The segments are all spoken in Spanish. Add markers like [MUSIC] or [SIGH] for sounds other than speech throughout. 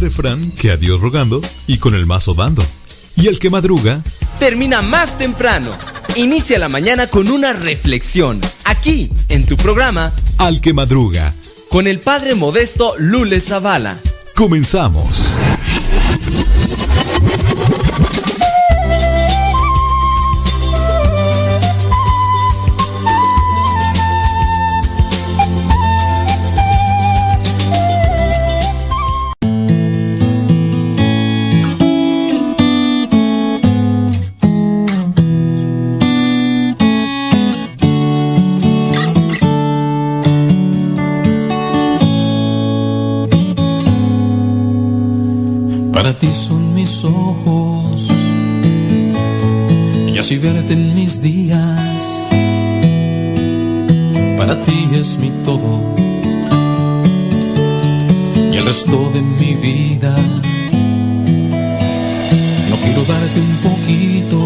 refrán que a Dios rogando y con el mazo dando. Y el que madruga, Termina más temprano. Inicia la mañana con una reflexión. Aquí, en tu programa, al que madruga. con el padre modesto Lule Zavala. Comenzamos. Y verte en mis días. Para ti es mi todo y el resto de mi vida. No quiero darte un poquito,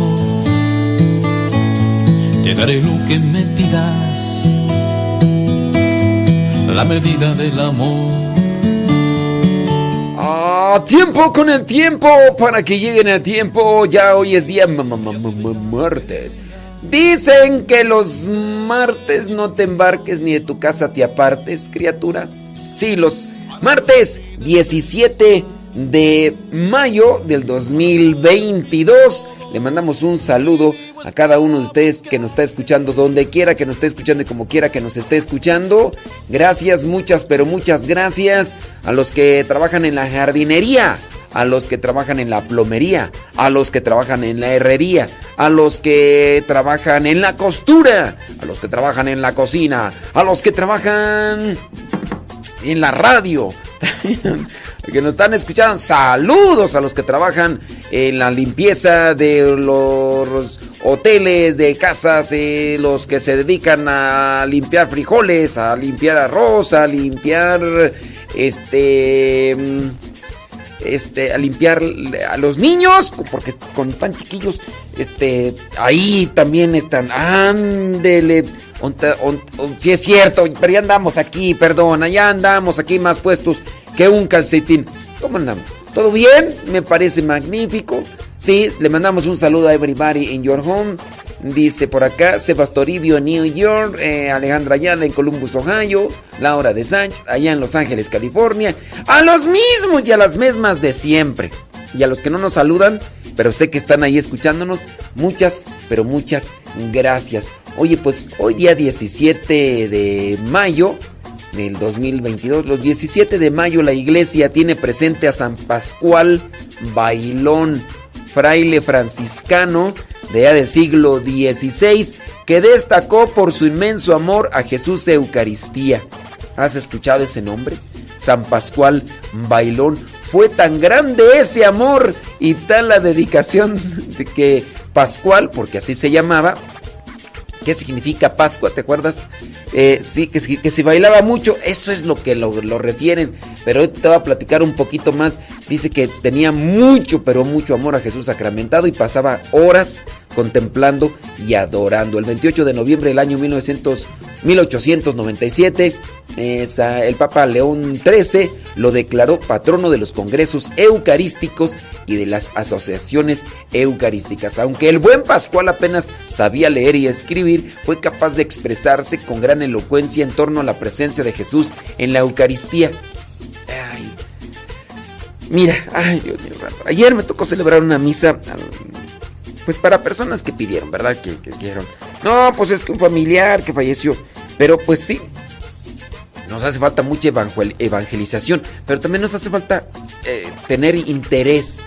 te daré lo que me pidas, la medida del amor. A tiempo con el tiempo para que lleguen a tiempo. Ya hoy es día ma- ma- ma- ma- ma- martes. Dicen que los martes no te embarques ni de tu casa te apartes, criatura. Sí, los martes 17 de mayo del 2022. Le mandamos un saludo a cada uno de ustedes que nos está escuchando, donde quiera que nos esté escuchando y como quiera que nos esté escuchando. Gracias, muchas, pero muchas gracias a los que trabajan en la jardinería, a los que trabajan en la plomería, a los que trabajan en la herrería, a los que trabajan en la costura, a los que trabajan en la cocina, a los que trabajan en la radio. [LAUGHS] que nos están escuchando. Saludos a los que trabajan en la limpieza de los hoteles, de casas, eh, los que se dedican a limpiar frijoles, a limpiar arroz, a limpiar este mm, este a limpiar a los niños porque con tan chiquillos este ahí también están ándele sí es cierto pero ya andamos aquí perdona ya andamos aquí más puestos que un calcetín cómo andamos todo bien me parece magnífico sí le mandamos un saludo a everybody in your home Dice por acá, Sebastoribio New York, eh, Alejandra Ayala en Columbus, Ohio, Laura de Sánchez, allá en Los Ángeles, California. A los mismos y a las mismas de siempre. Y a los que no nos saludan, pero sé que están ahí escuchándonos, muchas, pero muchas gracias. Oye, pues hoy día 17 de mayo del 2022, los 17 de mayo la iglesia tiene presente a San Pascual Bailón, fraile franciscano de ya del siglo XVI, que destacó por su inmenso amor a Jesús Eucaristía. ¿Has escuchado ese nombre? San Pascual Bailón. Fue tan grande ese amor y tal la dedicación de que Pascual, porque así se llamaba, ¿Qué significa Pascua? ¿Te acuerdas? Eh, sí, que, si- que se bailaba mucho, eso es lo que lo, lo refieren. Pero hoy te voy a platicar un poquito más dice que tenía mucho, pero mucho amor a Jesús sacramentado y pasaba horas contemplando y adorando. El 28 de noviembre del año 1900, 1897, el Papa León XIII lo declaró patrono de los congresos eucarísticos y de las asociaciones eucarísticas. Aunque el buen Pascual apenas sabía leer y escribir, fue capaz de expresarse con gran elocuencia en torno a la presencia de Jesús en la Eucaristía. Mira, ay Dios mío Ayer me tocó celebrar una misa pues para personas que pidieron, ¿verdad? Que, quieren. No, pues es que un familiar que falleció. Pero pues sí, nos hace falta mucha evangelización, pero también nos hace falta eh, tener interés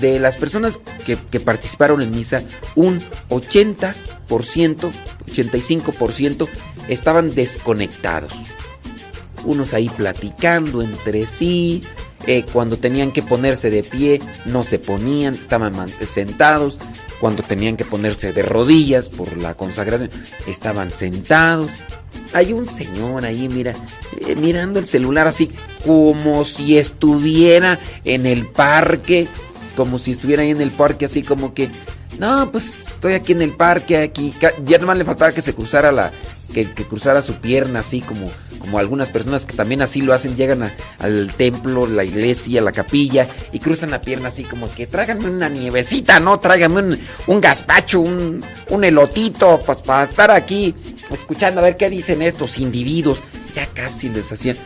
de las personas que, que, participaron en misa, un 80%, 85% estaban desconectados. Unos ahí platicando entre sí, eh, cuando tenían que ponerse de pie no se ponían, estaban sentados, cuando tenían que ponerse de rodillas por la consagración estaban sentados. Hay un señor ahí, mira, eh, mirando el celular así como si estuviera en el parque, como si estuviera ahí en el parque así como que, no, pues estoy aquí en el parque, aquí, ya nomás le faltaba que se cruzara la, que, cruzara su pierna así como, como algunas personas que también así lo hacen, llegan al templo, la iglesia, la capilla y cruzan la pierna así como que tráiganme una nievecita, ¿no? Tráiganme un, un gazpacho, un, un elotito pues, para estar aquí escuchando a ver qué dicen estos individuos. Ya casi les hacían.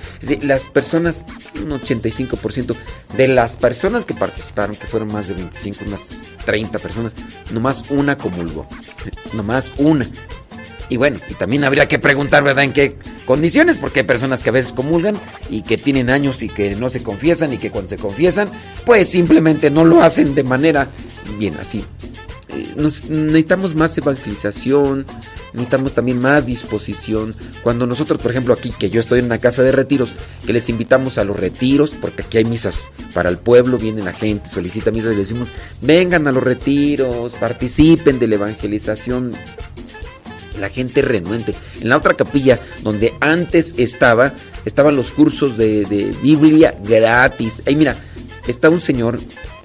Las personas, un 85% de las personas que participaron, que fueron más de 25, unas 30 personas, nomás una comulgó. [LAUGHS] Nomás una. Y bueno, y también habría que preguntar, ¿verdad?, en qué condiciones, porque hay personas que a veces comulgan y que tienen años y que no se confiesan y que cuando se confiesan, pues simplemente no lo hacen de manera bien así. Eh, necesitamos más evangelización, necesitamos también más disposición. Cuando nosotros, por ejemplo, aquí, que yo estoy en una casa de retiros, que les invitamos a los retiros, porque aquí hay misas para el pueblo, viene la gente, solicita misas y les decimos, vengan a los retiros, participen de la evangelización la gente renuente. En la otra capilla donde antes estaba, estaban los cursos de, Biblia gratis. Ahí mira, está un señor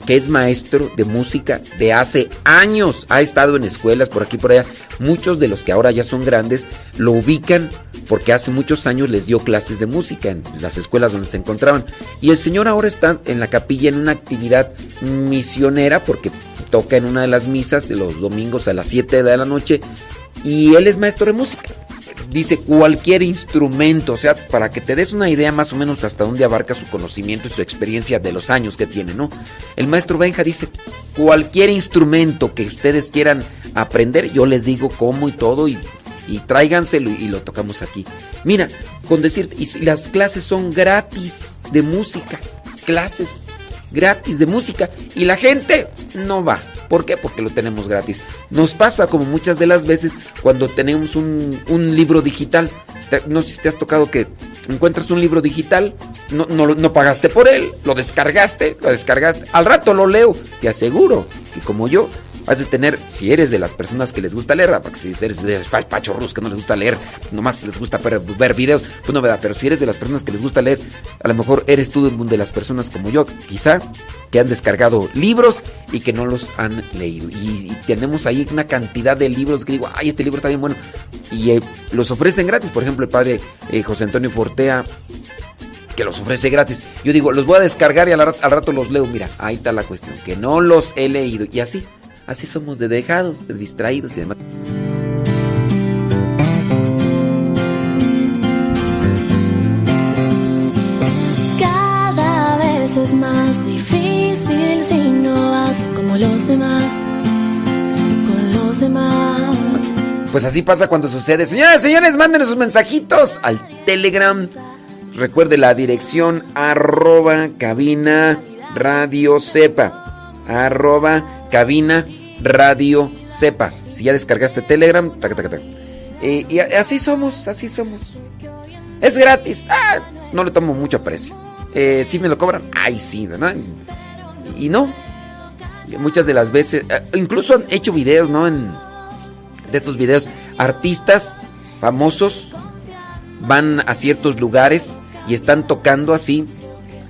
que es maestro de música de hace años. Ha estado en escuelas por aquí por allá. Muchos de los que ahora ya son grandes lo ubican porque hace muchos años les dio clases de música en las escuelas donde se encontraban. Y el señor ahora está en la capilla en una actividad misionera porque toca en una de las misas de los domingos a las 7 de la noche y él es maestro de música. Dice cualquier instrumento, o sea, para que te des una idea más o menos hasta dónde abarca su conocimiento y su experiencia de los años que tiene, ¿no? El maestro Benja dice, cualquier instrumento que ustedes quieran aprender, yo les digo cómo y todo y, tráiganselo y, lo tocamos aquí. Mira, con decir, y las clases son gratis de música, clases gratis de música y la gente no va. ¿Por qué? Porque lo tenemos gratis. Nos pasa como muchas de las veces cuando tenemos un, libro digital. No sé si te has tocado que encuentras un libro digital, no, no, no pagaste por él, lo descargaste, lo descargaste. Al rato lo leo, te aseguro. Y como yo, Has de tener, si eres de las personas que les gusta leer, porque si eres de pachorros que no les gusta leer, nomás les gusta ver, videos, pues no, ¿verdad? Pero si eres de las personas que les gusta leer, a lo mejor eres tú de las personas como yo, quizá, que han descargado libros y que no los han leído. Y, tenemos ahí una cantidad de libros que digo, ay, este libro está bien bueno. Y eh, los ofrecen gratis. Por ejemplo, el padre eh, José Antonio Fortea que los ofrece gratis. Yo digo, los voy a descargar y al, rato los leo. Mira, ahí está la cuestión, que no los he leído. Y así, Así somos de dejados, de distraídos y demás. Cada vez es más difícil si no vas como los demás, con los demás. Pues así pasa cuando sucede. Señoras, señores, manden sus mensajitos al Telegram. Recuerde la dirección arroba cabina radio sepa. Arroba cabina radio sepa. Si ya descargaste Telegram, y así somos, así somos. Es gratis. Ah, no le tomo mucho aprecio. Eh, si me lo cobran, ay sí, ¿verdad? Y, no. Muchas de las veces, eh, incluso han hecho videos, ¿no? En, de estos videos, artistas famosos van a ciertos lugares y están tocando así,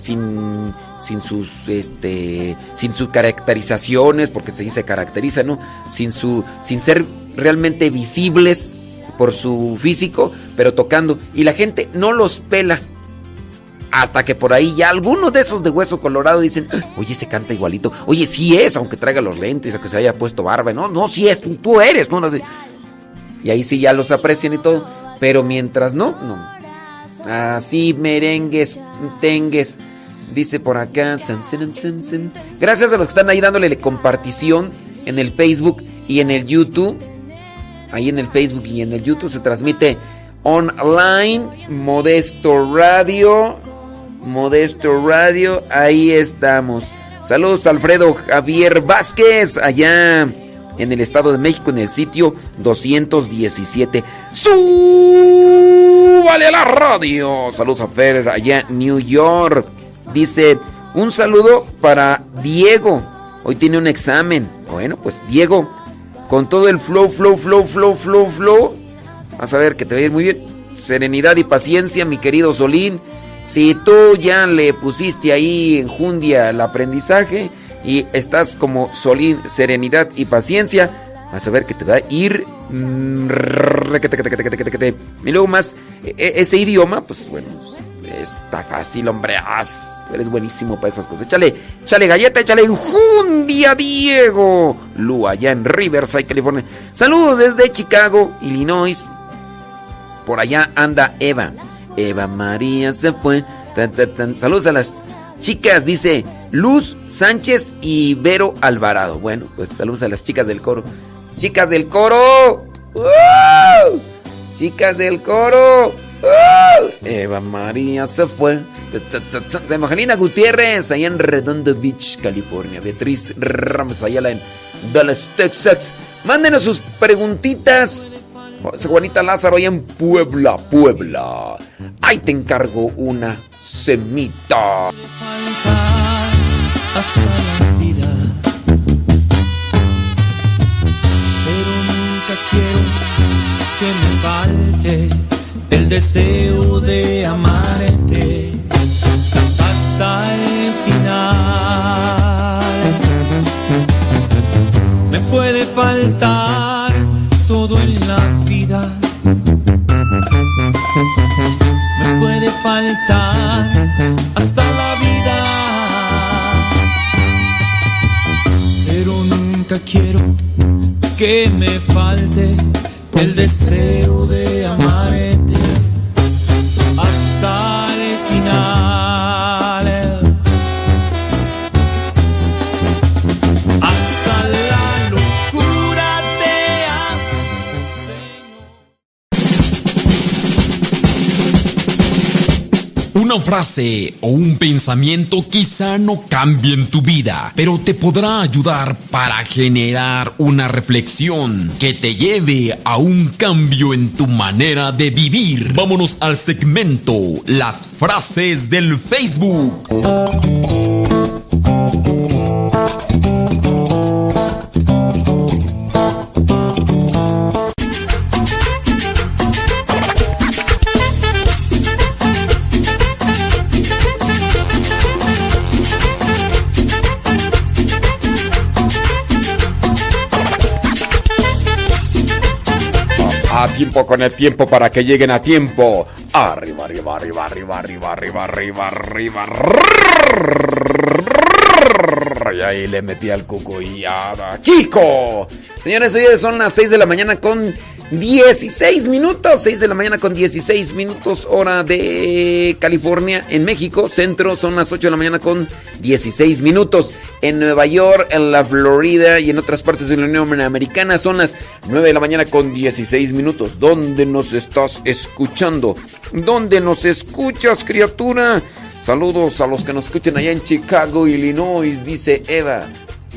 sin sin sus este sin sus caracterizaciones, porque se dice caracteriza, ¿no? Sin su sin ser realmente visibles por su físico, pero tocando y la gente no los pela. Hasta que por ahí ya algunos de esos de hueso colorado dicen, oye, se canta igualito. Oye, sí es, aunque traiga los lentes, aunque se haya puesto barba. No, no, sí es, tú, tú eres. No, Y ahí sí ya los aprecian y todo. Pero mientras no, no. Así merengues, tengues. Dice por acá. Gracias a los que están ahí dándole compartición en el Facebook y en el YouTube. Ahí en el Facebook y en el YouTube se transmite online. Modesto Radio. Modesto Radio. Ahí estamos. Saludos Alfredo Javier Vázquez. Allá en el Estado de México, en el sitio 217. ¡Súbale a la radio! Saludos a Fer allá en New York. Dice, un saludo para Diego. Hoy tiene un examen. Bueno, pues Diego, con todo el flow, flow, flow, flow, flow, flow. Vas a ver que te va a ir muy bien. Serenidad y paciencia, mi querido Solín. Si tú ya le pusiste ahí en Jundia el aprendizaje y estás como Solín, serenidad y paciencia, vas a ver que te va a ir. Y luego más, ese idioma, pues bueno, está fácil, hombre. Eres buenísimo para esas cosas. Échale, échale galleta, échale enjundia, Diego. Lu, allá en Riverside, California. Saludos desde Chicago, Illinois. Por allá anda Eva. Eva María se fue. Saludos a las chicas, dice Luz Sánchez y Vero Alvarado. Bueno, pues saludos a las chicas del coro. Chicas del coro. Chicas del coro. Eva María se fue. Evangelina Gutiérrez, allá en Redondo Beach, California. Beatriz Ramos Ayala en Dallas, Texas. Mándenos sus preguntitas. Juanita Lázaro allá en Puebla, Puebla. Ahí te encargo una semita. Hasta la vida. Pero nunca quiero que me falte el deseo de amarte hasta el final. Me puede faltar todo en la vida. Me puede faltar hasta la vida. Pero nunca quiero que me falte el deseo de amarte Una frase o un pensamiento quizá no cambien tu vida, pero te podrá ayudar para generar una reflexión que te lleve a un cambio en tu manera de vivir. Vámonos al segmento Las frases del Facebook. A tiempo con el tiempo para que lleguen a tiempo. Arriba, arriba, arriba, arriba, arriba, arriba, arriba, arriba. Y ahí le metí al cuco y ya. ¡Kiko! Señores, hoy son las 6 de la mañana con 16 minutos. 6 de la mañana con 16 minutos, hora de California. En México, centro, son las 8 de la mañana con 16 minutos. En Nueva York, en la Florida y en otras partes de la Unión Americana son las 9 de la mañana con 16 minutos. ¿Dónde nos estás escuchando? ¿Dónde nos escuchas, criatura? Saludos a los que nos escuchan allá en Chicago, Illinois, dice Eva.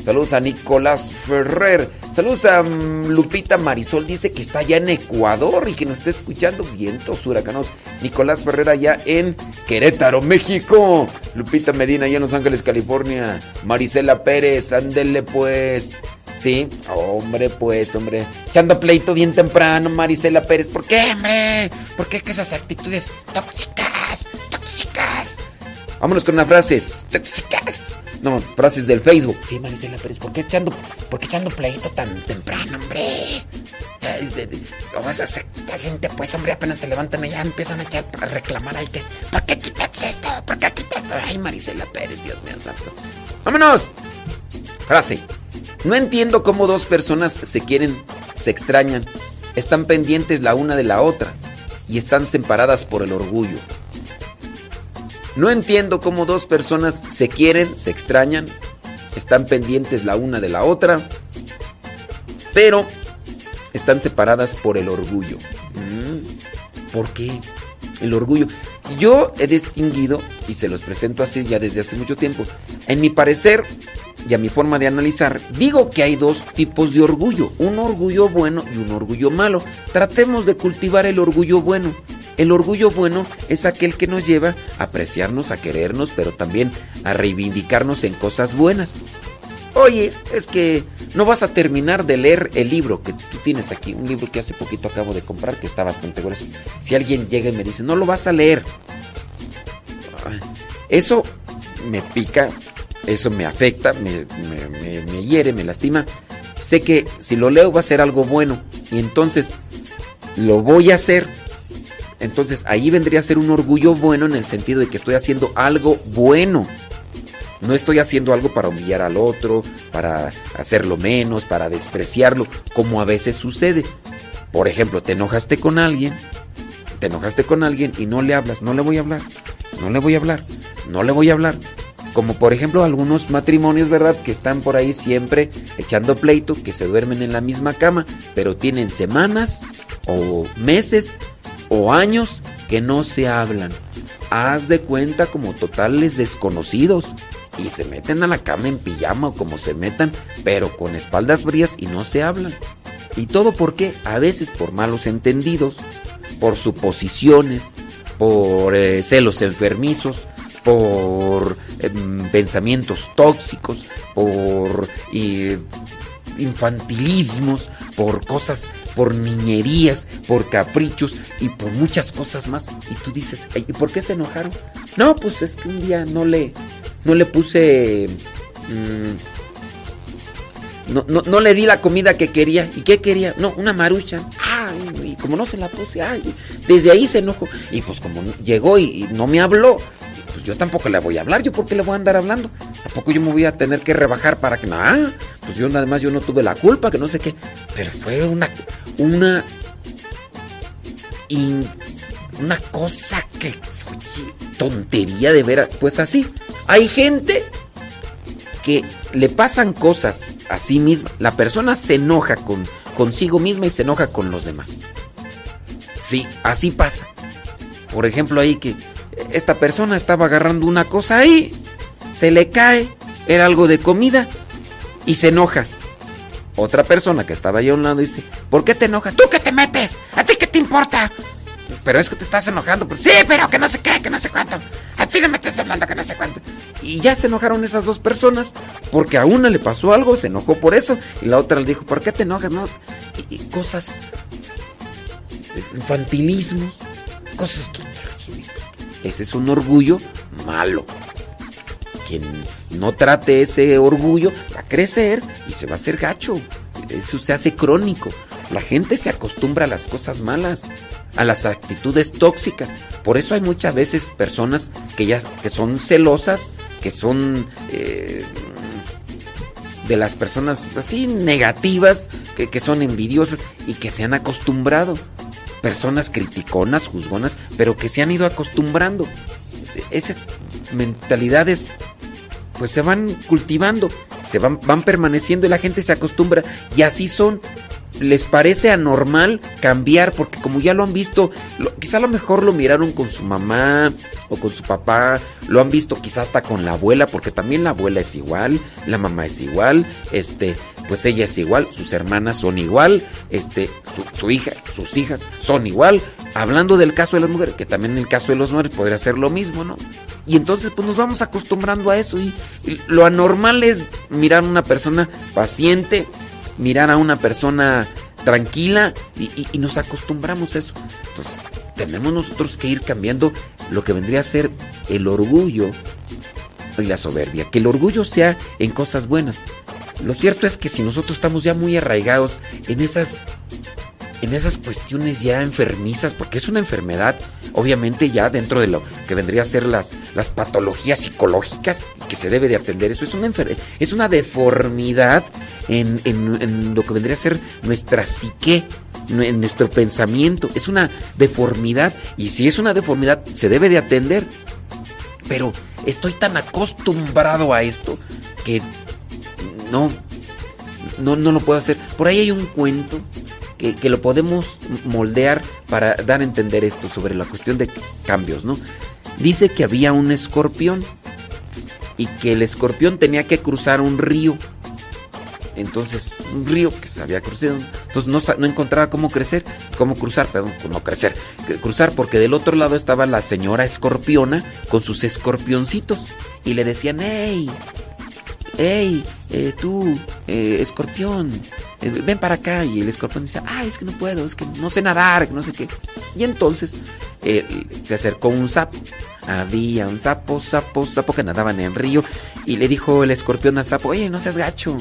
Saludos a Nicolás Ferrer. Saludos a mm, Lupita Marisol. Dice que está allá en Ecuador y que nos está escuchando vientos huracanos. Nicolás Ferrer allá en Querétaro, México. Lupita Medina allá en Los Ángeles, California. Marisela Pérez, ándele pues. Sí, hombre, pues, hombre. Echando pleito bien temprano, Marisela Pérez. ¿Por qué, hombre? ¿Por qué esas actitudes tóxicas? Tóxicas. Vámonos con unas frases tóxicas. No, frases del Facebook. Sí, Marisela Pérez, ¿por qué echando, por qué echando pleito tan temprano, hombre? O sea, la gente, pues, hombre, apenas se levantan y ya empiezan a echar a reclamar ahí que, ¿por qué quitas esto? ¿Por qué quitas esto? Ay, Marisela Pérez, Dios mío, santo. ¡Vámonos! Frase. No entiendo cómo dos personas se quieren, se extrañan, están pendientes la una de la otra y están separadas por el orgullo. No entiendo cómo dos personas se quieren, se extrañan, están pendientes la una de la otra, pero están separadas por el orgullo. Mm, ¿Por qué? El orgullo. Yo he distinguido, y se los presento así ya desde hace mucho tiempo, en mi parecer y a mi forma de analizar, digo que hay dos tipos de orgullo, un orgullo bueno y un orgullo malo. Tratemos de cultivar el orgullo bueno. El orgullo bueno es aquel que nos lleva a apreciarnos, a querernos, pero también a reivindicarnos en cosas buenas. Oye, es que no vas a terminar de leer el libro que tú tienes aquí, un libro que hace poquito acabo de comprar que está bastante grueso. Si alguien llega y me dice, no lo vas a leer, eso me pica, eso me afecta, me, hiere, me lastima. Sé que si lo leo va a ser algo bueno y entonces lo voy a hacer entonces ahí vendría a ser un orgullo bueno en el sentido de que estoy haciendo algo bueno. No estoy haciendo algo para humillar al otro, para hacerlo menos, para despreciarlo, como a veces sucede. Por ejemplo, te enojaste con alguien, te enojaste con alguien y no le hablas, no le voy a hablar, no le voy a hablar, no le voy a hablar. Como por ejemplo algunos matrimonios, ¿verdad? Que están por ahí siempre echando pleito, que se duermen en la misma cama, pero tienen semanas o meses o años que no se hablan. Haz de cuenta como totales desconocidos y se meten a la cama en pijama o como se metan, pero con espaldas frías y no se hablan. Y todo porque a veces por malos entendidos, por suposiciones, por eh, celos enfermizos, por em, pensamientos tóxicos, por infantilismos, por cosas, por niñerías, por caprichos y por muchas cosas más. Y tú dices, ¿y por qué se enojaron? No, pues es que un día no le, no le puse... Mm, no, no, le di la comida que quería. ¿Y qué quería? No, una marucha. Ay, y como no se la puse, ay, desde ahí se enojó. Y pues como llegó y no me habló, yo tampoco le voy a hablar, yo por qué le voy a andar hablando. ¿A poco yo me voy a tener que rebajar para que nada? Pues yo además yo no tuve la culpa, que no sé qué. Pero fue una una una cosa que tontería de ver, pues así. Hay gente que le pasan cosas a sí misma. La persona se enoja con consigo misma y se enoja con los demás. Sí, así pasa. Por ejemplo, ahí que esta persona estaba agarrando una cosa ahí, se le cae, era algo de comida y se enoja. Otra persona que estaba ahí a un lado dice, ¿por qué te enojas? ¿Tú qué te metes? ¿A ti qué te importa? Pero es que te estás enojando. Pues, sí, pero que no sé qué, que no sé cuánto. A ti no me estás hablando que no sé cuánto. Y ya se enojaron esas dos personas porque a una le pasó algo, se enojó por eso. Y la otra le dijo, ¿por qué te enojas? No? y cosas, infantilismos, cosas que ese es un orgullo malo. Quien no trate ese orgullo va a crecer y se va a hacer gacho. Eso se hace crónico. La gente se acostumbra a las cosas malas, a las actitudes tóxicas. Por eso hay muchas veces personas que ya que son celosas, que son eh, de las personas así negativas, que, que son envidiosas y que se han acostumbrado personas criticonas, juzgonas, pero que se han ido acostumbrando. Esas mentalidades pues se van cultivando, se van, van permaneciendo y la gente se acostumbra y así son. Les parece anormal cambiar porque como ya lo han visto, quizá a lo mejor lo miraron con su mamá o con su papá, lo han visto quizá hasta con la abuela porque también la abuela es igual, la mamá es igual, este, pues ella es igual, sus hermanas son igual, este, su, hija, sus hijas son igual. Hablando del caso de las mujeres, que también en el caso de los hombres podría ser lo mismo, ¿no? Y entonces pues nos vamos acostumbrando a eso y, lo anormal es mirar a una persona paciente, mirar a una persona tranquila y, nos acostumbramos a eso. Entonces, tenemos nosotros que ir cambiando lo que vendría a ser el orgullo y la soberbia. Que el orgullo sea en cosas buenas. Lo cierto es que si nosotros estamos ya muy arraigados en esas en esas cuestiones ya enfermizas, porque es una enfermedad, obviamente ya dentro de lo que vendría a ser las, las patologías psicológicas que se debe de atender, eso es una, es una deformidad en, en, lo que vendría a ser nuestra psique, en nuestro pensamiento, es una deformidad, y si es una deformidad se debe de atender, pero estoy tan acostumbrado a esto que no, no, no lo puedo hacer. Por ahí hay un cuento que, que, lo podemos moldear para dar a entender esto sobre la cuestión de cambios, ¿no? Dice que había un escorpión y que el escorpión tenía que cruzar un río. Entonces, un río que se había cruzado. Entonces no, no encontraba cómo crecer, cómo cruzar, perdón, no crecer, cruzar, porque del otro lado estaba la señora escorpiona con sus escorpioncitos. Y le decían, hey, hey, eh, tú, eh, escorpión, eh, ven para acá. Y el escorpión dice, ah, es que no puedo, es que no sé nadar, no sé qué. Y entonces se acercó un sapo. Había un sapo, sapo, sapo que nadaba en el río. Y le dijo el escorpión al sapo, oye, no seas gacho.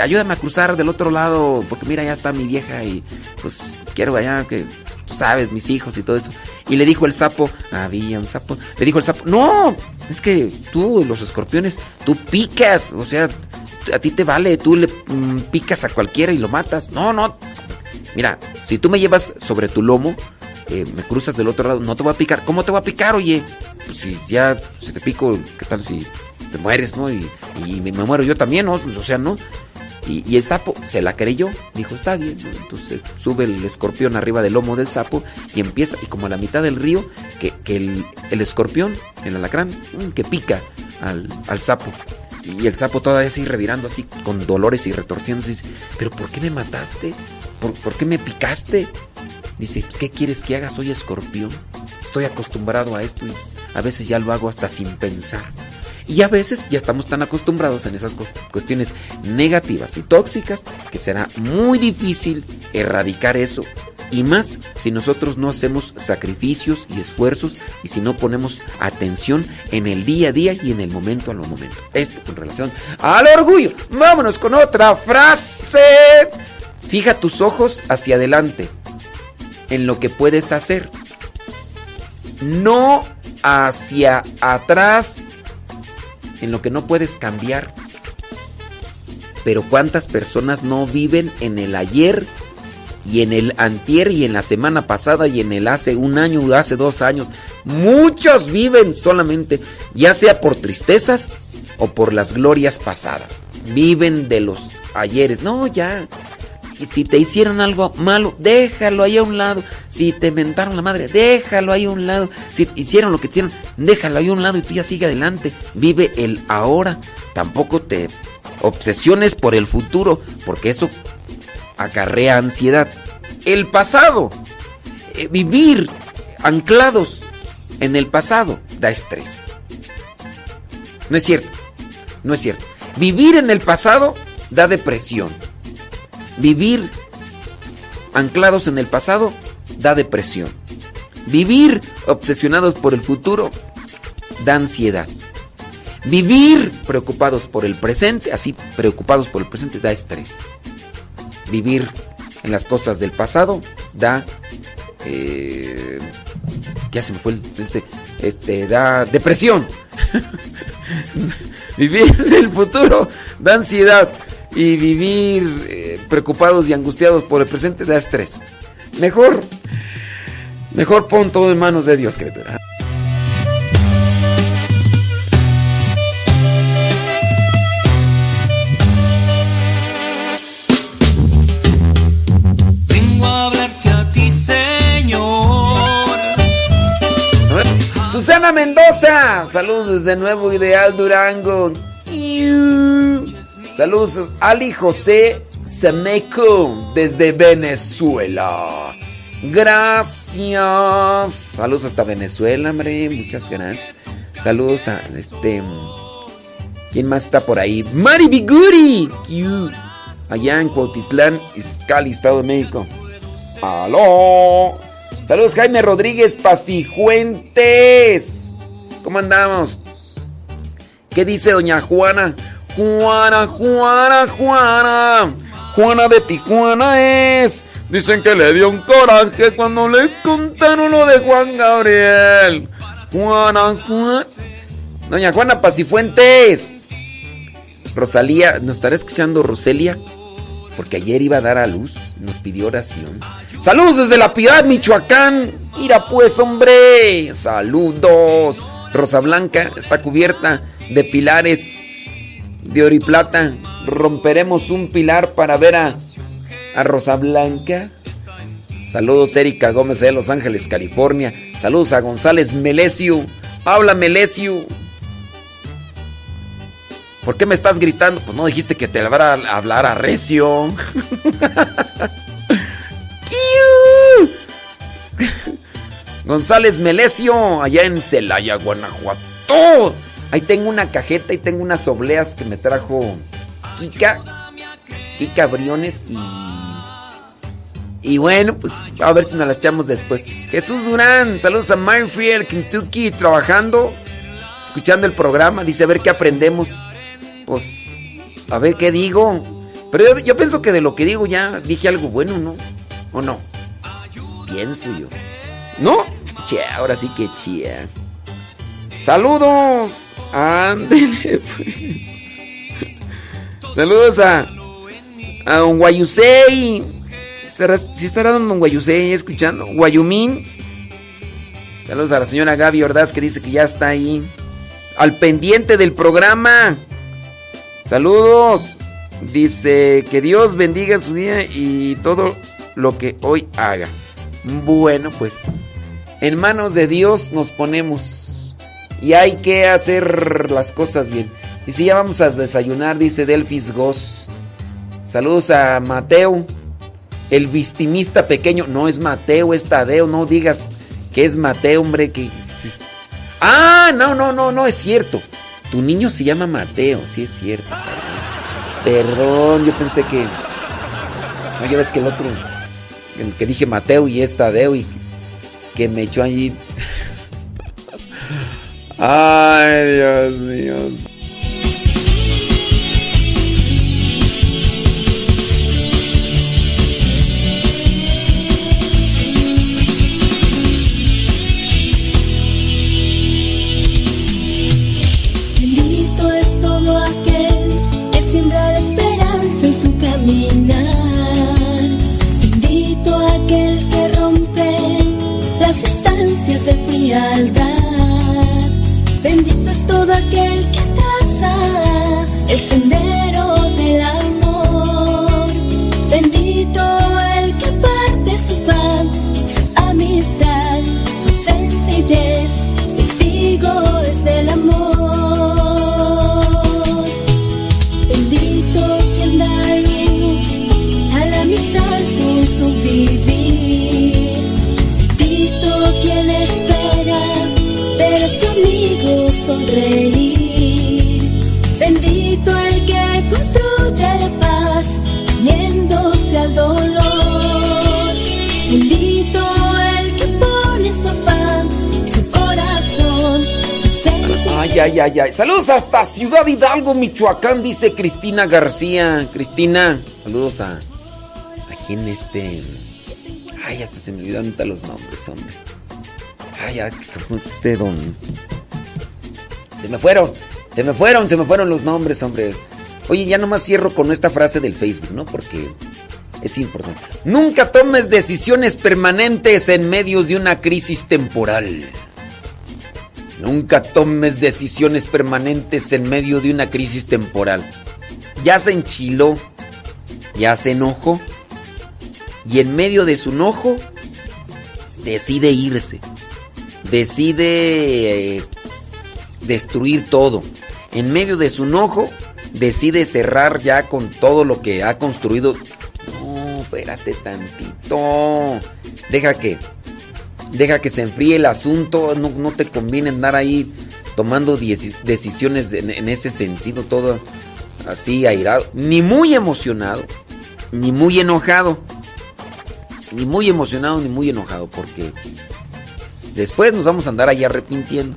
ayúdame a cruzar del otro lado, porque mira, ya está mi vieja y pues quiero allá que tú sabes, mis hijos y todo eso. Y le dijo el sapo, había un sapo, le dijo el sapo, no, es que tú, los escorpiones, tú picas, o sea, a ti te vale, tú le mm, picas a cualquiera y lo matas. No, no. Mira, si tú me llevas sobre tu lomo, eh, me cruzas del otro lado, no te voy a picar. ¿Cómo te voy a picar, oye? Pues si ya, si te pico, ¿qué tal si te mueres, no? Y, me, muero yo también, ¿no? O sea, ¿no? Y, el sapo se la creyó, dijo, está bien. Entonces sube el escorpión arriba del lomo del sapo y empieza, y como a la mitad del río, que, el, escorpión, el alacrán, mm, que pica al, sapo. Y el sapo todavía así revirando así con dolores y retorciéndose. Dice, ¿pero por qué me mataste? ¿Por, ¿por qué me picaste? Dice, pues, ¿qué quieres que haga? Soy escorpión. Estoy acostumbrado a esto y a veces ya lo hago hasta sin pensar. Y a veces ya estamos tan acostumbrados en esas cuestiones negativas y tóxicas que será muy difícil erradicar eso. Y más si nosotros no hacemos sacrificios y esfuerzos y si no ponemos atención en el día a día y en el momento a lo momento. Esto con relación al orgullo. Vámonos con otra frase. Fija tus ojos hacia adelante en lo que puedes hacer. No hacia atrás en lo que no puedes cambiar. Pero cuántas personas no viven en el ayer y en el antier y en la semana pasada y en el hace un año hace dos años. Muchos viven solamente, ya sea por tristezas o por las glorias pasadas. Viven de los ayeres. No, ya. Si te hicieron algo malo, déjalo ahí a un lado. Si te mentaron la madre, déjalo ahí a un lado. Si hicieron lo que hicieron, déjalo ahí a un lado y tú ya sigue adelante. Vive el ahora. Tampoco te obsesiones por el futuro, porque eso acarrea ansiedad. El pasado, eh, vivir anclados en el pasado, da estrés. No es cierto, no es cierto. Vivir en el pasado da depresión. Vivir anclados en el pasado da depresión. Vivir obsesionados por el futuro da ansiedad. Vivir preocupados por el presente, así preocupados por el presente, da estrés. Vivir en las cosas del pasado da... Eh, ya se me fue el... Este, este da depresión. [LAUGHS] Vivir en el futuro da ansiedad y vivir eh, preocupados y angustiados por el presente da estrés. Mejor, mejor pon todo en manos de Dios, criatura. Vengo a hablarte a ti, Señor. Susana Mendoza, saludos desde Nuevo Ideal Durango. Saludos Ali José Semeco desde Venezuela. Gracias. Saludos hasta Venezuela, hombre. Muchas gracias. Saludos a este. ¿Quién más está por ahí? Mari Biguri. Allá en Cuautitlán, Izcali, Estado de México. ¡Aló! Saludos Jaime Rodríguez Pasijuentes. ¿Cómo andamos? ¿Qué dice doña Juana? Juana, Juana, Juana. Juana de Tijuana es. Dicen que le dio un coraje cuando le contaron lo de Juan Gabriel. Juana, Juana. Doña Juana Pasifuentes. Rosalía, ¿nos estará escuchando Roselia? Porque ayer iba a dar a luz, nos pidió oración. Saludos desde la Piedad, Michoacán. Mira pues, hombre. Saludos. Rosa Blanca está cubierta de pilares de oro y plata. Romperemos un pilar para ver a, a Rosa Blanca. Saludos Erika Gómez de Los Ángeles, California. Saludos a González Melesio. Habla Melesio. ¿Por qué me estás gritando? Pues no dijiste que te hablara a hablar a recio. [LAUGHS] [LAUGHS] González Melesio, allá en Celaya, Guanajuato. Ahí tengo una cajeta y tengo unas obleas que me trajo Kika. Kika Briones y. Y bueno, pues a ver si nos las echamos después. Jesús Durán, saludos a Minefield, Kentucky, trabajando, escuchando el programa. Dice a ver qué aprendemos pues, a ver qué digo. Pero yo, pienso que de lo que digo ya dije algo bueno, ¿no? ¿O no? Pienso yo. ¿No? Che, ahora sí que chía. Saludos. Ándele, pues. Saludos a. A un Guayusei. Si estará dando un Guayusei escuchando. Guayumín. Saludos a la señora Gaby Ordaz que dice que ya está ahí. Al pendiente del programa. Saludos. Dice que Dios bendiga su día y todo lo que hoy haga. Bueno, pues en manos de Dios nos ponemos y hay que hacer las cosas bien. Y si ya vamos a desayunar, dice Delfis Goss. Saludos a Mateo, el vistimista pequeño. No es Mateo, es Tadeo. No digas que es Mateo, hombre. Que... Ah, no, no, no, no es cierto. Tu niño se llama Mateo, sí es cierto. Perdón, yo pensé que. No, ya ves que el otro. El que dije Mateo y es Tadeo y que me echó allí. Ay, Dios mío. Ver su amigo sonreír. Bendito el que construye la paz, uniéndose al dolor. Bendito el que pone su afán, su corazón, su sencillez. Ay, ay, ay, ay. Saludos hasta Ciudad Hidalgo, Michoacán, dice Cristina García. Cristina, saludos a. Aquí en este. Ay, hasta se me ahorita los nombres, hombre. Ay, ya, ¿cómo es este don? Se me fueron, se me fueron, se me fueron los nombres, hombre. Oye, ya nomás cierro con esta frase del Facebook, ¿no? Porque es importante. Nunca tomes decisiones permanentes en medio de una crisis temporal. Nunca tomes decisiones permanentes en medio de una crisis temporal. Ya se enchiló, ya se enojó, y en medio de su enojo decide irse, decide eh, destruir todo. En medio de su enojo decide cerrar ya con todo lo que ha construido. No, espérate tantito. Deja que deja que se enfríe el asunto, no, no te conviene andar ahí tomando decisiones de- en ese sentido todo así airado, ni muy emocionado, ni muy enojado. ni muy emocionado ni muy enojado, porque después nos vamos a andar ahí arrepintiendo.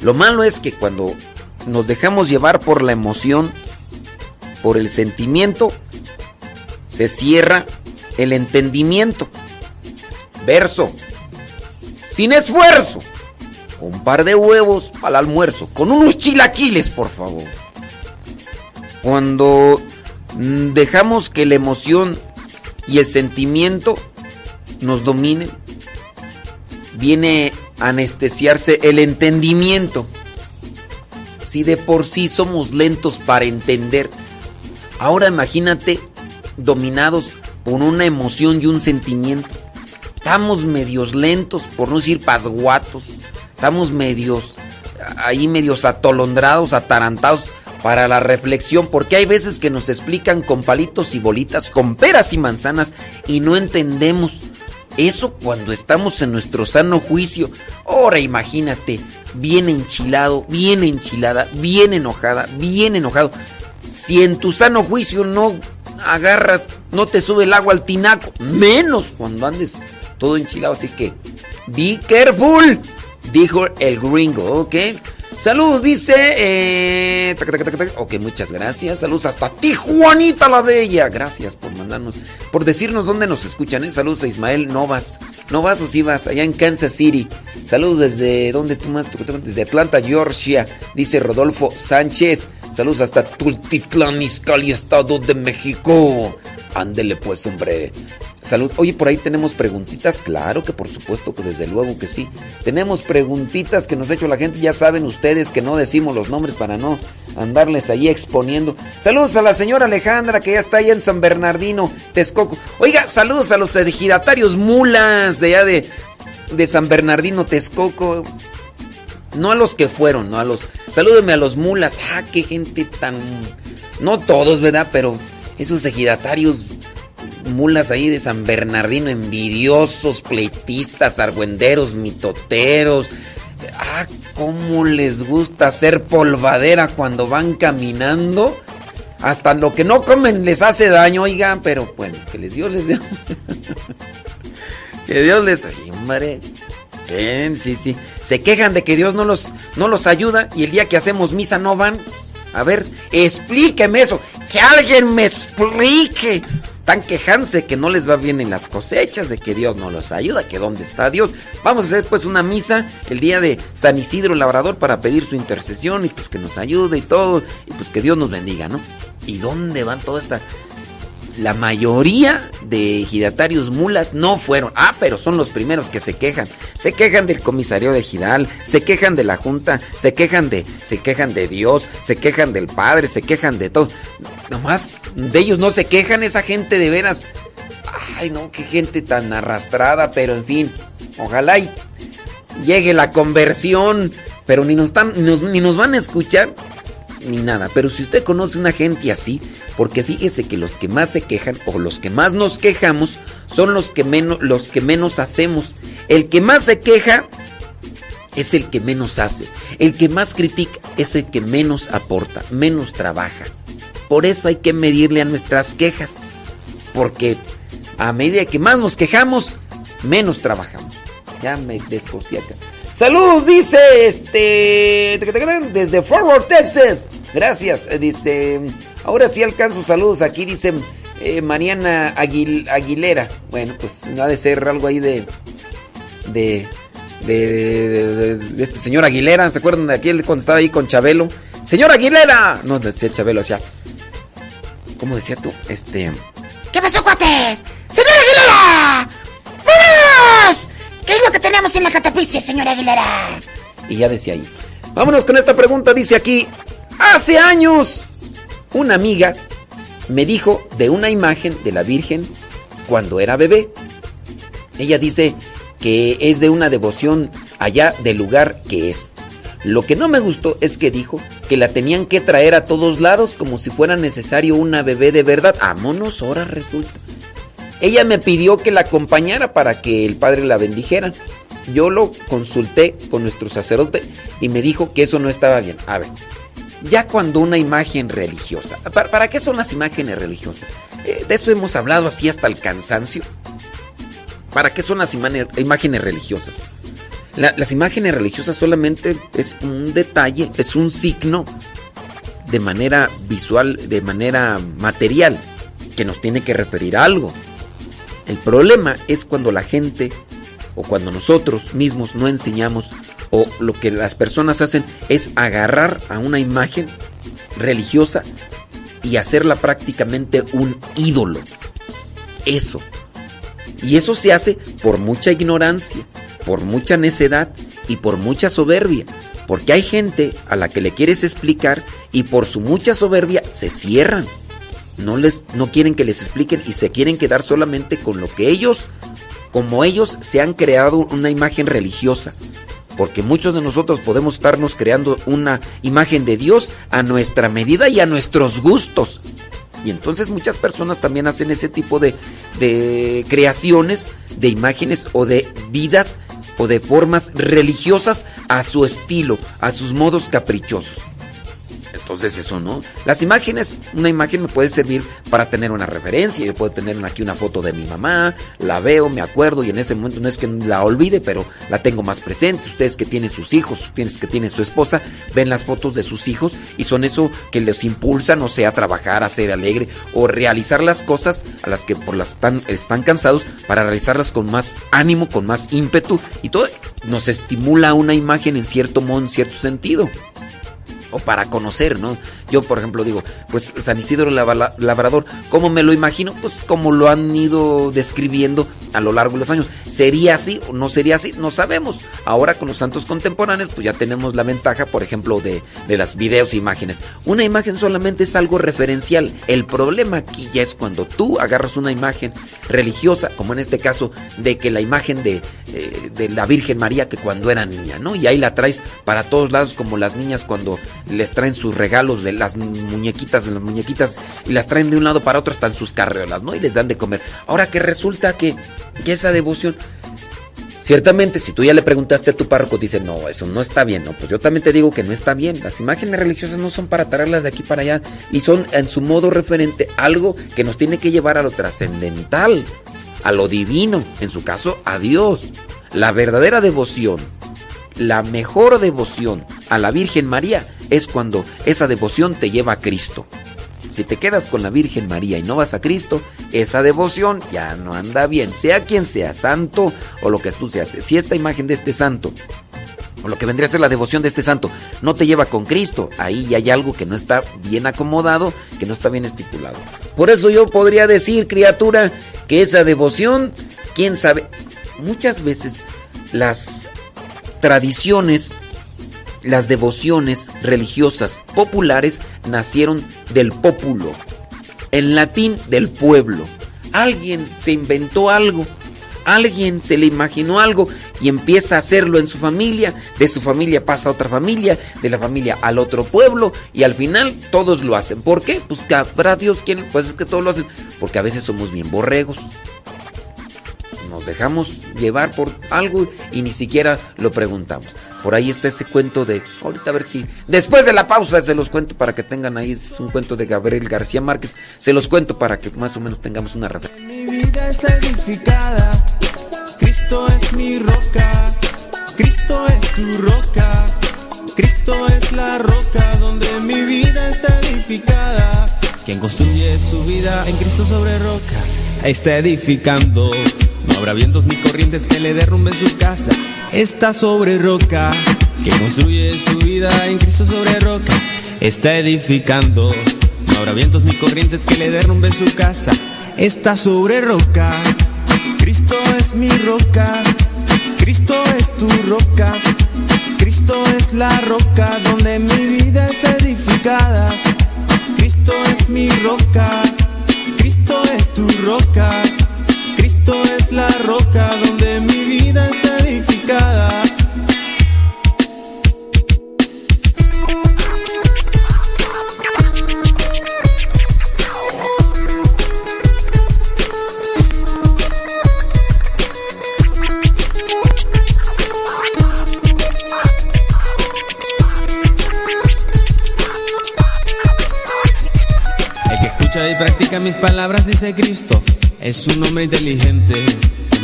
Lo malo es que cuando nos dejamos llevar por la emoción, por el sentimiento, se cierra el entendimiento. Verso. Sin esfuerzo. Un par de huevos para el almuerzo. Con unos chilaquiles, por favor. Cuando mm, dejamos que la emoción y el sentimiento nos dominen, viene a anestesiarse el entendimiento. Si de por sí somos lentos para entender, ahora imagínate dominados por una emoción y un sentimiento. Estamos medios lentos, por no decir pasguatos. Estamos medios ahí medios atolondrados, atarantados para la reflexión, porque hay veces que nos explican con palitos y bolitas, con peras y manzanas y no entendemos. Eso cuando estamos en nuestro sano juicio. Ahora imagínate, bien enchilado, bien enchilada, bien enojada, bien enojado. Si en tu sano juicio no agarras, no te sube el agua al tinaco, menos cuando andes todo enchilado. Así que, be careful, dijo el gringo, ¿ok? Saludos, dice. Eh, ok, muchas gracias. Saludos hasta Tijuanita la Bella. Gracias por mandarnos, por decirnos dónde nos escuchan. ¿eh? Saludos a Ismael Novas. Novas o si vas, allá en Kansas City. Saludos desde, ¿dónde tú más? Desde Atlanta, Georgia. Dice Rodolfo Sánchez. Saludos hasta Tultitlán, Izcalli, Estado de México. Ándele pues, hombre. Salud. Oye, por ahí tenemos preguntitas. Claro que por supuesto que desde luego que sí. Tenemos preguntitas que nos ha hecho la gente. Ya saben ustedes que no decimos los nombres para no andarles ahí exponiendo. Saludos a la señora Alejandra que ya está ahí en San Bernardino, Texcoco. Oiga, saludos a los ejidatarios mulas de allá de, de San Bernardino, Texcoco. No a los que fueron, no a los. Salúdenme a los mulas. Ah, qué gente tan. No todos, ¿verdad? Pero esos ejidatarios mulas ahí de San Bernardino, envidiosos, pleitistas, argüenderos, mitoteros. Ah, cómo les gusta hacer polvadera cuando van caminando. Hasta lo que no comen les hace daño, oigan, pero bueno, que les Dios les dé. [LAUGHS] que Dios les. Ay, hombre. sí, sí. Se quejan de que Dios no los, no los ayuda y el día que hacemos misa no van. A ver, explíqueme eso. Que alguien me explique. Están quejándose que no les va bien en las cosechas, de que Dios no los ayuda, que dónde está Dios. Vamos a hacer pues una misa el día de San Isidro Labrador para pedir su intercesión y pues que nos ayude y todo, y pues que Dios nos bendiga, ¿no? ¿Y dónde van toda esta la mayoría de ejidatarios mulas no fueron. Ah, pero son los primeros que se quejan. Se quejan del comisario de ejidal, se quejan de la junta, se quejan de se quejan de Dios, se quejan del Padre, se quejan de todo. Nomás de ellos no se quejan esa gente de veras. Ay, no, qué gente tan arrastrada, pero en fin, ojalá y llegue la conversión, pero ni nos, están, ni nos van a escuchar ni nada. Pero si usted conoce una gente así, porque fíjese que los que más se quejan o los que más nos quejamos son los que menos, los que menos hacemos. El que más se queja es el que menos hace. El que más critica es el que menos aporta, menos trabaja. Por eso hay que medirle a nuestras quejas. Porque a medida que más nos quejamos, menos trabajamos. Ya me descosí acá. Saludos, dice este. Desde Forward, Texas. Gracias. Eh, dice. Ahora sí alcanzo saludos. Aquí dice eh, Mariana Aguilera. Bueno, pues ha de ser algo ahí de. De. De, de, este señor Aguilera. ¿Se acuerdan de aquel cuando estaba ahí con Chabelo? ¡Señor Aguilera! No, decía Chabelo, sea. ¿Cómo decía tú? Este. ¿Qué pasó, cuates? ¡Señor Aguilera! ¡Vamos! ¿Qué es lo que tenemos en la catapicia, señora Aguilera? Y ya decía ahí. Vámonos con esta pregunta. Dice aquí: Hace años, una amiga me dijo de una imagen de la Virgen cuando era bebé. Ella dice que es de una devoción allá del lugar que es. Lo que no me gustó es que dijo que la tenían que traer a todos lados como si fuera necesario una bebé de verdad. Vámonos, ahora resulta. Ella me pidió que la acompañara para que el padre la bendijera. Yo lo consulté con nuestro sacerdote y me dijo que eso no estaba bien. A ver, ya cuando una imagen religiosa, ¿para, qué son las imágenes religiosas? Eh, de eso hemos hablado así hasta el cansancio. ¿Para qué son las imágenes religiosas? las imágenes religiosas solamente es un detalle, es un signo de manera visual, de manera material, que nos tiene que referir a algo. El problema es cuando la gente o cuando nosotros mismos no enseñamos o lo que las personas hacen es agarrar a una imagen religiosa y hacerla prácticamente un ídolo. Eso. Y eso se hace por mucha ignorancia, por mucha necedad y por mucha soberbia. Porque hay gente a la que le quieres explicar y por su mucha soberbia se cierran. No, les, no quieren que les expliquen y se quieren quedar solamente con lo que ellos, como ellos se han creado una imagen religiosa. Porque muchos de nosotros podemos estarnos creando una imagen de Dios a nuestra medida y a nuestros gustos. Y entonces muchas personas también hacen ese tipo de, de creaciones, de imágenes o de vidas o de formas religiosas a su estilo, a sus modos caprichosos. Entonces eso no. Las imágenes, una imagen me puede servir para tener una referencia. Yo puedo tener aquí una foto de mi mamá, la veo, me acuerdo y en ese momento no es que la olvide, pero la tengo más presente. Ustedes que tienen sus hijos, ustedes que tienen su esposa, ven las fotos de sus hijos y son eso que les impulsa, no sé, a trabajar, a ser alegre o realizar las cosas a las que por las están, están cansados para realizarlas con más ánimo, con más ímpetu y todo nos estimula una imagen en cierto modo, en cierto sentido o para conocer, ¿no? Yo, por ejemplo, digo, pues San Isidro Labrador, ¿cómo me lo imagino? Pues como lo han ido describiendo a lo largo de los años. ¿Sería así o no sería así? No sabemos. Ahora con los santos contemporáneos, pues ya tenemos la ventaja, por ejemplo, de, de las videos e imágenes. Una imagen solamente es algo referencial. El problema aquí ya es cuando tú agarras una imagen religiosa, como en este caso, de que la imagen de, eh, de la Virgen María que cuando era niña, ¿no? Y ahí la traes para todos lados como las niñas cuando les traen sus regalos de las muñequitas, las muñequitas, y las traen de un lado para otro hasta en sus carreolas, ¿no? Y les dan de comer. Ahora que resulta que, que esa devoción Ciertamente, si tú ya le preguntaste a tu párroco, dice, no, eso no está bien, no, pues yo también te digo que no está bien. Las imágenes religiosas no son para traerlas de aquí para allá y son en su modo referente algo que nos tiene que llevar a lo trascendental, a lo divino, en su caso, a Dios. La verdadera devoción la mejor devoción a la Virgen María es cuando esa devoción te lleva a Cristo. Si te quedas con la Virgen María y no vas a Cristo, esa devoción ya no anda bien, sea quien sea, santo o lo que tú seas. Si esta imagen de este santo, o lo que vendría a ser la devoción de este santo, no te lleva con Cristo, ahí ya hay algo que no está bien acomodado, que no está bien estipulado. Por eso yo podría decir, criatura, que esa devoción, quién sabe, muchas veces las tradiciones, las devociones religiosas populares nacieron del pópulo, en latín del pueblo. Alguien se inventó algo, alguien se le imaginó algo y empieza a hacerlo en su familia, de su familia pasa a otra familia, de la familia al otro pueblo y al final todos lo hacen. ¿Por qué? Pues habrá Dios quien, pues es que todos lo hacen, porque a veces somos bien borregos nos dejamos llevar por algo y ni siquiera lo preguntamos. Por ahí está ese cuento de, ahorita a ver si, después de la pausa se los cuento para que tengan ahí, es un cuento de Gabriel García Márquez, se los cuento para que más o menos tengamos una referencia. Mi vida está edificada, Cristo es mi roca, Cristo es tu roca, Cristo es la roca donde mi vida está edificada. Quien construye su vida en Cristo sobre roca, está edificando. No habrá vientos ni corrientes que le derrumben su casa. Está sobre roca. Que construye su vida en Cristo sobre roca. Está edificando. No habrá vientos ni corrientes que le derrumben su casa. Está sobre roca. Cristo es mi roca. Cristo es tu roca. Cristo es la roca donde mi vida está edificada. Cristo es mi roca. Cristo es tu roca. Cristo es la roca donde mi vida está edificada. El que escucha y practica mis palabras, dice Cristo, es un hombre inteligente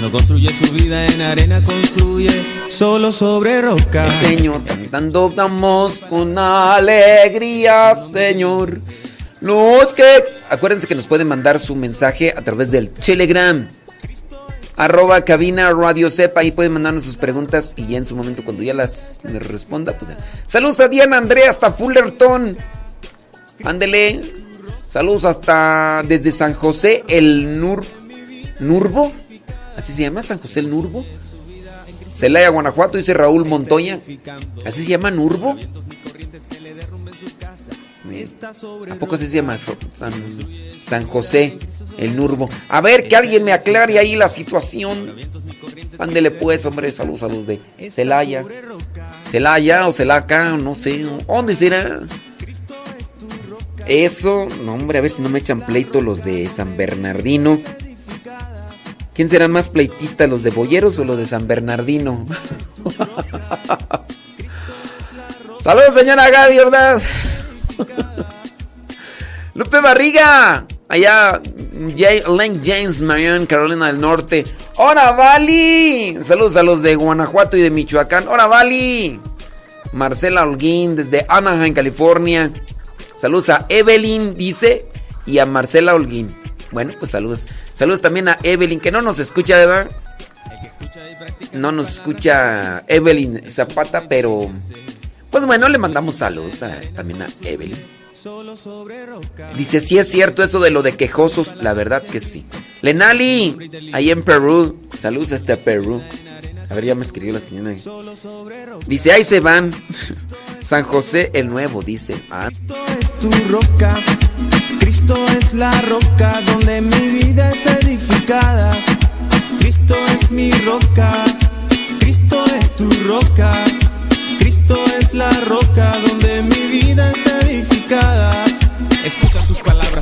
No construye su vida en arena, construye solo sobre roca. Señor, cantando damos con alegría, Señor. Los que. Acuérdense que nos pueden mandar su mensaje a través del Telegram. Arroba cabina radio sepa. Ahí pueden mandarnos sus preguntas. Y ya en su momento, cuando ya las responda, pues. Saludos a Diana Andrea hasta Fullerton. Ándele. Saludos hasta desde San José el Nur, Nurbo. Así se llama, San José el Nurbo. Celaya, Guanajuato, dice Raúl Montoya. Así se llama Nurbo. ¿A poco se llama San, San José el Nurbo? A ver, que alguien me aclare ahí la situación. Ándele pues, hombre, saludos a los de Celaya. Celaya o Celaca, no sé. ¿Dónde será? Eso, no hombre, a ver si no me echan pleito los de San Bernardino. ¿Quién será más pleitista, los de Boyeros o los de San Bernardino? [LAUGHS] Saludos, señora Gaby, ¿verdad? [LAUGHS] Lupe Barriga, allá, Lane James, Marion, Carolina del Norte. ¡Hola, Vali! Saludos a los de Guanajuato y de Michoacán. ¡Hola, Vali! Marcela Holguín, desde Anaheim, California. Saludos a Evelyn, dice, y a Marcela Holguín. Bueno, pues saludos. Saludos también a Evelyn, que no nos escucha, ¿verdad? No nos escucha Evelyn Zapata, pero... Pues bueno, le mandamos saludos también a Evelyn. Dice, sí es cierto eso de lo de quejosos, la verdad que sí. Lenali, ahí en Perú. Saludos hasta Perú. A ver, ya me escribió la señora. Dice, ahí se van. [LAUGHS] San José el Nuevo, dice. Ah. Cristo es tu roca. Cristo es la roca donde mi vida está edificada. Cristo es mi roca. Cristo es tu roca. Cristo es la roca donde mi vida está edificada.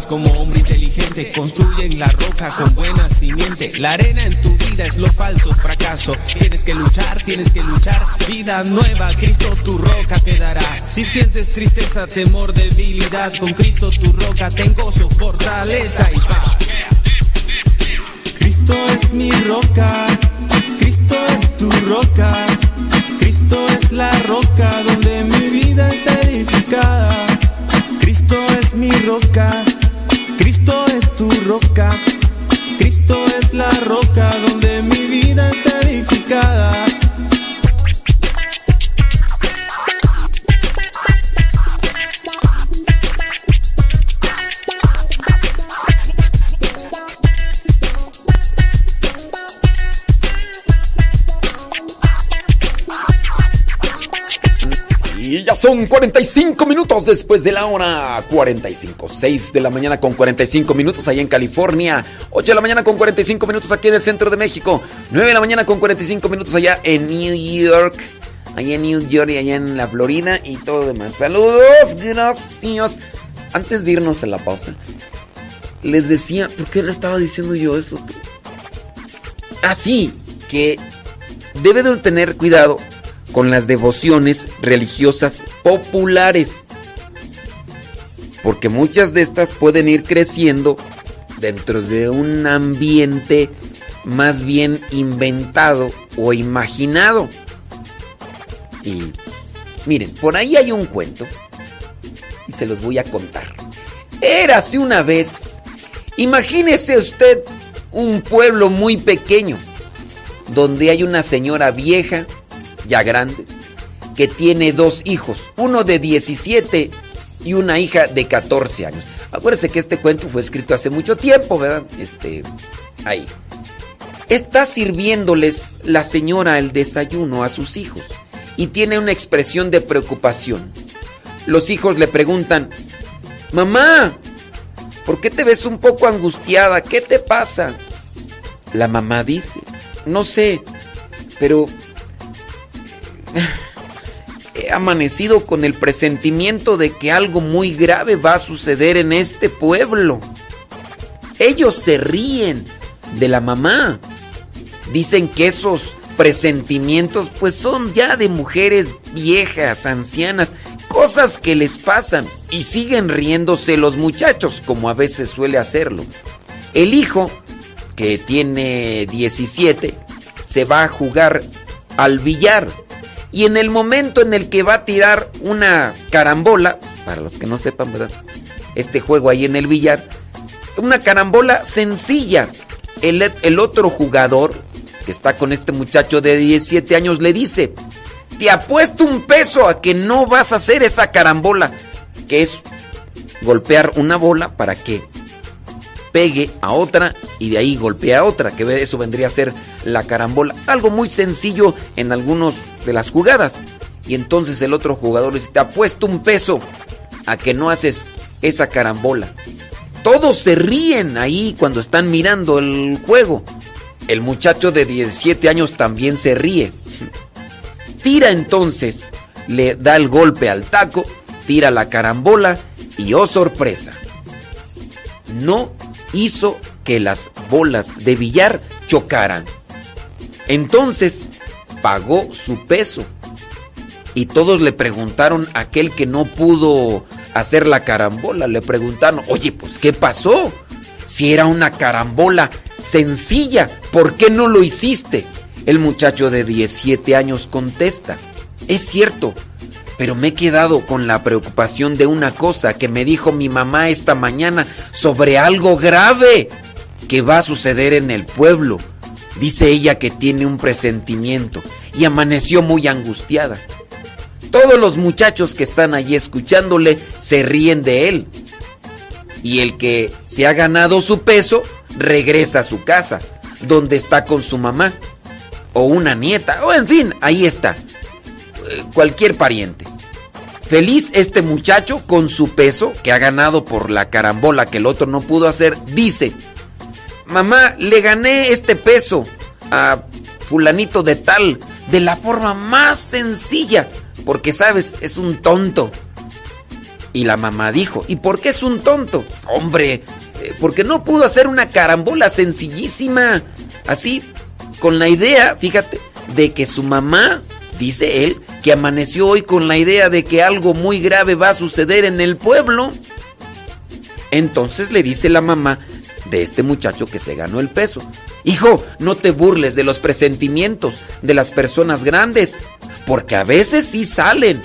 Como hombre inteligente. Construyen la roca con buena simiente. La arena en tu vida es lo falso, fracaso. Tienes que luchar, tienes que luchar. Vida nueva, Cristo tu roca te dará. Si sientes tristeza, temor, debilidad, con Cristo tu roca ten gozo, fortaleza y paz. Cristo es mi roca. Cristo es tu roca. Cristo es la roca donde mi vida está edificada. Cristo es mi roca, Cristo es tu roca, Cristo es la roca donde mi vida está edificada. Y ya son 45 minutos después de la hora 45. 6 de la mañana con 45 minutos allá en California. 8 de la mañana con 45 minutos aquí en el centro de México. 9 de la mañana con 45 minutos allá en New York. Allá en New York y allá en la Florida y todo demás. Saludos, gracias. Antes de irnos a la pausa, les decía, ¿por qué le estaba diciendo yo eso? Así que debe de tener cuidado con las devociones religiosas populares. Porque muchas de estas pueden ir creciendo dentro de un ambiente más bien inventado o imaginado. Y miren, por ahí hay un cuento y se los voy a contar. Érase una vez, imagínese usted un pueblo muy pequeño donde hay una señora vieja ya grande, que tiene dos hijos, uno de 17 y una hija de 14 años. Acuérdense que este cuento fue escrito hace mucho tiempo, ¿verdad? Este, ahí. Está sirviéndoles la señora el desayuno a sus hijos y tiene una expresión de preocupación. Los hijos le preguntan, mamá, ¿por qué te ves un poco angustiada? ¿Qué te pasa? La mamá dice, no sé, pero he amanecido con el presentimiento de que algo muy grave va a suceder en este pueblo. Ellos se ríen de la mamá. Dicen que esos presentimientos pues son ya de mujeres viejas, ancianas, cosas que les pasan y siguen riéndose los muchachos como a veces suele hacerlo. El hijo que tiene 17, se va a jugar al billar. Y en el momento en el que va a tirar una carambola, para los que no sepan, ¿verdad? Este juego ahí en el billar, una carambola sencilla. El, el otro jugador, que está con este muchacho de 17 años, le dice, te apuesto un peso a que no vas a hacer esa carambola, que es golpear una bola para que pegue a otra y de ahí golpea a otra, que eso vendría a ser la carambola. Algo muy sencillo en algunas de las jugadas. Y entonces el otro jugador dice, te apuesto un peso a que no haces esa carambola. Todos se ríen ahí cuando están mirando el juego. El muchacho de 17 años también se ríe. Tira entonces, le da el golpe al taco, tira la carambola y oh sorpresa. No hizo que las bolas de billar chocaran. Entonces pagó su peso. Y todos le preguntaron a aquel que no pudo hacer la carambola. Le preguntaron, oye, pues ¿qué pasó? Si era una carambola sencilla, ¿por qué no lo hiciste? El muchacho de 17 años contesta, es cierto, pero me he quedado con la preocupación de una cosa que me dijo mi mamá esta mañana sobre algo grave que va a suceder en el pueblo. Dice ella que tiene un presentimiento y amaneció muy angustiada. Todos los muchachos que están allí escuchándole se ríen de él. Y el que se ha ganado su peso regresa a su casa, donde está con su mamá, o una nieta, o en fin, ahí está. Eh, cualquier pariente. Feliz este muchacho con su peso que ha ganado por la carambola que el otro no pudo hacer, dice, mamá, le gané este peso a fulanito de tal de la forma más sencilla, porque sabes, es un tonto. Y la mamá dijo, ¿y por qué es un tonto? Hombre, eh, porque no pudo hacer una carambola sencillísima, así, con la idea, fíjate, de que su mamá, dice él, que amaneció hoy con la idea de que algo muy grave va a suceder en el pueblo. Entonces le dice la mamá de este muchacho que se ganó el peso, hijo, no te burles de los presentimientos de las personas grandes, porque a veces sí salen.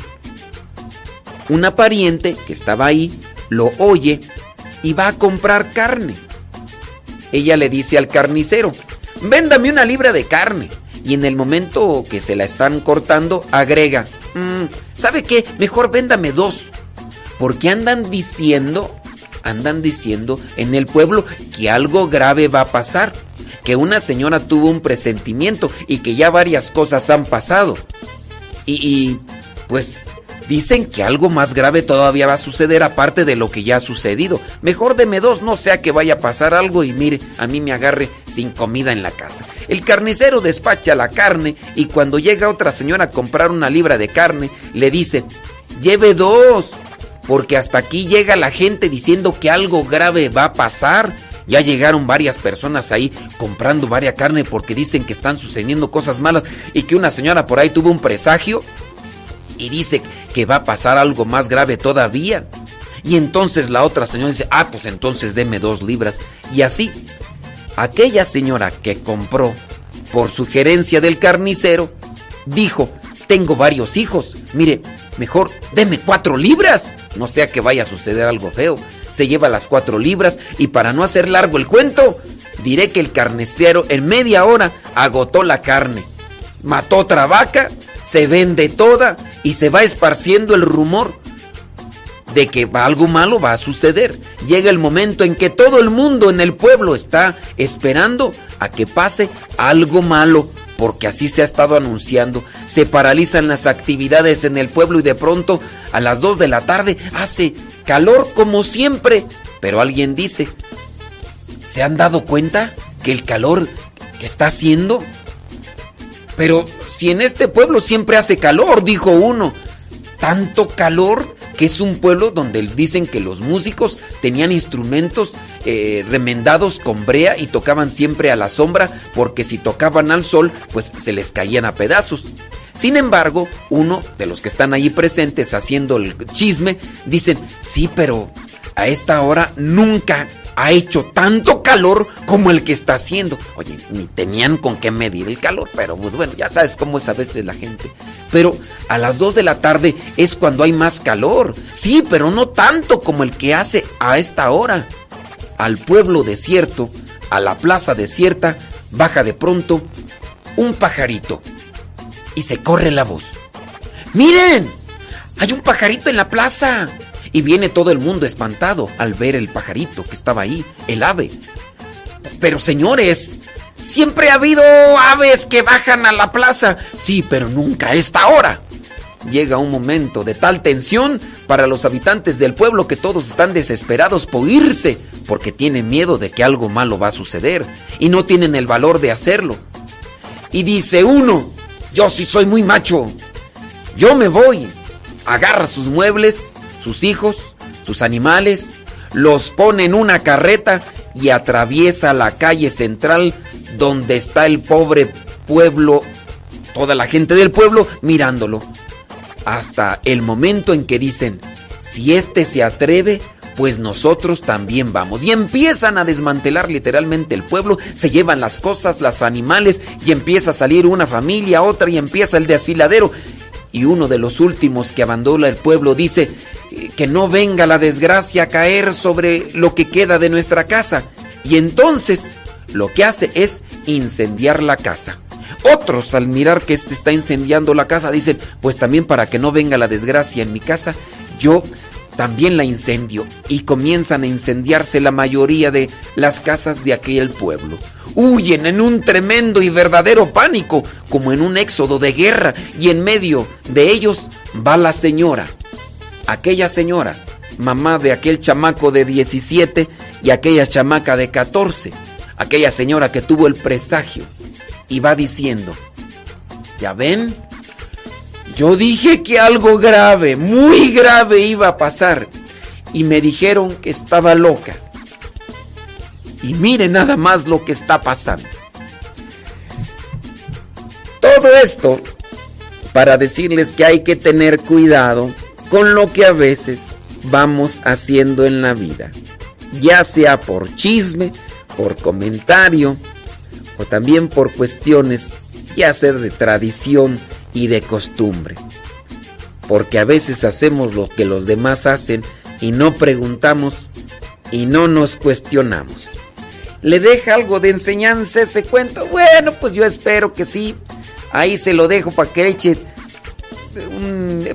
Una pariente que estaba ahí lo oye y va a comprar carne. Ella le dice al carnicero, véndame una libra de carne. Y en el momento que se la están cortando, agrega, mm, ¿sabe qué? Mejor véndame dos. Porque andan diciendo, andan diciendo en el pueblo que algo grave va a pasar. Que una señora tuvo un presentimiento y que ya varias cosas han pasado. Y, y pues Dicen que algo más grave todavía va a suceder aparte de lo que ya ha sucedido. Mejor deme dos, no sea que vaya a pasar algo y mire, a mí me agarre sin comida en la casa. El carnicero despacha la carne y cuando llega otra señora a comprar una libra de carne, le dice, lleve dos, porque hasta aquí llega la gente diciendo que algo grave va a pasar. Ya llegaron varias personas ahí comprando varia carne porque dicen que están sucediendo cosas malas y que una señora por ahí tuvo un presagio y dice que va a pasar algo más grave todavía. Y entonces la otra señora dice, ah, pues entonces deme dos libras. Y así, aquella señora que compró por sugerencia del carnicero, dijo, tengo varios hijos, mire, mejor deme cuatro libras. No sea que vaya a suceder algo feo. Se lleva las cuatro libras y para no hacer largo el cuento, diré que el carnicero en media hora agotó la carne. Mató otra vaca se vende toda y se va esparciendo el rumor de que algo malo va a suceder. Llega el momento en que todo el mundo en el pueblo está esperando a que pase algo malo, porque así se ha estado anunciando. Se paralizan las actividades en el pueblo y de pronto a las 2 de la tarde hace calor como siempre. Pero alguien dice, ¿se han dado cuenta que el calor que está haciendo? Pero si en este pueblo siempre hace calor, dijo uno. Tanto calor que es un pueblo donde dicen que los músicos tenían instrumentos eh, remendados con brea y tocaban siempre a la sombra porque si tocaban al sol pues se les caían a pedazos. Sin embargo, uno de los que están ahí presentes haciendo el chisme dicen, sí, pero a esta hora nunca ha hecho tanto calor como el que está haciendo. Oye, ni tenían con qué medir el calor, pero pues bueno, ya sabes cómo es a veces la gente. Pero a las 2 de la tarde es cuando hay más calor. Sí, pero no tanto como el que hace a esta hora. Al pueblo desierto, a la plaza desierta, baja de pronto un pajarito y se corre la voz. ¡Miren! Hay un pajarito en la plaza. Y viene todo el mundo espantado al ver el pajarito que estaba ahí, el ave. Pero señores, siempre ha habido aves que bajan a la plaza. Sí, pero nunca a esta hora. Llega un momento de tal tensión para los habitantes del pueblo que todos están desesperados por irse porque tienen miedo de que algo malo va a suceder y no tienen el valor de hacerlo. Y dice uno, yo sí soy muy macho, yo me voy, agarra sus muebles, sus hijos, sus animales, los pone en una carreta y atraviesa la calle central donde está el pobre pueblo, toda la gente del pueblo mirándolo. Hasta el momento en que dicen, si este se atreve, pues nosotros también vamos. Y empiezan a desmantelar literalmente el pueblo, se llevan las cosas, los animales, y empieza a salir una familia, otra, y empieza el desfiladero. Y uno de los últimos que abandona el pueblo dice, que no venga la desgracia a caer sobre lo que queda de nuestra casa. Y entonces lo que hace es incendiar la casa. Otros al mirar que éste está incendiando la casa dicen, pues también para que no venga la desgracia en mi casa, yo también la incendio. Y comienzan a incendiarse la mayoría de las casas de aquel pueblo. Huyen en un tremendo y verdadero pánico, como en un éxodo de guerra, y en medio de ellos va la señora aquella señora, mamá de aquel chamaco de 17 y aquella chamaca de 14, aquella señora que tuvo el presagio, y va diciendo, ¿ya ven? Yo dije que algo grave, muy grave iba a pasar, y me dijeron que estaba loca. Y mire nada más lo que está pasando. Todo esto para decirles que hay que tener cuidado con lo que a veces vamos haciendo en la vida, ya sea por chisme, por comentario o también por cuestiones ya sea de tradición y de costumbre. Porque a veces hacemos lo que los demás hacen y no preguntamos y no nos cuestionamos. ¿Le deja algo de enseñanza ese cuento? Bueno, pues yo espero que sí. Ahí se lo dejo para que eche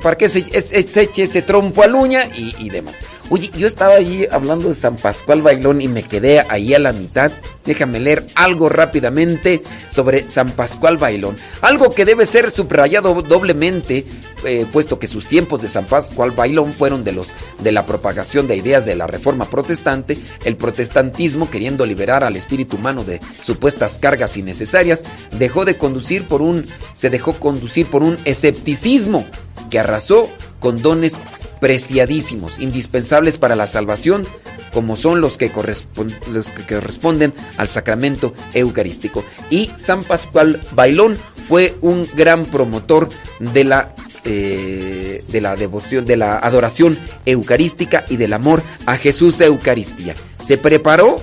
para que se, eche ese trompo a luña y, demás. Oye, yo estaba allí hablando de San Pascual Bailón y me quedé ahí a la mitad. Déjame leer algo rápidamente sobre San Pascual Bailón. Algo que debe ser subrayado doblemente, eh, puesto que sus tiempos de San Pascual Bailón fueron de los de la propagación de ideas de la Reforma Protestante, el protestantismo queriendo liberar al espíritu humano de supuestas cargas innecesarias, dejó de conducir por un se dejó conducir por un escepticismo que arrasó con dones preciadísimos, indispensables para la salvación, como son los que, los que corresponden al sacramento eucarístico. Y San Pascual Bailón fue un gran promotor de la eh, de la devoción, de la adoración eucarística y del amor a Jesús Eucaristía. Se preparó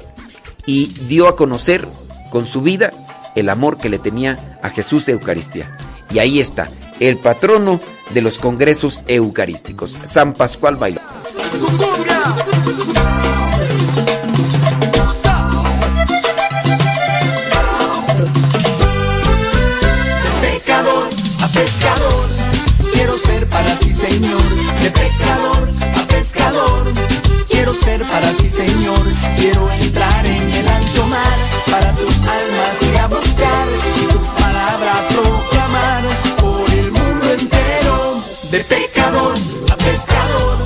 y dio a conocer con su vida el amor que le tenía a Jesús Eucaristía. Y ahí está, el patrono de los congresos eucarísticos, San Pascual Bailón. Pescador, quiero ser para ti, Señor. De pecador a pescador, quiero ser para ti, Señor. Quiero entrar en el ancho mar para tus almas y a buscar de pecador a pescador,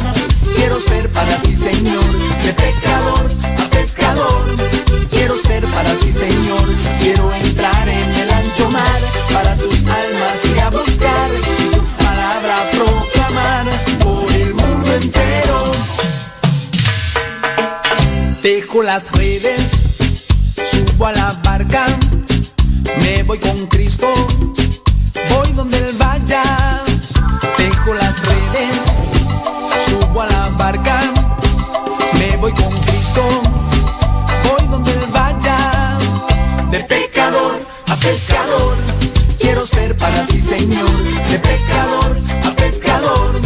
quiero ser para ti, Señor. De pecador a pescador, quiero ser para ti, Señor. Quiero entrar en el ancho mar para tus almas y a buscar tu palabra proclamar por el mundo entero. Dejo las redes, subo a la barca, me voy con Cristo, voy donde con Cristo, voy donde Él vaya. De pecador a pescador, quiero ser para ti, Señor. De pecador a pescador,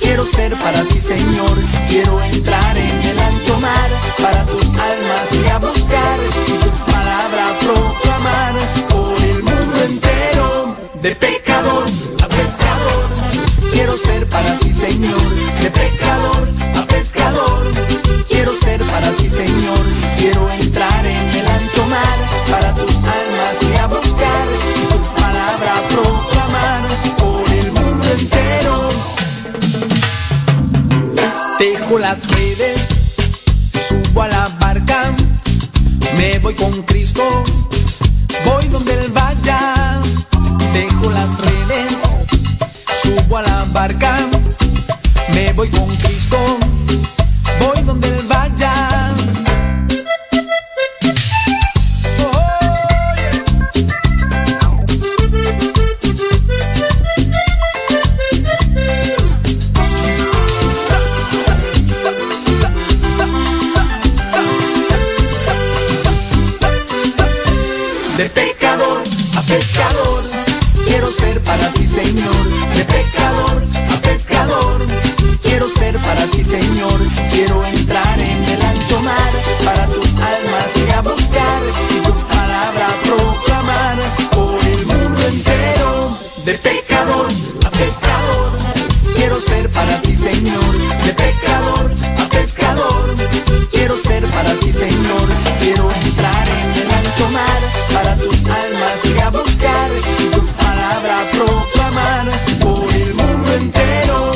quiero ser para ti, Señor. Quiero entrar en el ancho mar, para tus almas y a buscar tu palabra proclamar por el mundo entero. De pecador Quiero ser para ti, Señor. De pecador a pescador. Quiero ser para ti, Señor. Quiero entrar en el ancho mar para tus almas y a buscar tu palabra proclamar por el mundo entero. Dejo las redes, subo a la barca, me voy con Cristo, voy donde Él vaya. Dejo las redes, subo a la barca, me voy con Cristo, voy donde Él vaya. De pecador a pescador, quiero ser para ti, Señor. De pecador a pescador, quiero ser para ti, Señor. Quiero entrar en el ancho mar para tus almas y a buscar y tu palabra proclamar por el mundo entero. De pecador a pescador, quiero ser para ti, Señor. De pecador a pescador, quiero ser para ti, Señor. Quiero entrar en el ancho mar para tus almas y a buscar entero.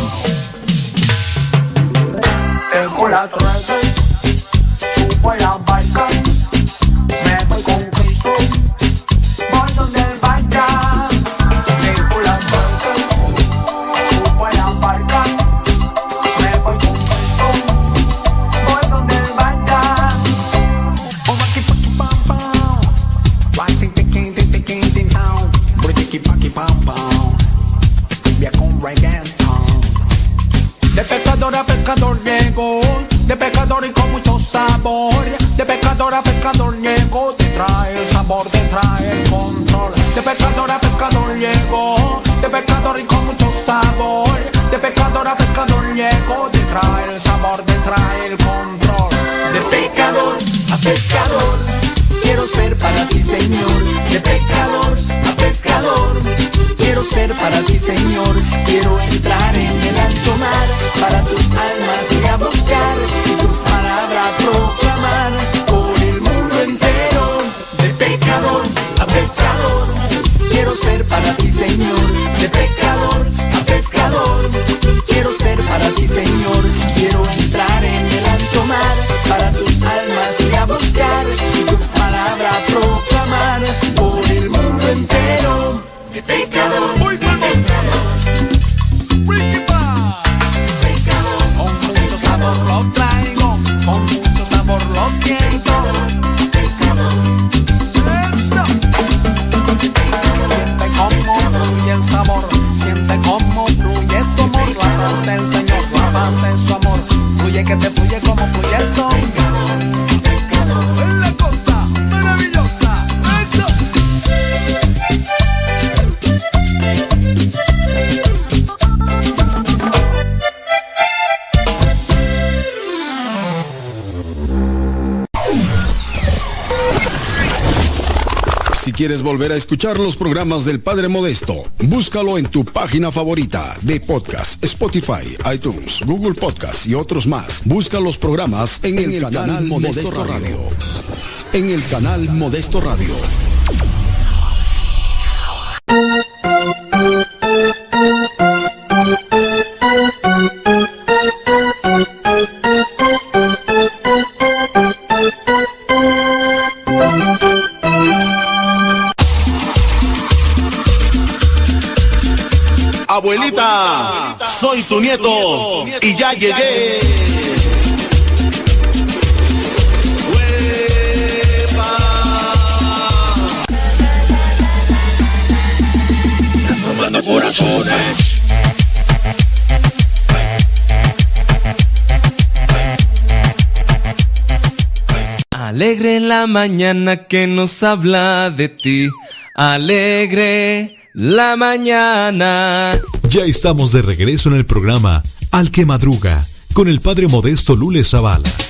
Dejo la redes, subo a quieres volver a escuchar los programas del Padre Modesto, búscalo en tu página favorita de podcast, Spotify, iTunes, Google Podcast y otros más. Busca los programas en, el, canal, Modesto, Radio. En el canal Modesto Radio. Y ya llegué. Tomando corazones. Alegre la mañana que nos habla de ti. Alegre la mañana. Ya estamos de regreso en el programa Al que Madruga con el Padre Modesto Lule Zavala.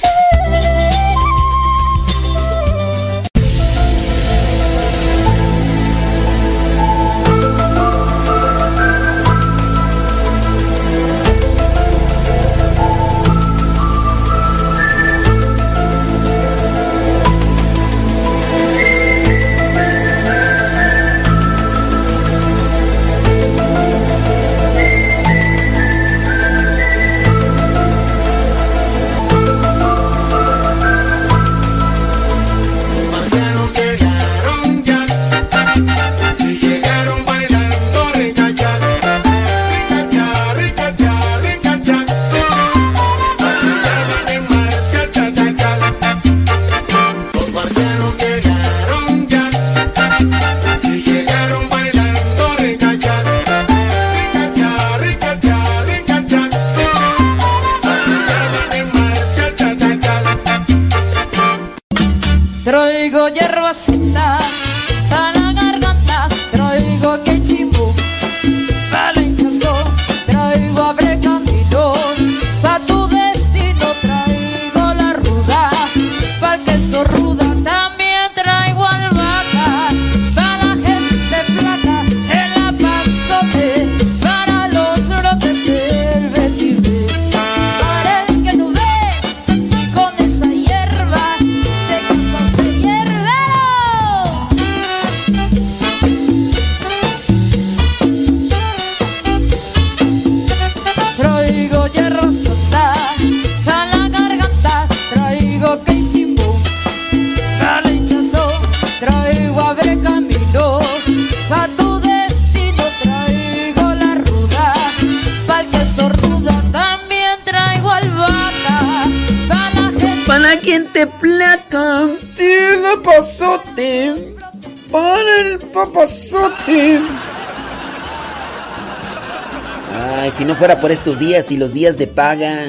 Fuera por estos días y los días de paga.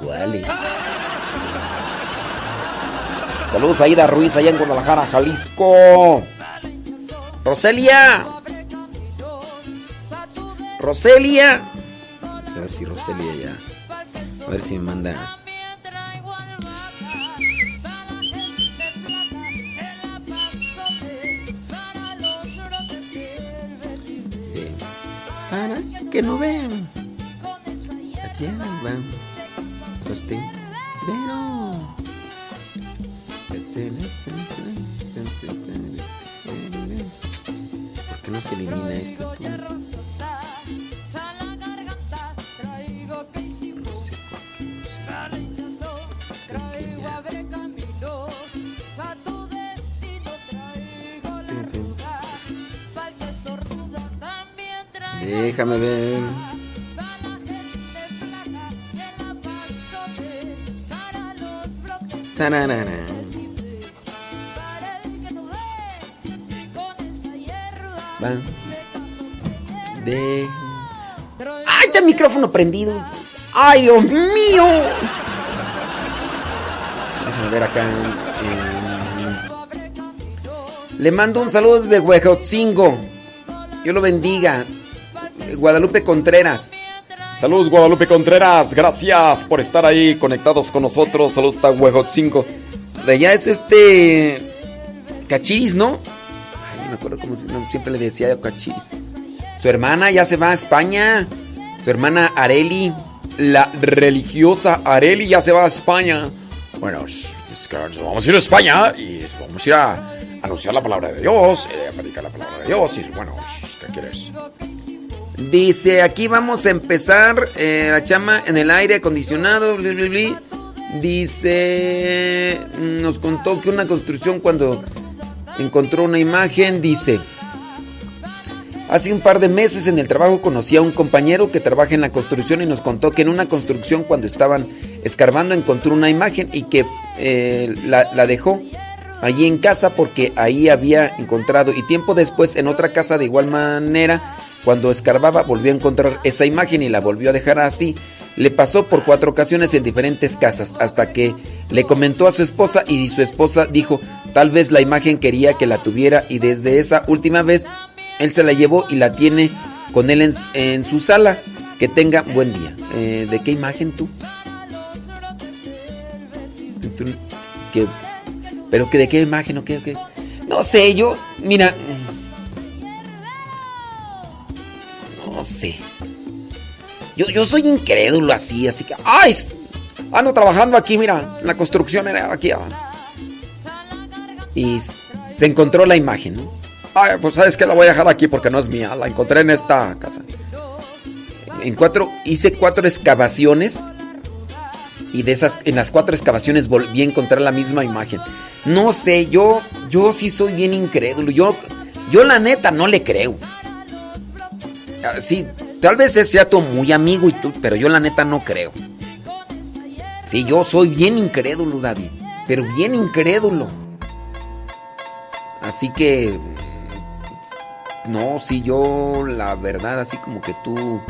¿Cuáles? Saludos a Ida Ruiz allá en Guadalajara, Jalisco. Roselia. Roselia. A ver si Roselia ya. A ver si me manda. que no vean. Van. Sostén. Pero. ¿Por qué no se elimina esto? Déjame ver. Sananana. Va. De. ¡Ay, está el micrófono prendido! ¡Ay, Dios mío! Déjame ver acá. Le mando un saludo desde Huejotzingo. Dios lo bendiga. Guadalupe Contreras. Saludos Guadalupe Contreras, gracias por estar ahí conectados con nosotros. Saludos a Huejot 5. De allá es este Cachiris, ¿no? Ay, no me acuerdo cómo siempre le decía yo Cachiris. Su hermana ya se va a España. Su hermana Areli, la religiosa Areli ya se va a España. Bueno, vamos a ir a España y vamos a ir a anunciar la palabra de Dios, eh, a predicar la palabra de Dios y bueno, ¿qué quieres? Dice, aquí vamos a empezar eh, la chama en el aire acondicionado. Dice, nos contó que una construcción cuando encontró una imagen, dice, hace un par de meses en el trabajo conocí a un compañero que trabaja en la construcción y nos contó que en una construcción cuando estaban escarbando encontró una imagen y que eh, la, la dejó allí en casa porque ahí había encontrado y tiempo después en otra casa de igual manera cuando escarbaba volvió a encontrar esa imagen y la volvió a dejar así. Le pasó por cuatro ocasiones en diferentes casas hasta que le comentó a su esposa y su esposa dijo tal vez la imagen quería que la tuviera y desde esa última vez él se la llevó y la tiene con él en, su sala. Que tenga buen día. Eh, ¿De qué imagen tú? Tú, ¿qué? ¿Pero que de qué imagen o qué? No sé, yo, mira. No sé. Yo, yo soy incrédulo así, así que. ¡Ay! Ando trabajando aquí, mira. La construcción era aquí. Y se encontró la imagen, ¿no? Ay, pues sabes que la voy a dejar aquí porque no es mía. La encontré en esta casa. En cuatro, hice cuatro excavaciones. Y de esas, en las cuatro excavaciones volví a encontrar la misma imagen. No sé, yo, yo sí soy bien incrédulo. Yo, yo la neta no le creo. Ah, Sí, tal vez sea tu muy amigo y tú, pero yo la neta no creo. Sí, yo soy bien incrédulo, David. Pero bien incrédulo. Así que... No, sí, yo la verdad, así como que tú...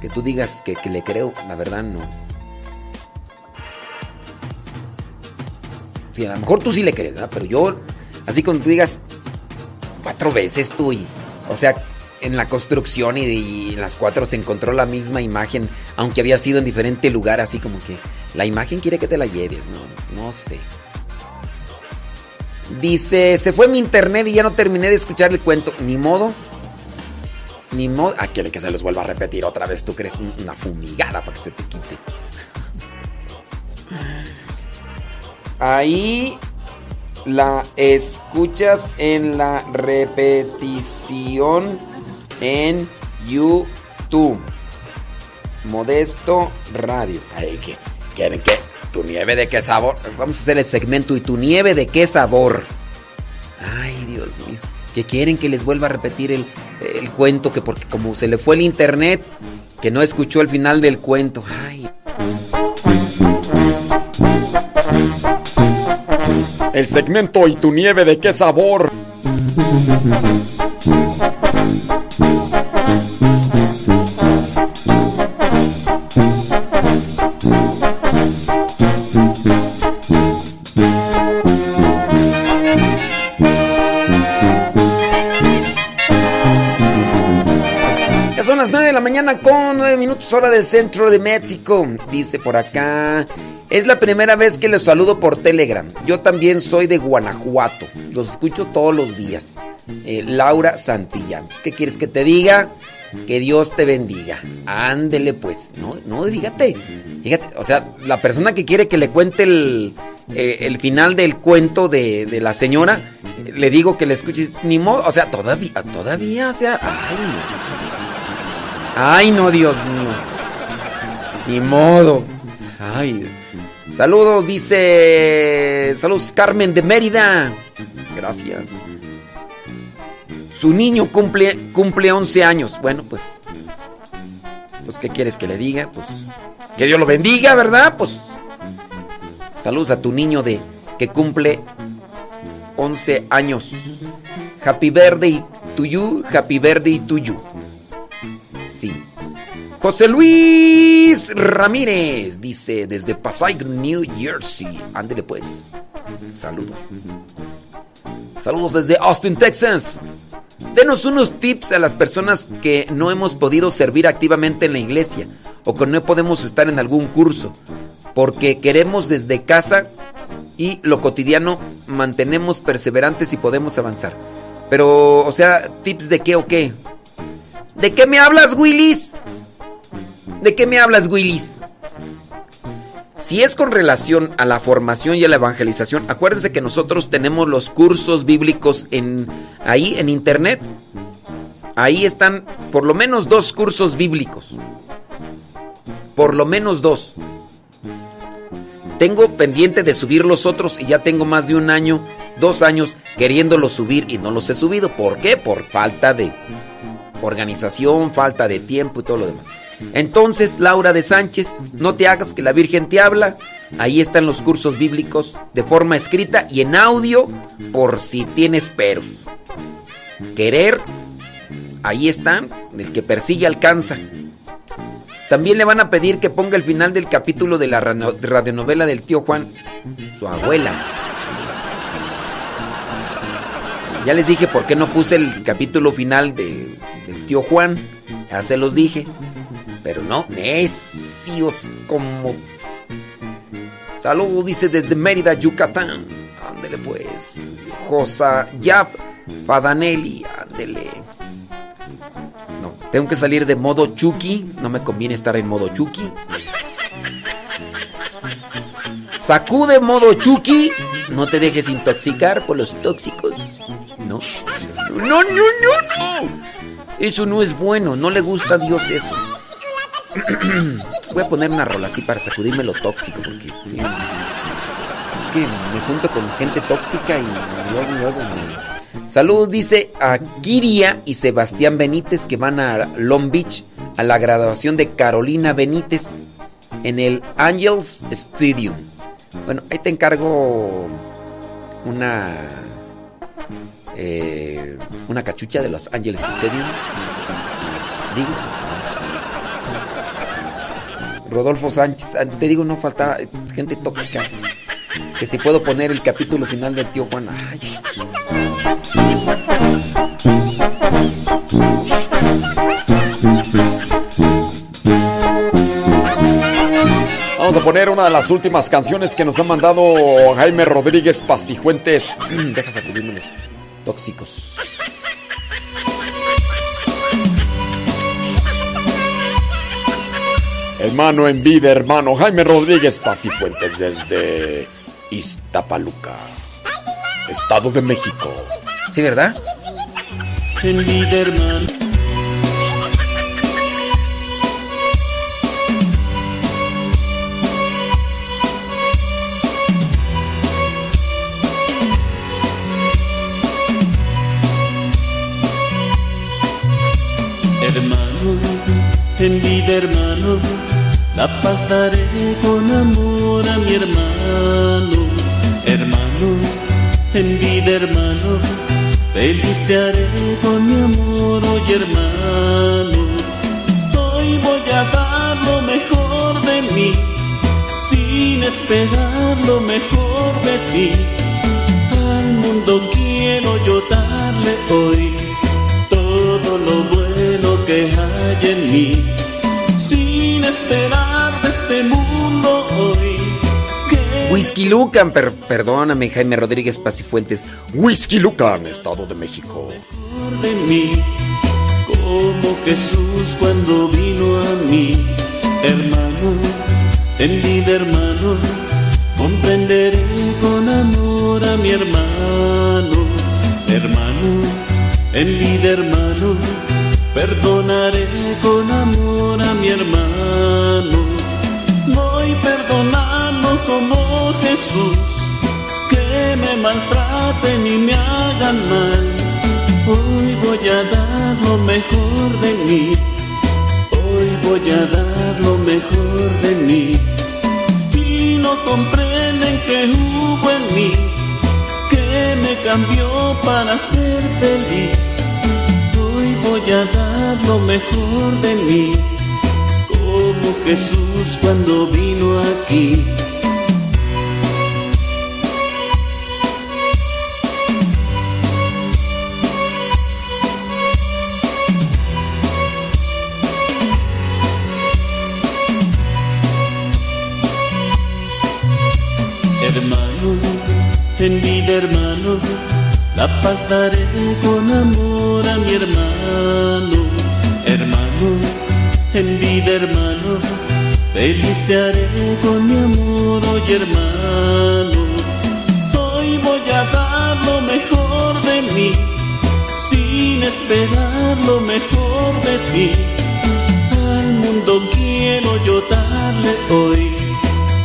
Que tú digas que, que le creo, la verdad no. Sí, a lo mejor tú sí le crees, ¿verdad? Pero yo, así como tú digas, cuatro veces tú y... O sea, en la construcción y, y en las cuatro se encontró la misma imagen, aunque había sido en diferente lugar, así como que la imagen quiere que te la lleves, no, no sé. Dice, se fue mi internet y ya no terminé de escuchar el cuento. Ni modo. Ni modo. Ah, quiere que se los vuelva a repetir otra vez. Tú crees una fumigada para que se te quite. Ahí la escuchas en la repetición en YouTube. Modesto Radio. Ay, ¿qué? ¿Quieren qué? ¿Tu nieve de qué sabor? Vamos a hacer el segmento. ¿Y tu nieve de qué sabor? Ay, Dios mío. Que quieren que les vuelva a repetir el, el cuento, que porque como se le fue el internet, que no escuchó el final del cuento. Ay. El segmento ¿Y tu nieve de qué sabor? Mañana con 9 minutos hora del centro de México. Dice por acá. Es la primera vez que les saludo por Telegram. Yo también soy de Guanajuato. Los escucho todos los días. Eh, Laura Santillán. ¿Qué quieres que te diga? Que Dios te bendiga. Ándele pues. No, no, fíjate. Fíjate. O sea, la persona que quiere que le cuente el, eh, el final del cuento de, de la señora, le digo que le escuche. Ni modo. O sea, todavía, todavía, o sea. Ay, no. Ay, no, Dios mío. Ni modo. Ay. Saludos, dice. Saludos, Carmen de Mérida. Gracias. Su niño cumple, cumple 11 años. Bueno, pues. Pues, ¿qué quieres que le diga? Pues. Que Dios lo bendiga, ¿verdad? Pues. Saludos a tu niño de que cumple 11 años. Happy birthday to you, happy birthday to you. Sí. José Luis Ramírez dice desde Passaic, New Jersey. Ándele pues. Saludos. Saludos desde Austin, Texas. Denos unos tips a las personas que no hemos podido servir activamente en la iglesia o que no podemos estar en algún curso porque queremos desde casa y lo cotidiano mantenemos perseverantes y podemos avanzar. Pero, o sea, tips de qué o qué. ¿De qué me hablas, Willis? ¿De qué me hablas, Willis? Si es con relación a la formación y a la evangelización, acuérdense que nosotros tenemos los cursos bíblicos en ahí en internet. Ahí están por lo menos dos cursos bíblicos. Por lo menos dos. Tengo pendiente de subir los otros y ya tengo más de un año, dos años queriéndolos subir y no los he subido. ¿Por qué? Por falta de organización, falta de tiempo y todo lo demás. Entonces, Laura de Sánchez, no te hagas que la Virgen te habla. Ahí están los cursos bíblicos de forma escrita y en audio por si tienes peros. Querer, ahí están, el que persigue alcanza. También le van a pedir que ponga el final del capítulo de la radionovela del tío Juan, su abuela. Ya les dije por qué no puse el capítulo final de, tío Juan. Ya se los dije. Pero no, necios como... Saludos, dice desde Mérida, Yucatán. Ándele pues. Josa Yap Padanelli, ándele. No, tengo que salir de modo Chucky. No me conviene estar en modo Chucky. Sacude modo Chucky. No te dejes intoxicar por los tóxicos. No. No, no, no, no. Eso no es bueno. No le gusta a Dios eso. [CLEARS THROAT] Voy a poner una rola así para sacudirme lo tóxico. Porque sí, es que me junto con gente tóxica y luego, luego me... Salud, dice a Kiria y Sebastián Benítez que van a Long Beach a la graduación de Carolina Benítez en el Angels Stadium. Bueno, ahí te encargo una eh, una cachucha de los Angeles Stadium. Digo, Rodolfo Sánchez, ah, te digo, no falta gente tóxica. Que si puedo poner el capítulo final del tío Juan. Vamos a poner una de las últimas canciones que nos ha mandado Jaime Rodríguez Pastijuentes. Deja sacudirme tóxicos. Hermano en vida, hermano Jaime Rodríguez Pastifuentes desde Iztapaluca, Estado de México. Sí, ¿verdad? En vida. Hermano, en vida, hermano, la paz daré con amor a mi hermano. Hermano, en vida, hermano, feliz te haré con mi amor, oye hermano. Hoy voy a dar lo mejor de mí, sin esperar lo mejor de ti. Al mundo quiero yo darle hoy todo lo bueno que hay en mí, esperar de este mundo hoy. Whisky Lucan, per- perdóname, Jaime Rodríguez Pacifuentes. Whisky Lucan, Estado de México. de mí, como Jesús cuando vino a mí, hermano, en vida hermano, comprenderé con amor a mi hermano, hermano, en vida hermano, perdonaré con amor a mi hermano, voy perdonando como Jesús, que me maltraten y me hagan mal. Hoy voy a dar lo mejor de mí. Hoy voy a dar lo mejor de mí. Y no comprenden que hubo en mí que me cambió para ser feliz. Voy a dar lo mejor de mí. Como Jesús cuando vino aquí. Hermano, en vida hermano, la paz daré con amor a mi hermano. Hermano, en vida hermano, feliz te haré con mi amor, oye hermano. Hoy voy a dar lo mejor de mí, sin esperar lo mejor de ti. Al mundo quiero yo darle hoy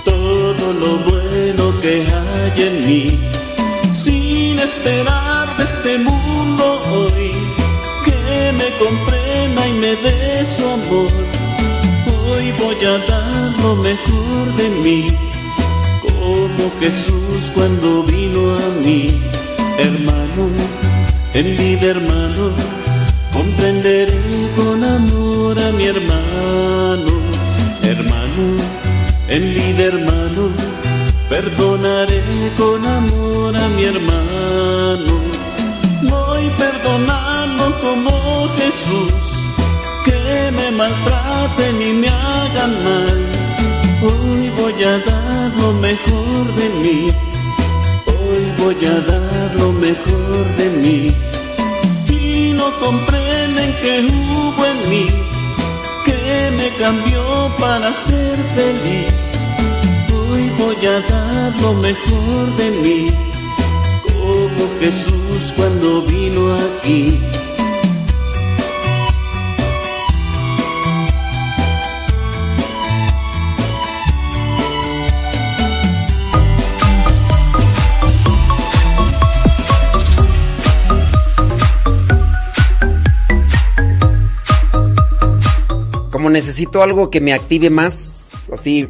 todo lo bueno que hay en mí, comprenda y me dé su amor. Hoy voy a dar lo mejor de mí, como Jesús cuando vino a mí, hermano, en vida hermano, comprenderé con amor a mi hermano, hermano en vida hermano, perdonaré con amor a mi hermano. Voy perdonando como maltraten y me hagan mal. Hoy voy a dar lo mejor de mí. Hoy voy a dar lo mejor de mí. Y no comprenden que hubo en mí que me cambió para ser feliz. Hoy voy a dar lo mejor de mí, como Jesús cuando vino aquí. Necesito algo que me active más, así,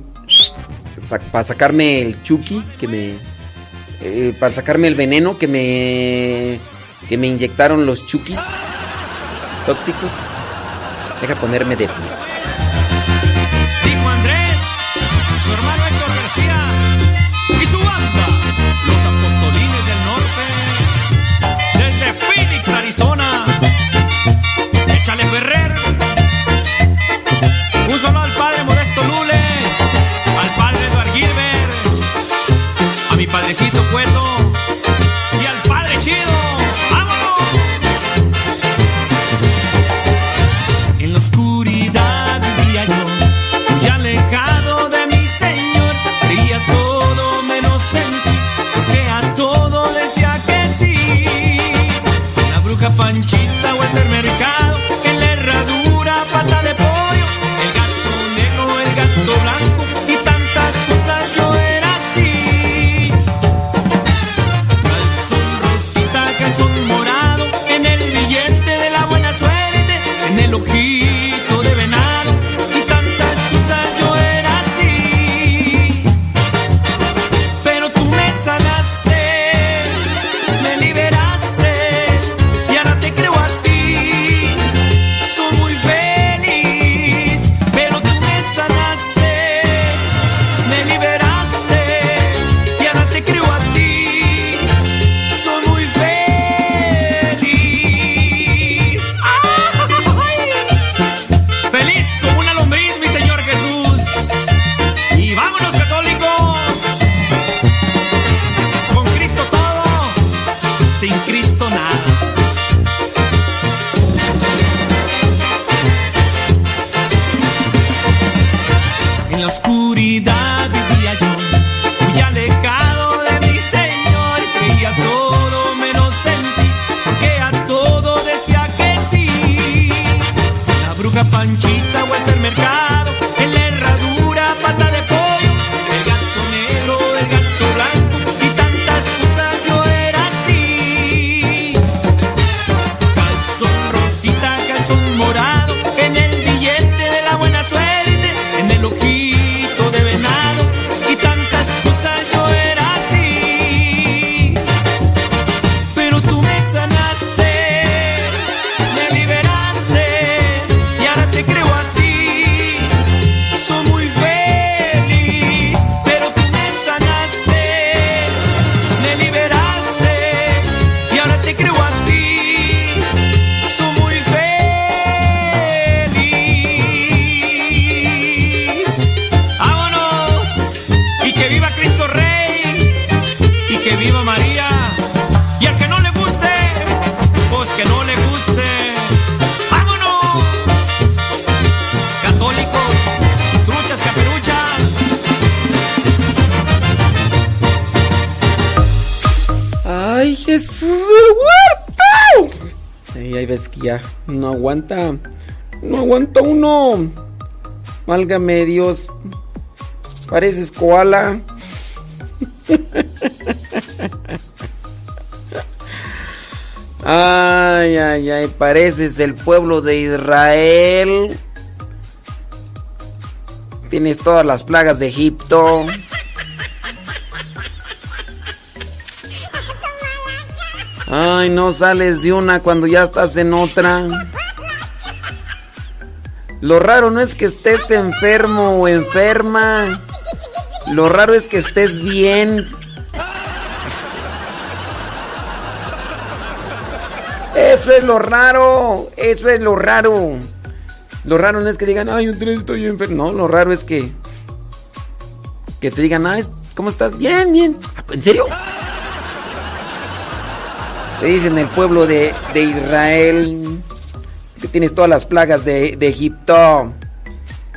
para sacarme el chuki, que me... eh, para sacarme el veneno que me... que me inyectaron los chukis tóxicos. Deja ponerme de pie. A mi No aguanta uno. Válgame Dios. Pareces koala. [LAUGHS] Ay, ay, ay, pareces el pueblo de Israel. Tienes todas las plagas de Egipto. Ay, no sales de una cuando ya estás en otra. Lo raro no es que estés enfermo o enferma. Lo raro es que estés bien. Eso es lo raro. Eso es lo raro. Lo raro no es que digan, ay, estoy enfermo. No, lo raro es que. Que te digan, ay, ¿cómo estás? Bien, bien. ¿En serio? Te dicen el pueblo de, de Israel que tienes todas las plagas de, de Egipto.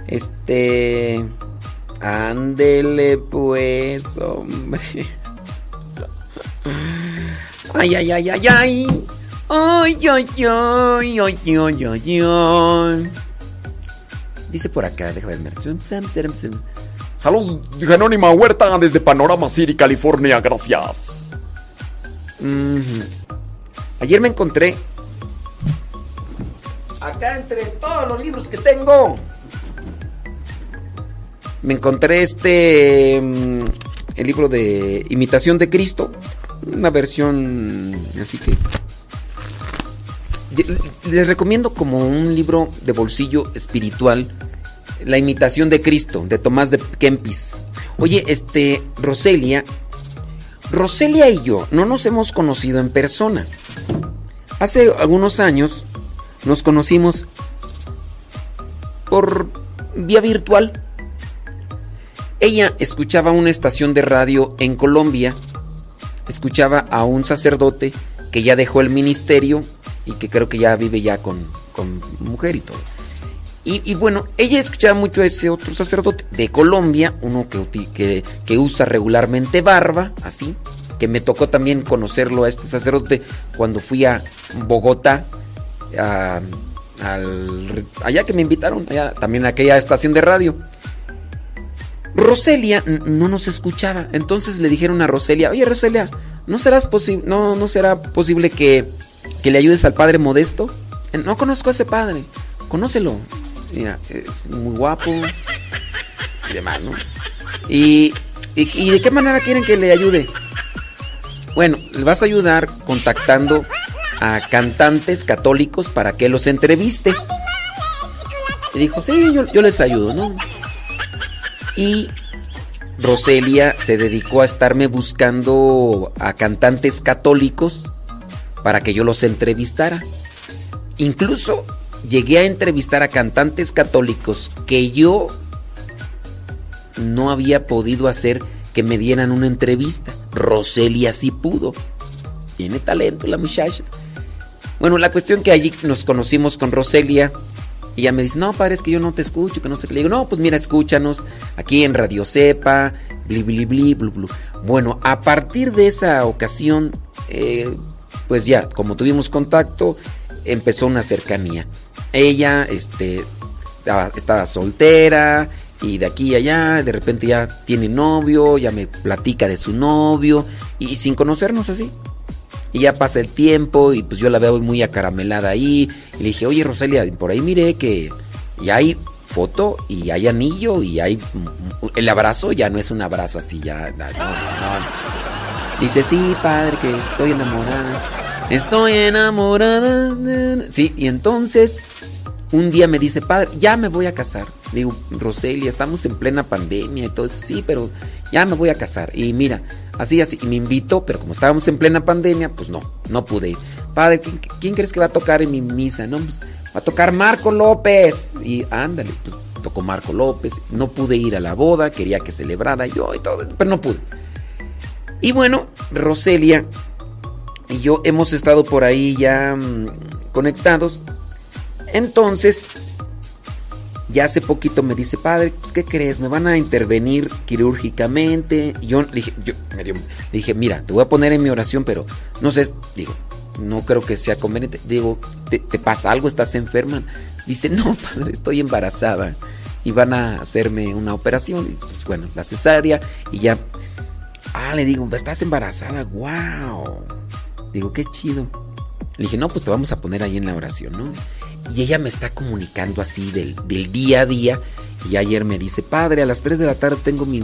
Este. Ándele, pues, hombre. [LAUGHS] Ay, ay, ay, ay, ay. Ay, ay, ay, ay, ay, ay, ay. Dice por acá, déjame ver. Salud, Anónima Huerta desde Panorama City, California. Gracias. Ayer me encontré. Acá entre todos los libros que tengo. Me encontré este. mm, El libro de Imitación de Cristo. Una versión así que. Les recomiendo como un libro de bolsillo espiritual. La imitación de Cristo, de Tomás de Kempis. Oye, este, Roselia. Roselia y yo no nos hemos conocido en persona. Hace algunos años nos conocimos por vía virtual. Ella escuchaba una estación de radio en Colombia, escuchaba a un sacerdote que ya dejó el ministerio y que creo que ya vive ya con, con mujer y todo. Y, bueno, ella escuchaba mucho a ese otro sacerdote de Colombia, uno que, que usa regularmente barba, así, que me tocó también conocerlo a este sacerdote cuando fui a Bogotá, allá que me invitaron, también a aquella estación de radio. Roselia no nos escuchaba, entonces le dijeron a Roselia, oye Roselia, ¿no, serás posi- no, ¿no será posible que, que le ayudes al padre modesto? "Eh, No conozco a ese padre, conócelo. Mira, es muy guapo y demás, ¿no? Y, y, ¿y de qué manera quieren que le ayude? Bueno, le vas a ayudar contactando a cantantes católicos para que los entreviste. Y dijo, sí, yo, yo les ayudo, ¿no? Y Roselia se dedicó a estarme buscando a cantantes católicos para que yo los entrevistara. Incluso llegué a entrevistar a cantantes católicos que yo no había podido hacer que me dieran una entrevista. Roselia sí pudo. Tiene talento la muchacha. Bueno, la cuestión que allí nos conocimos con Roselia. Y ella me dice, no, padre, es que yo no te escucho, que no sé qué. Le digo, no, pues mira, escúchanos aquí en Radio Cepa, bli, bli, bli, blu, blu. Bueno, a partir de esa ocasión, eh, pues ya, como tuvimos contacto, empezó una cercanía. Ella, este, estaba, estaba soltera y de aquí a allá, de repente ya tiene novio, ya me platica de su novio y, sin conocernos así. Y ya pasa el tiempo y pues yo la veo muy acaramelada ahí. Y le dije, oye Roselia, por ahí miré que ya hay foto y hay anillo y hay... El abrazo ya no es un abrazo así, ya... no, no. Dice, sí, padre, que estoy enamorada. Estoy enamorada. Sí, y entonces un día me dice, padre, ya me voy a casar. Le digo, Roselia, estamos en plena pandemia y todo eso. Sí, pero ya me voy a casar. Y mira, así, así. Y me invitó, pero como estábamos en plena pandemia, pues no, no pude ir. Padre, ¿quién, crees que va a tocar en mi misa? No, pues va a tocar Marco López. Y ándale, pues tocó Marco López. No pude ir a la boda, quería que celebrara yo y todo, pero no pude. Y bueno, Roselia y yo hemos estado por ahí ya mm, conectados. Entonces, ya hace poquito me dice, padre, pues, ¿qué crees? Me van a intervenir quirúrgicamente. Y yo le dije, mira, te voy a poner en mi oración, pero no sé, digo, no creo que sea conveniente. Digo, ¿te, te pasa algo? ¿Estás enferma? Dice, no, [LAUGHS] padre, estoy embarazada. Y van a hacerme una operación. Y pues bueno, la cesárea. Y ya. Ah, le digo, estás embarazada. ¡Wow! Digo, qué chido. Le dije, no, pues te vamos a poner ahí en la oración, ¿no? Y ella me está comunicando así del, del día a día. Y ayer me dice, padre, a las 3 de la tarde tengo mi,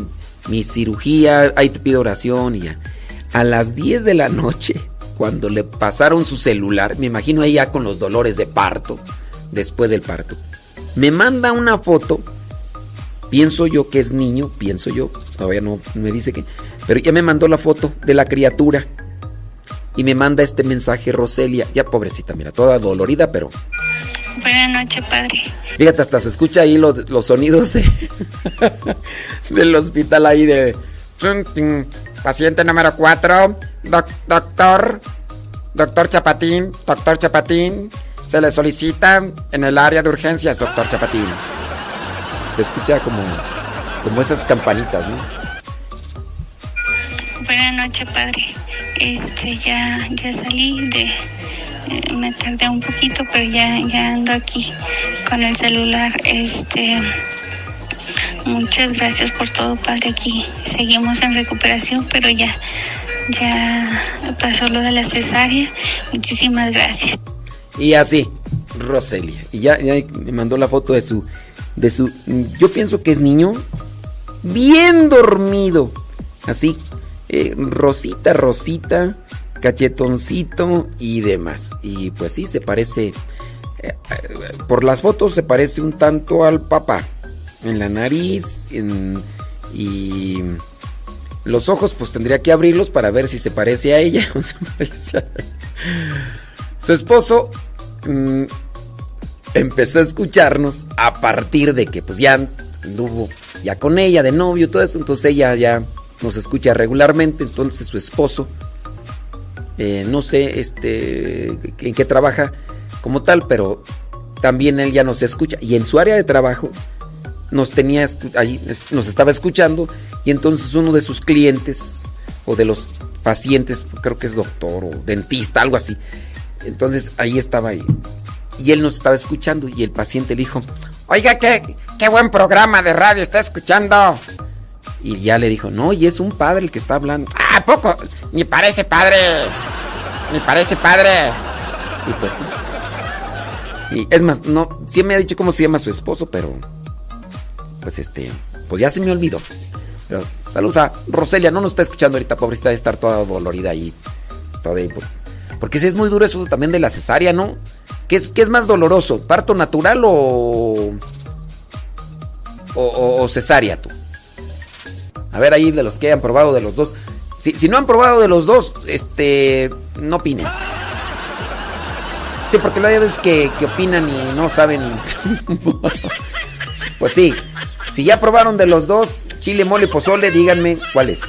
mi cirugía, ahí te pido oración y ya. A las 10 de la noche, cuando le pasaron su celular, me imagino ella con los dolores de parto, después del parto, me manda una foto. Pienso yo que es niño, pienso yo, todavía no me dice que, pero ya me mandó la foto de la criatura y me manda este mensaje Roselia, ya pobrecita, mira, toda dolorida, pero Buenas noches, padre. Fíjate, hasta se escucha ahí lo- los sonidos de, [LAUGHS] del hospital ahí de... Paciente número 4, doctor, doctor Chapatín, doctor Chapatín, se le solicita en el área de urgencias, doctor Chapatín. Se escucha como, como esas campanitas, ¿no? Buenas noches, padre. Este, ya, ya salí de... me tardé un poquito, pero ya, ya ando aquí con el celular. Este... Muchas gracias por todo, padre. Aquí seguimos en recuperación, pero ya, ya pasó lo de la cesárea. Muchísimas gracias. Y así, Roselia. Y ya, ya me mandó la foto de su, de su, yo pienso que es niño, bien dormido. Así, eh, rosita, rosita, cachetoncito y demás. Y pues sí, se parece, eh, eh, por las fotos se parece un tanto al papá. En la nariz, en, y los ojos pues tendría que abrirlos para ver si se parece a ella. [LAUGHS] Su esposo mm, empezó a escucharnos a partir de que pues ya anduvo ya con ella de novio todo eso, entonces ella ya nos escucha regularmente, entonces su esposo eh, no sé este en qué trabaja como tal, pero también él ya nos escucha y en su área de trabajo nos tenía ahí nos estaba escuchando y entonces uno de sus clientes o de los pacientes, creo que es doctor o dentista, algo así. Entonces ahí estaba ahí. Y él nos estaba escuchando y el paciente le dijo, Oiga, qué, qué buen programa de radio está escuchando. Y ya le dijo, no, y es un padre el que está hablando. ¿A Ah, poco? Ni parece padre. Ni parece padre. Y pues sí. Y es más, no, sí me ha dicho cómo se llama su esposo, pero pues este, pues ya se me olvidó. Pero saludos a Roselia, no nos está escuchando ahorita, pobrecita de estar toda dolorida ahí. Toda ahí, por- porque sí es muy duro eso también de la cesárea, ¿no? ¿Qué es, qué es más doloroso? ¿Parto natural o- o cesárea tú? A ver ahí de los que hayan probado de los dos. Si, si no han probado de los dos, este, no opinen. Sí, porque luego hay veces que, que opinan y no saben. [LAUGHS] pues sí, si ya probaron de los dos, chile, mole, pozole, díganme cuál es.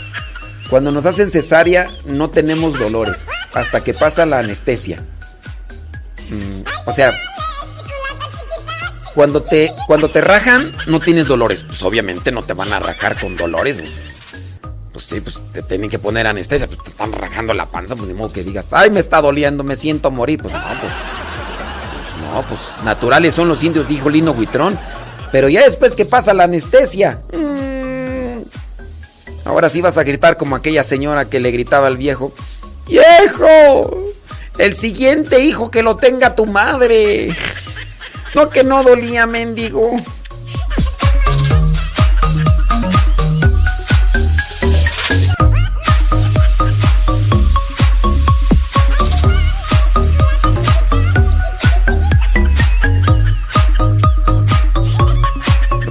Cuando nos hacen cesárea no tenemos dolores hasta que pasa la anestesia. Mm, o sea, cuando te, cuando te rajan no tienes dolores. Pues obviamente no te van a rajar con dolores. Pues, sí, pues te tienen que poner anestesia. Pues te están rajando la panza, pues ni modo que digas, ay, me está doliendo, me siento morir. Pues no, pues, pues no, pues naturales son los indios, dijo Lino Huitrón. Pero ya después que pasa la anestesia, mm, ahora sí vas a gritar como aquella señora que le gritaba al viejo, ¡Viejo! El siguiente hijo que lo tenga tu madre. No que no dolía, mendigo.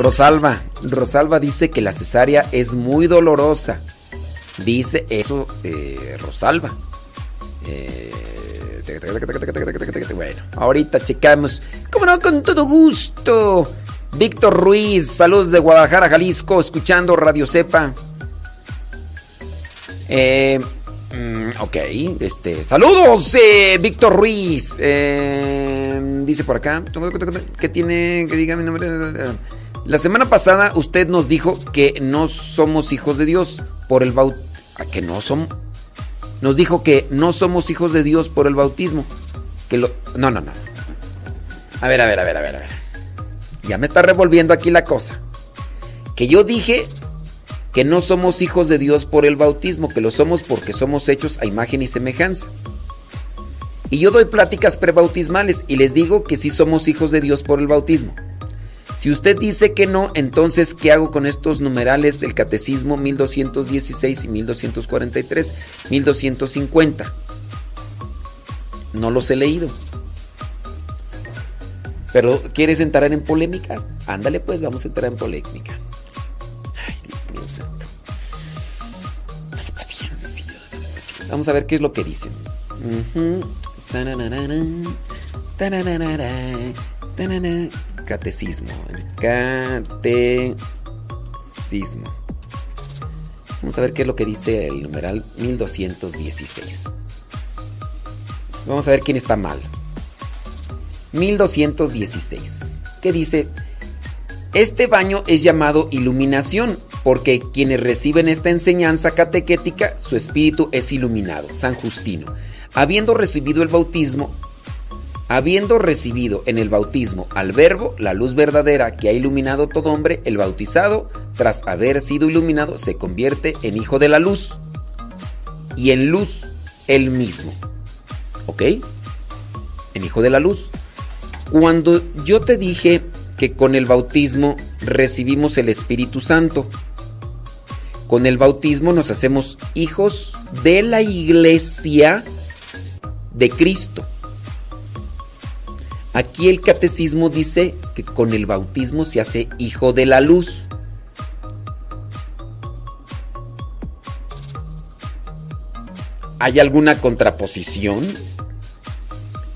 Rosalba, Rosalba dice que la cesárea es muy dolorosa. Dice eso eh, Rosalba. Eh, bueno, ahorita checamos. Como no, con todo gusto. Víctor Ruiz, saludos de Guadalajara, Jalisco, escuchando Radio Cepa. Eh, mm, ok, este, saludos, eh, Víctor Ruiz. Eh, dice por acá, que tiene, que diga mi nombre. La semana pasada usted nos dijo que no somos hijos de Dios por el bautismo. Que no somos. Nos dijo que no somos hijos de Dios por el bautismo. Que lo. No, no, no. A ver, a ver, a ver, a ver, a ver. Ya me está revolviendo aquí la cosa. Que yo dije que no somos hijos de Dios por el bautismo, que lo somos porque somos hechos a imagen y semejanza. Y yo doy pláticas prebautismales y les digo que sí somos hijos de Dios por el bautismo. Si usted dice que no, entonces ¿qué hago con estos numerales del catecismo 1216 y 1243, 1250? No los he leído. Pero ¿quieres entrar en polémica? Ándale pues, vamos a entrar en polémica. Ay, Dios mío santo. Dale paciencia, dale paciencia. Vamos a ver qué es lo que dicen. Catecismo. Catecismo. Vamos a ver qué es lo que dice el numeral 1216. Vamos a ver quién está mal. 1216. ¿Qué dice? Este baño es llamado iluminación porque quienes reciben esta enseñanza catequética, su espíritu es iluminado. San Justino. Habiendo recibido el bautismo, habiendo recibido en el bautismo al verbo, la luz verdadera que ha iluminado todo hombre, el bautizado, tras haber sido iluminado, se convierte en hijo de la luz. Y en luz, él mismo. ¿Ok? En hijo de la luz. Cuando yo te dije que con el bautismo recibimos el Espíritu Santo, con el bautismo nos hacemos hijos de la iglesia de Cristo. Aquí el catecismo dice que con el bautismo se hace hijo de la luz. ¿Hay alguna contraposición?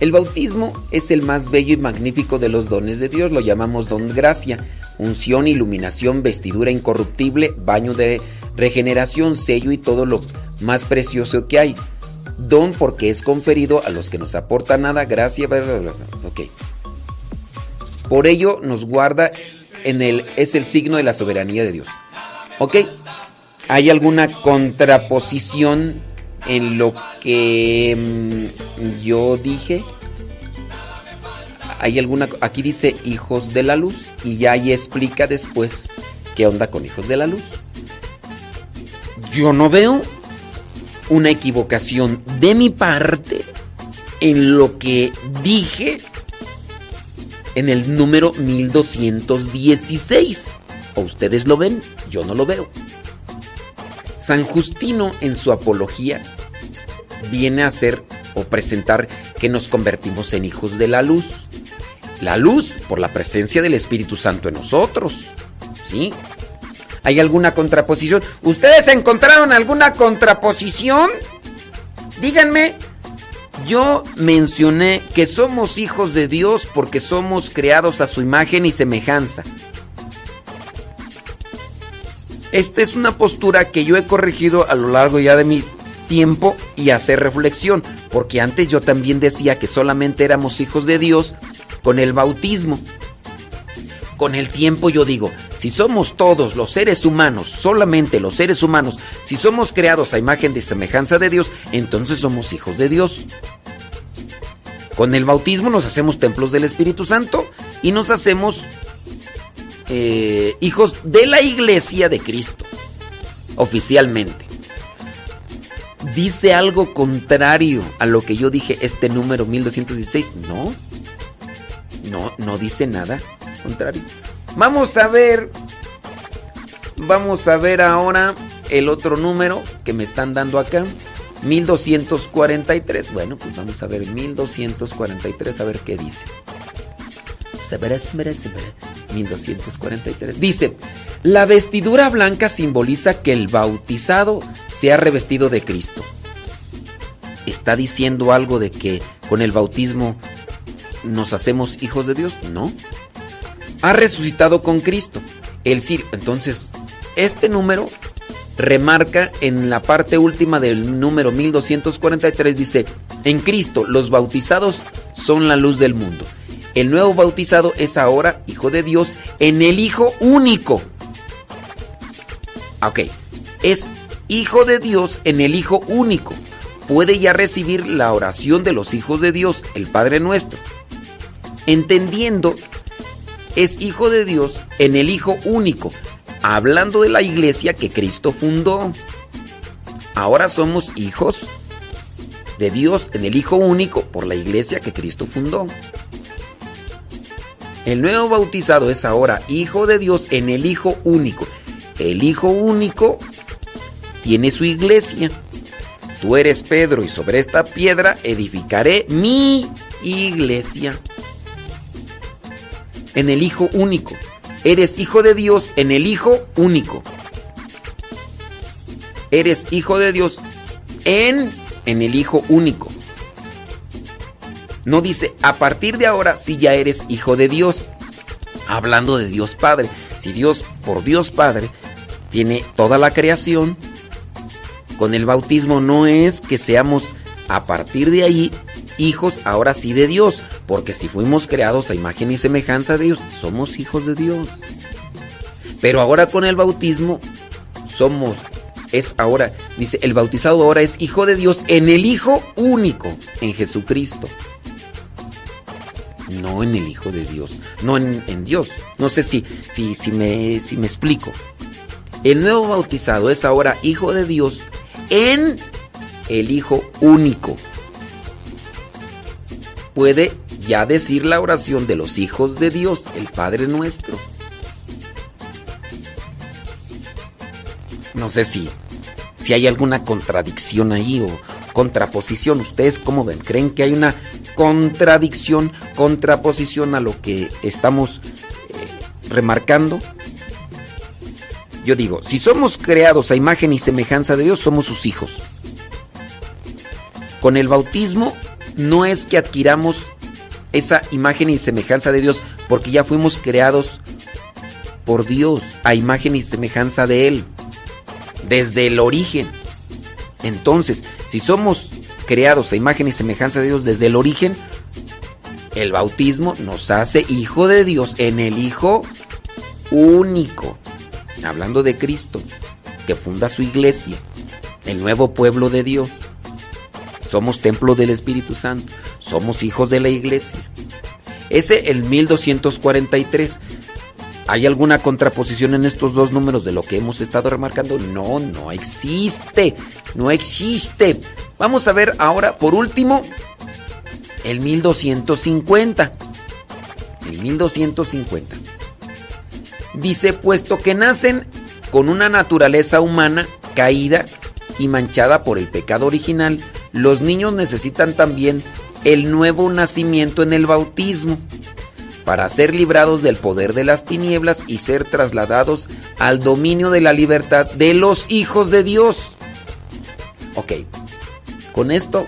El bautismo es el más bello y magnífico de los dones de Dios, lo llamamos don gracia, unción, iluminación, vestidura incorruptible, baño de regeneración, sello y todo lo más precioso que hay. Don porque es conferido a los que nos aporta nada, gracia, bla, bla, bla. Por ello nos guarda en el, es el signo de la soberanía de Dios. Ok. ¿Hay alguna contraposición en lo que mm, yo dije? ¿Hay alguna aquí dice hijos de la luz y ya ahí explica después qué onda con hijos de la luz? Yo no veo una equivocación de mi parte en lo que dije en el número 1216. ¿O ustedes lo ven? Yo no lo veo. San Justino en su apología viene a hacer o presentar que nos convertimos en hijos de la luz. La luz por la presencia del Espíritu Santo en nosotros. ¿Sí? ¿Hay alguna contraposición? ¿Ustedes encontraron alguna contraposición? Díganme. Yo mencioné que somos hijos de Dios porque somos creados a su imagen y semejanza. Esta es una postura que yo he corregido a lo largo ya de mi tiempo y hacer reflexión, porque antes yo también decía que solamente éramos hijos de Dios con el bautismo. Con el tiempo yo digo, si somos todos los seres humanos, solamente los seres humanos, si somos creados a imagen de semejanza de Dios, entonces somos hijos de Dios. Con el bautismo nos hacemos templos del Espíritu Santo y nos hacemos eh, hijos de la iglesia de Cristo, oficialmente. ¿Dice algo contrario a lo que yo dije este número 1216? No. No, no dice nada contrario. Vamos a ver. Vamos a ver ahora el otro número que me están dando acá. 1243. Bueno, pues vamos a ver 1243 a ver qué dice. 1243. Dice, la vestidura blanca simboliza que el bautizado se ha revestido de Cristo. ¿Está diciendo algo de que con el bautismo nos hacemos hijos de Dios? No. Ha resucitado con Cristo. El cirio. Entonces, este número remarca en la parte última del número 1243, dice, en Cristo los bautizados son la luz del mundo. El nuevo bautizado es ahora hijo de Dios en el Hijo único. Ok, es hijo de Dios en el Hijo único. Puede ya recibir la oración de los hijos de Dios, el Padre nuestro. Entendiendo, es hijo de Dios en el Hijo único, hablando de la iglesia que Cristo fundó. Ahora somos hijos de Dios en el Hijo único por la iglesia que Cristo fundó. El nuevo bautizado es ahora hijo de Dios en el Hijo único. El Hijo único tiene su iglesia. Tú eres Pedro y sobre esta piedra edificaré mi iglesia. En el Hijo único. Eres hijo de Dios en el Hijo único. Eres hijo de Dios en, en el Hijo único. No dice, a partir de ahora si ya eres hijo de Dios. Hablando de Dios Padre. Si Dios, por Dios Padre, tiene toda la creación, con el bautismo no es que seamos a partir de ahí hijos ahora sí de Dios, porque si fuimos creados a imagen y semejanza de Dios, somos hijos de Dios. Pero ahora con el bautismo somos, es ahora, dice, el bautizado ahora es hijo de Dios en el Hijo único, en Jesucristo. No en el Hijo de Dios, no en, Dios. No sé si, si, si, me, si me explico. El nuevo bautizado es ahora hijo de Dios en el Hijo único. Puede ya decir la oración de los hijos de Dios, el Padre nuestro. No sé si, si hay alguna contradicción ahí o contraposición. ¿Ustedes cómo ven? ¿Creen que hay una contradicción, contraposición a lo que estamos eh, remarcando? Yo digo, si somos creados a imagen y semejanza de Dios, somos sus hijos. Con el bautismo no es que adquiramos esa imagen y semejanza de Dios, porque ya fuimos creados por Dios, a imagen y semejanza de Él, desde el origen. Entonces, si somos creados a imagen y semejanza de Dios desde el origen, el bautismo nos hace hijo de Dios en el Hijo único hablando de Cristo, que funda su iglesia, el nuevo pueblo de Dios. Somos templo del Espíritu Santo, somos hijos de la iglesia. Ese el 1243. ¿Hay alguna contraposición en estos dos números de lo que hemos estado remarcando? No, no existe. No existe. Vamos a ver ahora, por último, el 1250. El 1250. Dice, puesto que nacen con una naturaleza humana caída y manchada por el pecado original, los niños necesitan también el nuevo nacimiento en el bautismo para ser librados del poder de las tinieblas y ser trasladados al dominio de la libertad de los hijos de Dios. Ok, con esto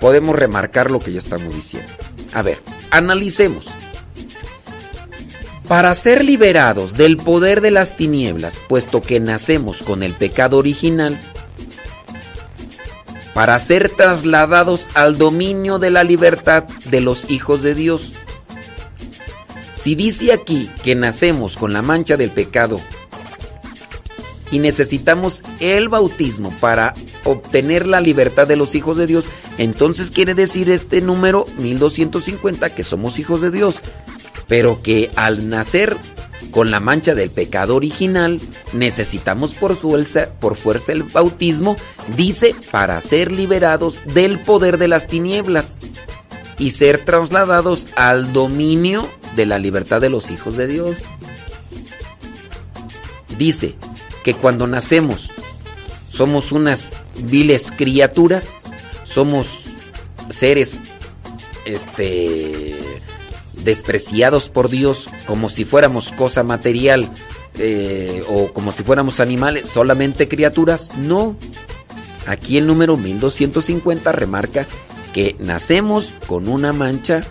podemos remarcar lo que ya estamos diciendo. A ver, Analicemos. Para ser liberados del poder de las tinieblas, puesto que nacemos con el pecado original, para ser trasladados al dominio de la libertad de los hijos de Dios. Si dice aquí que nacemos con la mancha del pecado y necesitamos el bautismo para obtener la libertad de los hijos de Dios, entonces quiere decir este número 1250 que somos hijos de Dios, pero que al nacer con la mancha del pecado original necesitamos por fuerza, por fuerza el bautismo, dice, para ser liberados del poder de las tinieblas y ser trasladados al dominio de la libertad de los hijos de Dios. Dice que cuando nacemos somos unas viles criaturas, somos seres este despreciados por Dios como si fuéramos cosa material eh, o como si fuéramos animales, solamente criaturas. No. Aquí el número 1250 remarca que nacemos con una mancha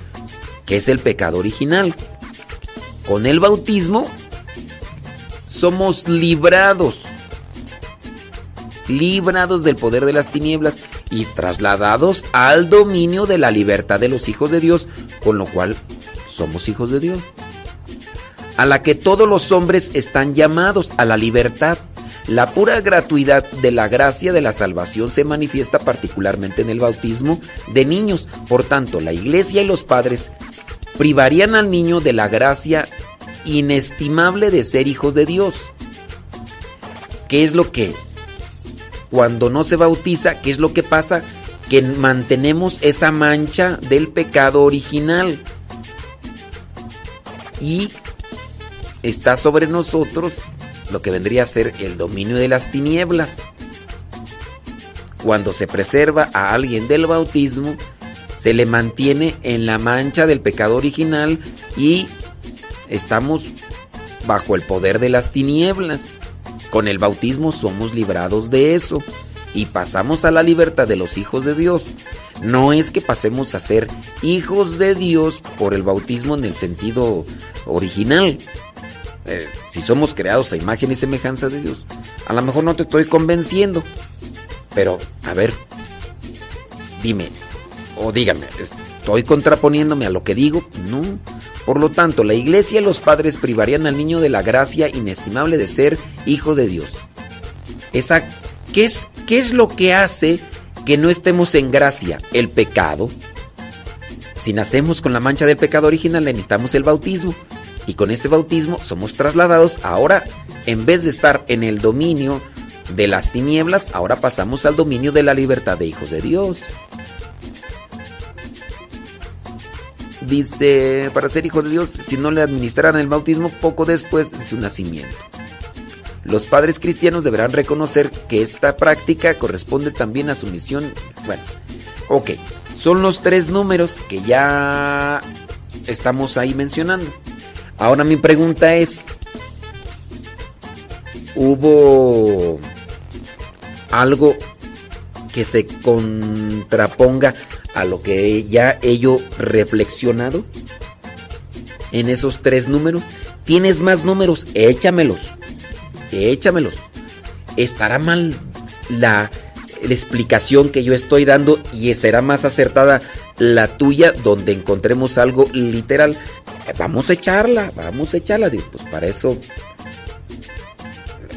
que es el pecado original. Con el bautismo somos librados librados del poder de las tinieblas y trasladados al dominio de la libertad de los hijos de Dios, con lo cual somos hijos de Dios. A la que todos los hombres están llamados a la libertad. La pura gratuidad de la gracia de la salvación se manifiesta particularmente en el bautismo de niños. Por tanto, la iglesia y los padres privarían al niño de la gracia inestimable de ser hijos de Dios. ¿Qué es lo que cuando no se bautiza, ¿qué es lo que pasa? Que mantenemos esa mancha del pecado original. Y está sobre nosotros lo que vendría a ser el dominio de las tinieblas. Cuando se preserva a alguien del bautismo, se le mantiene en la mancha del pecado original y estamos bajo el poder de las tinieblas. Con el bautismo somos librados de eso. y pasamos a la libertad de los hijos de Dios. No es que pasemos a ser hijos de Dios por el bautismo en el sentido original. Eh, si somos creados a imagen y semejanza de Dios, a lo mejor no te estoy convenciendo. Pero, a ver, dime, o dígame, ¿estoy contraponiéndome a lo que digo? No. Por lo tanto, la iglesia y los padres privarían al niño de la gracia inestimable de ser hijo de Dios. Esa, ¿qué, es, ¿Qué es lo que hace que no estemos en gracia? El pecado. Si nacemos con la mancha del pecado original, necesitamos el bautismo. Y con ese bautismo somos trasladados. Ahora, en vez de estar en el dominio de las tinieblas, ahora pasamos al dominio de la libertad de hijos de Dios. Dice, para ser hijo de Dios, si no le administraran el bautismo poco después de su nacimiento. Los padres cristianos deberán reconocer que esta práctica corresponde también a su misión. Bueno, ok, son los tres números que ya estamos ahí mencionando. Ahora mi pregunta es, ¿hubo algo que se contraponga a lo que ya ello reflexionado en esos tres números? ¿Tienes más números? Échamelos. Échamelos. ¿Estará mal la, explicación que yo estoy dando y será más acertada la tuya donde encontremos algo literal? Vamos a echarla, vamos a echarla. Digo, pues para eso.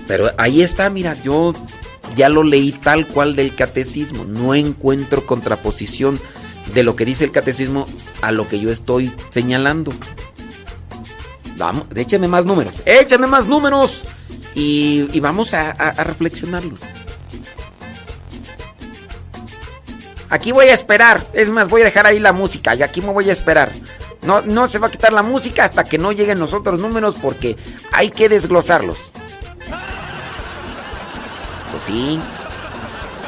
Pero ahí está, mira, yo ya lo leí tal cual del catecismo. No encuentro contraposición de lo que dice el catecismo a lo que yo estoy señalando. Vamos, échame más números, échame más números y, vamos a reflexionarlos. Aquí voy a esperar. Es más, voy a dejar ahí la música y aquí me voy a esperar. No, no se va a quitar la música hasta que no lleguen los otros números porque hay que desglosarlos. Pues sí.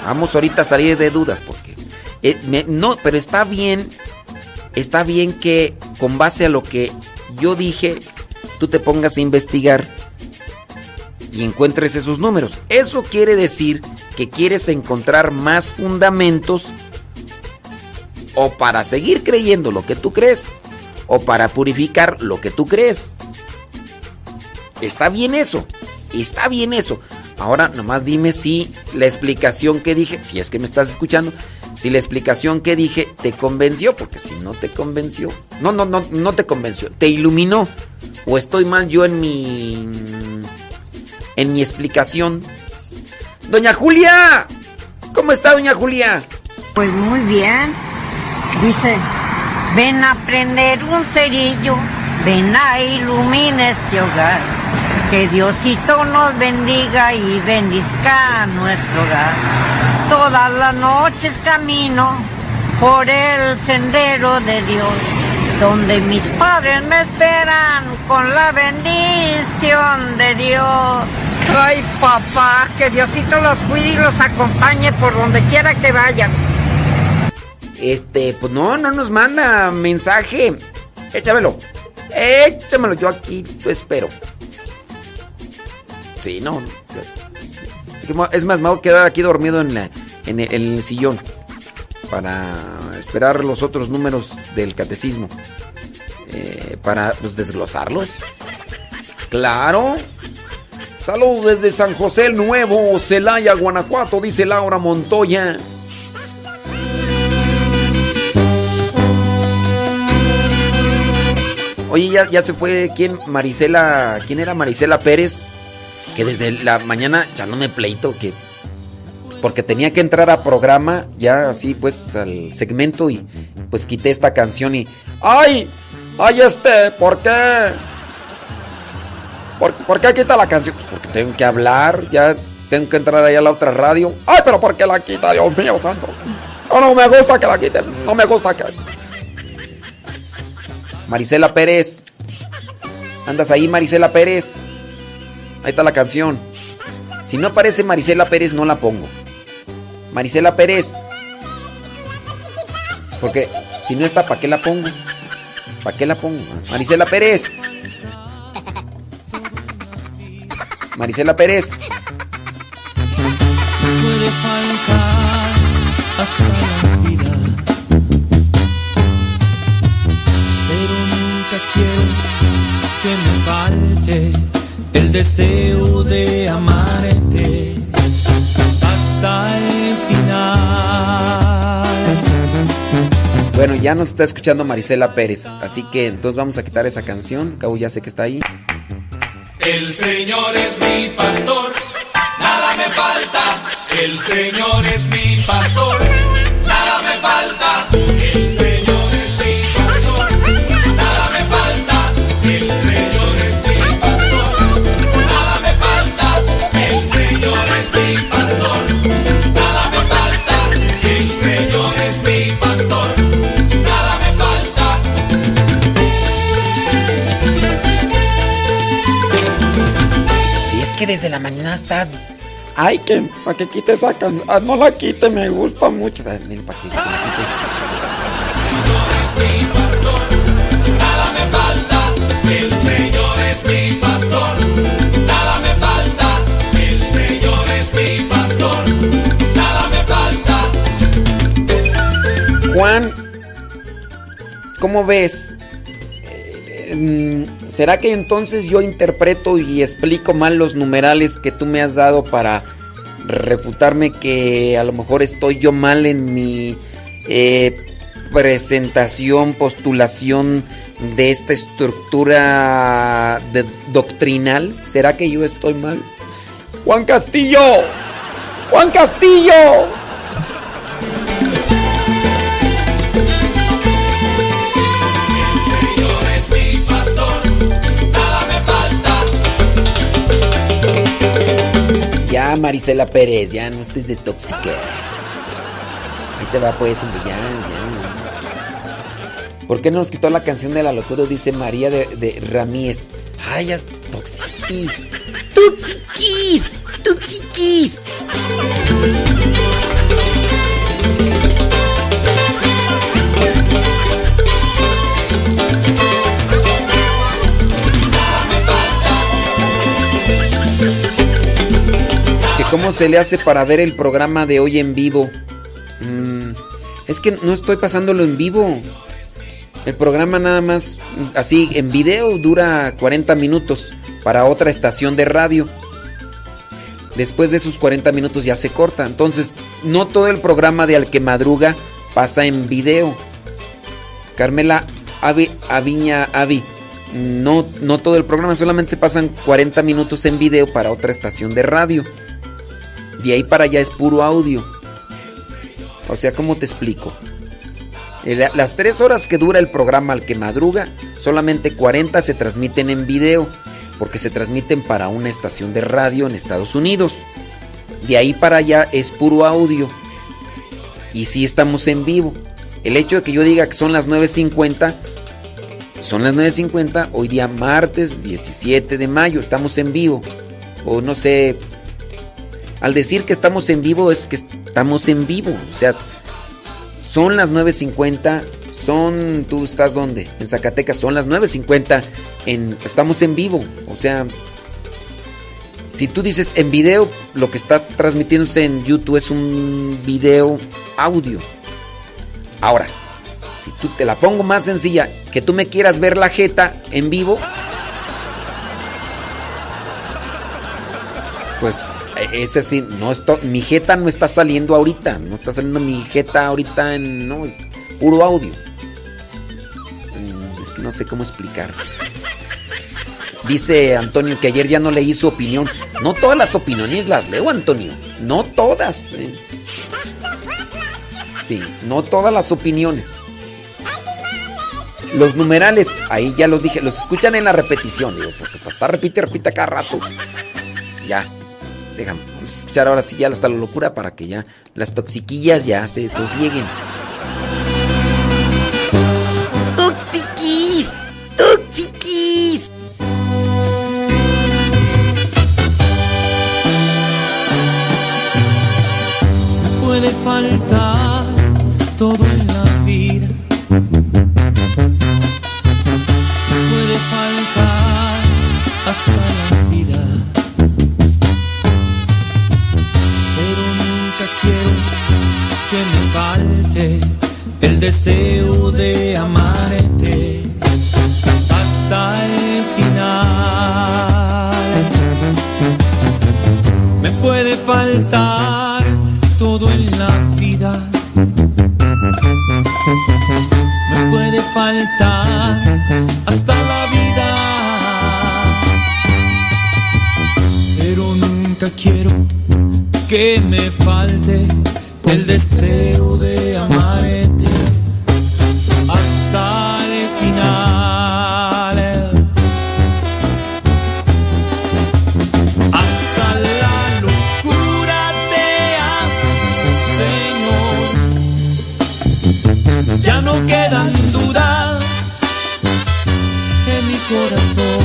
Vamos ahorita a salir de dudas porque... eh, no, pero está bien. Está bien que con base a lo que yo dije, tú te pongas a investigar y encuentres esos números. Eso quiere decir que quieres encontrar más fundamentos o para seguir creyendo lo que tú crees o para purificar lo que tú crees. Está bien eso, está bien eso. Ahora nomás dime si la explicación que dije, si es que me estás escuchando, si la explicación que dije te convenció, porque si no te convenció, no, no, no, no te convenció, te iluminó, o estoy mal yo en mi, en mi explicación. Doña Julia, ¿cómo está Doña Julia? Pues muy bien. Dice, ven a prender un cerillo, ven a iluminar este hogar. Que Diosito nos bendiga y bendizca nuestro hogar. Todas las noches camino por el sendero de Dios, donde mis padres me esperan con la bendición de Dios. Ay, papá, que Diosito los cuide y los acompañe por donde quiera que vayan. Este, pues no, no nos manda mensaje. Échamelo. Échamelo, yo aquí lo espero. Sí, no. Es más, me quedar aquí dormido en, la, en, el, en el sillón. Para esperar los otros números del catecismo. Eh, para pues, desglosarlos. Claro. Saludos desde San José el Nuevo, Celaya, Guanajuato, dice Laura Montoya. Oye, ya, ya se fue, ¿quién? Marisela, ¿quién era Marisela Pérez? Que desde la mañana echándome pleito, que porque tenía que entrar a programa, ya así pues al segmento y pues quité esta canción y ¡ay! ¡ay este! ¿Por qué? ¿Por, por qué quita la canción? Pues porque tengo que hablar, ya tengo que entrar ahí a la otra radio. ¡Ay, pero por qué la quita, Dios mío santo! No, no me gusta que la quiten, no me gusta que... Marisela Pérez. ¿Andas ahí, Marisela Pérez? Ahí está la canción. Si no aparece Marisela Pérez, no la pongo. Marisela Pérez. Porque si no está, ¿para qué la pongo? ¿Para qué la pongo? Marisela Pérez. Marisela Pérez. Puede faltar hasta la vida. Pero nunca quiero que me falte el deseo de amarte hasta el final. Bueno, ya nos está escuchando Marisela Pérez, así que entonces vamos a quitar esa canción. Cabo ya sé que está ahí. El Señor es mi pastor, nada me falta. El Señor es mi pastor, nada me falta. Desde la mañana está. Ay, que para que quite esa canción. Ah, no la quite, me gusta mucho. Para que Nada me falta, el Señor es mi pastor. Nada me falta, el Señor es mi pastor. Nada me falta. Juan, ¿cómo ves? Mm, ¿Será que entonces yo interpreto y explico mal los numerales que tú me has dado para refutarme que a lo mejor estoy yo mal en mi eh, presentación, postulación de esta estructura de- doctrinal? ¿Será que yo estoy mal? Juan Castillo, Juan Castillo. Ya, Marisela Pérez, ya no estés de tóxica. Ahí te va, pues, hombre, ya, ya. ¿Por qué no nos quitó la canción de la locura? Dice María de, Ramírez. Ay, ya, toxiquis. Toxiquis, toxiquis. Cómo se le hace para ver el programa de hoy en vivo. Mm, es que no estoy pasándolo en vivo. El programa nada más, así, en video dura 40 minutos para otra estación de radio. Después de esos 40 minutos ya se corta. Entonces, no todo el programa de Al que Madruga pasa en video. Carmela Avi, Aviña Avi. No, no todo el programa, solamente se pasan 40 minutos en video para otra estación de radio. De ahí para allá es puro audio. O sea, ¿cómo te explico? El- Las tres horas que dura el programa al que madruga, solamente 40 se transmiten en video, porque se transmiten para una estación de radio en Estados Unidos. De ahí para allá es puro audio. Y sí estamos en vivo. El hecho de que yo diga que son las 9.50, son las 9.50, hoy día martes 17 de mayo, estamos en vivo. O no sé, al decir que estamos en vivo es que estamos en vivo. O sea, son las 9.50. Son, ¿tú estás dónde? En Zacatecas. Son las 9.50. En, estamos en vivo. O sea, si tú dices en video, lo que está transmitiéndose en YouTube es un video audio. Ahora, si tú te la pongo más sencilla, que tú me quieras ver la jeta en vivo, pues ese sí, no esto, mi jeta no está saliendo ahorita, no está saliendo mi jeta ahorita en, no, es puro audio. Mm, Es que no sé cómo explicar. Dice Antonio que ayer ya no leí su opinión. No todas las opiniones las leo, Antonio. No todas. eh. Sí, no todas las opiniones. Los numerales, ahí ya los dije, los escuchan en la repetición, digo, porque para estar repite, repite cada rato. Ya, déjame, escuchar ahora sí ya hasta la locura para que ya las toxiquillas ya se sosieguen. Toxiquis, toxiquis. Puede faltar todo en el deseo de amarte hasta el final. Me puede faltar todo en la vida. Me puede faltar hasta la vida. Pero nunca quiero que me falte el deseo de amarte hasta el final, hasta la locura de Señor. Ya no quedan dudas en mi corazón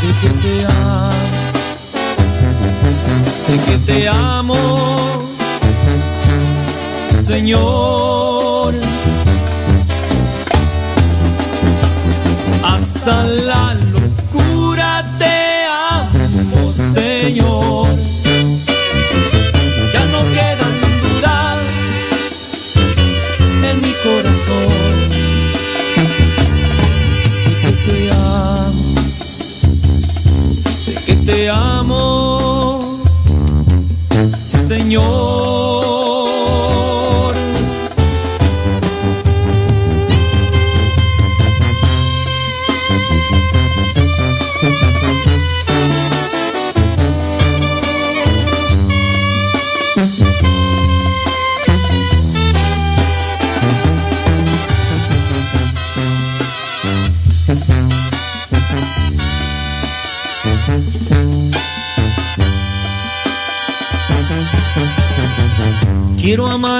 de que te amo. De que te amo. Señor.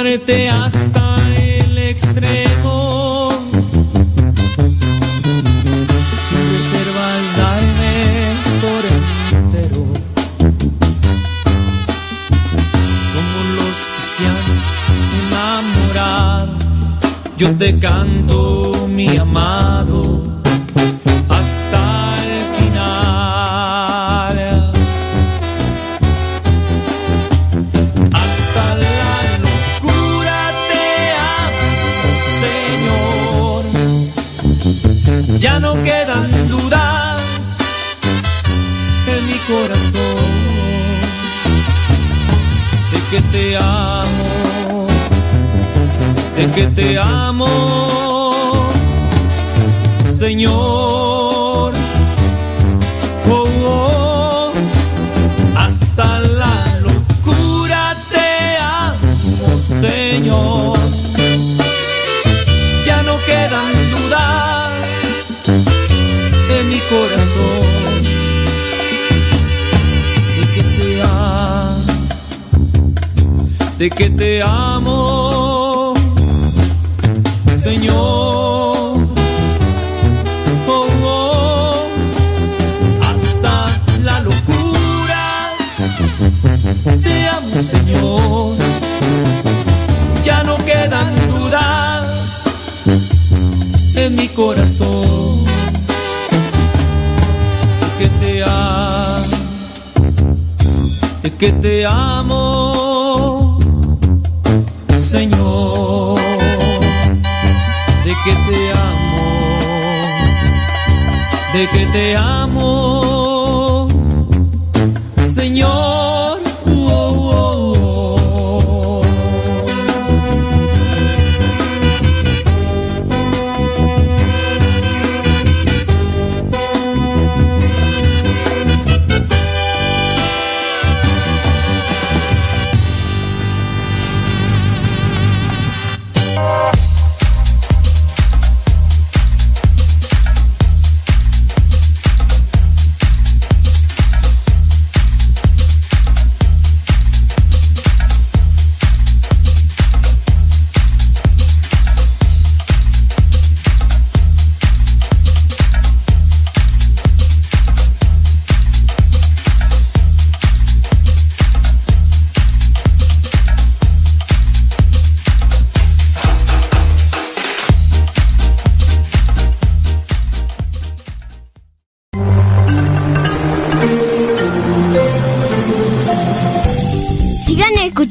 करते आस्था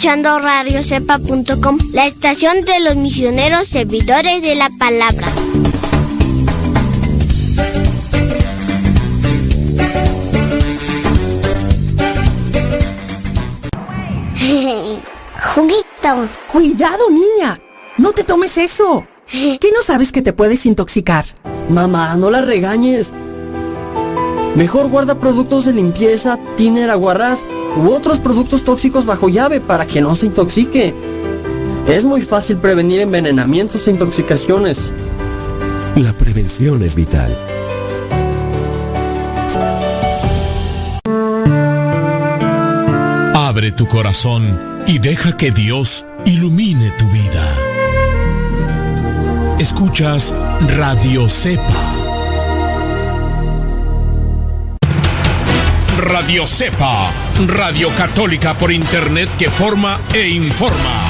escuchando radiocepa.com, la estación de los misioneros servidores de la palabra. [LAUGHS] Juguito. Cuidado, niña. No te tomes eso. [LAUGHS] ¿Qué no sabes que te puedes intoxicar? Mamá, no la regañes. Mejor guarda productos de limpieza, tiner, aguarrás u otros productos tóxicos bajo llave para que no se intoxique. Es muy fácil prevenir envenenamientos e intoxicaciones. La prevención es vital. Abre tu corazón y deja que Dios ilumine tu vida. Escuchas Radio Cepa. Radio Cepa, Radio Católica por Internet que forma e informa.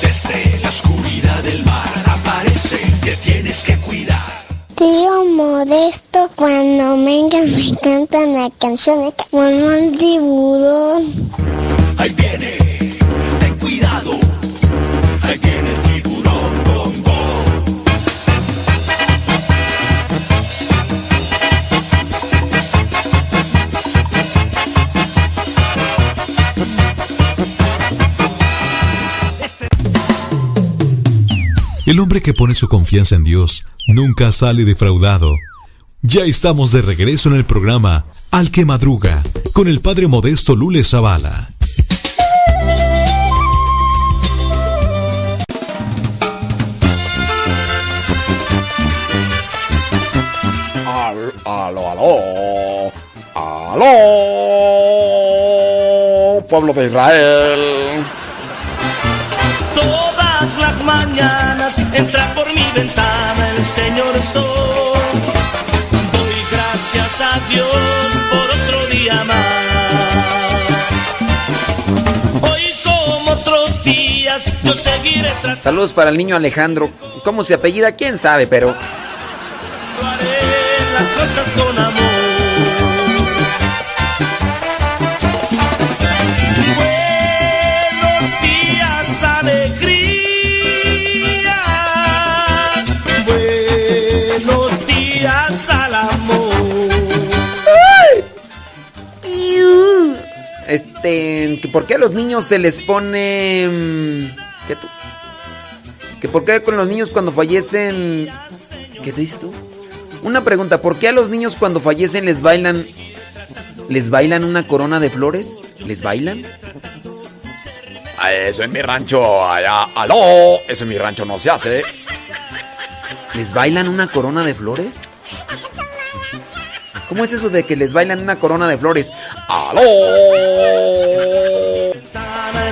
Desde la oscuridad del mar aparece, te tienes que cuidar. Tío Modesto, cuando vengan me cantan la canción de como un tiburón. Ahí viene, El hombre que pone su confianza en Dios nunca sale defraudado. Ya estamos de regreso en el programa Al que Madruga con el padre modesto Lule Zavala. Al- Aló, aló. Aló. Pueblo de Israel. Todas las mañanas entra por mi ventana el Señor Sol. Doy gracias a Dios por otro día más. Hoy como otros días yo seguiré tratando Saludos para el niño Alejandro. ¿Cómo se apellida? ¿Quién sabe? Pero las cosas con amor. Este, que ¿por qué a los niños se les pone mm, ¿qué tú? Que por qué con los niños cuando fallecen ¿Qué te dices tú? Una pregunta, ¿por qué a los niños cuando fallecen les bailan les bailan una corona de flores? ¿Les bailan? Eso en mi rancho, allá, aló. Eso en mi rancho no se hace. ¿Les bailan una corona de flores? ¿Cómo es eso de que les bailan una corona de flores? ¡Aló!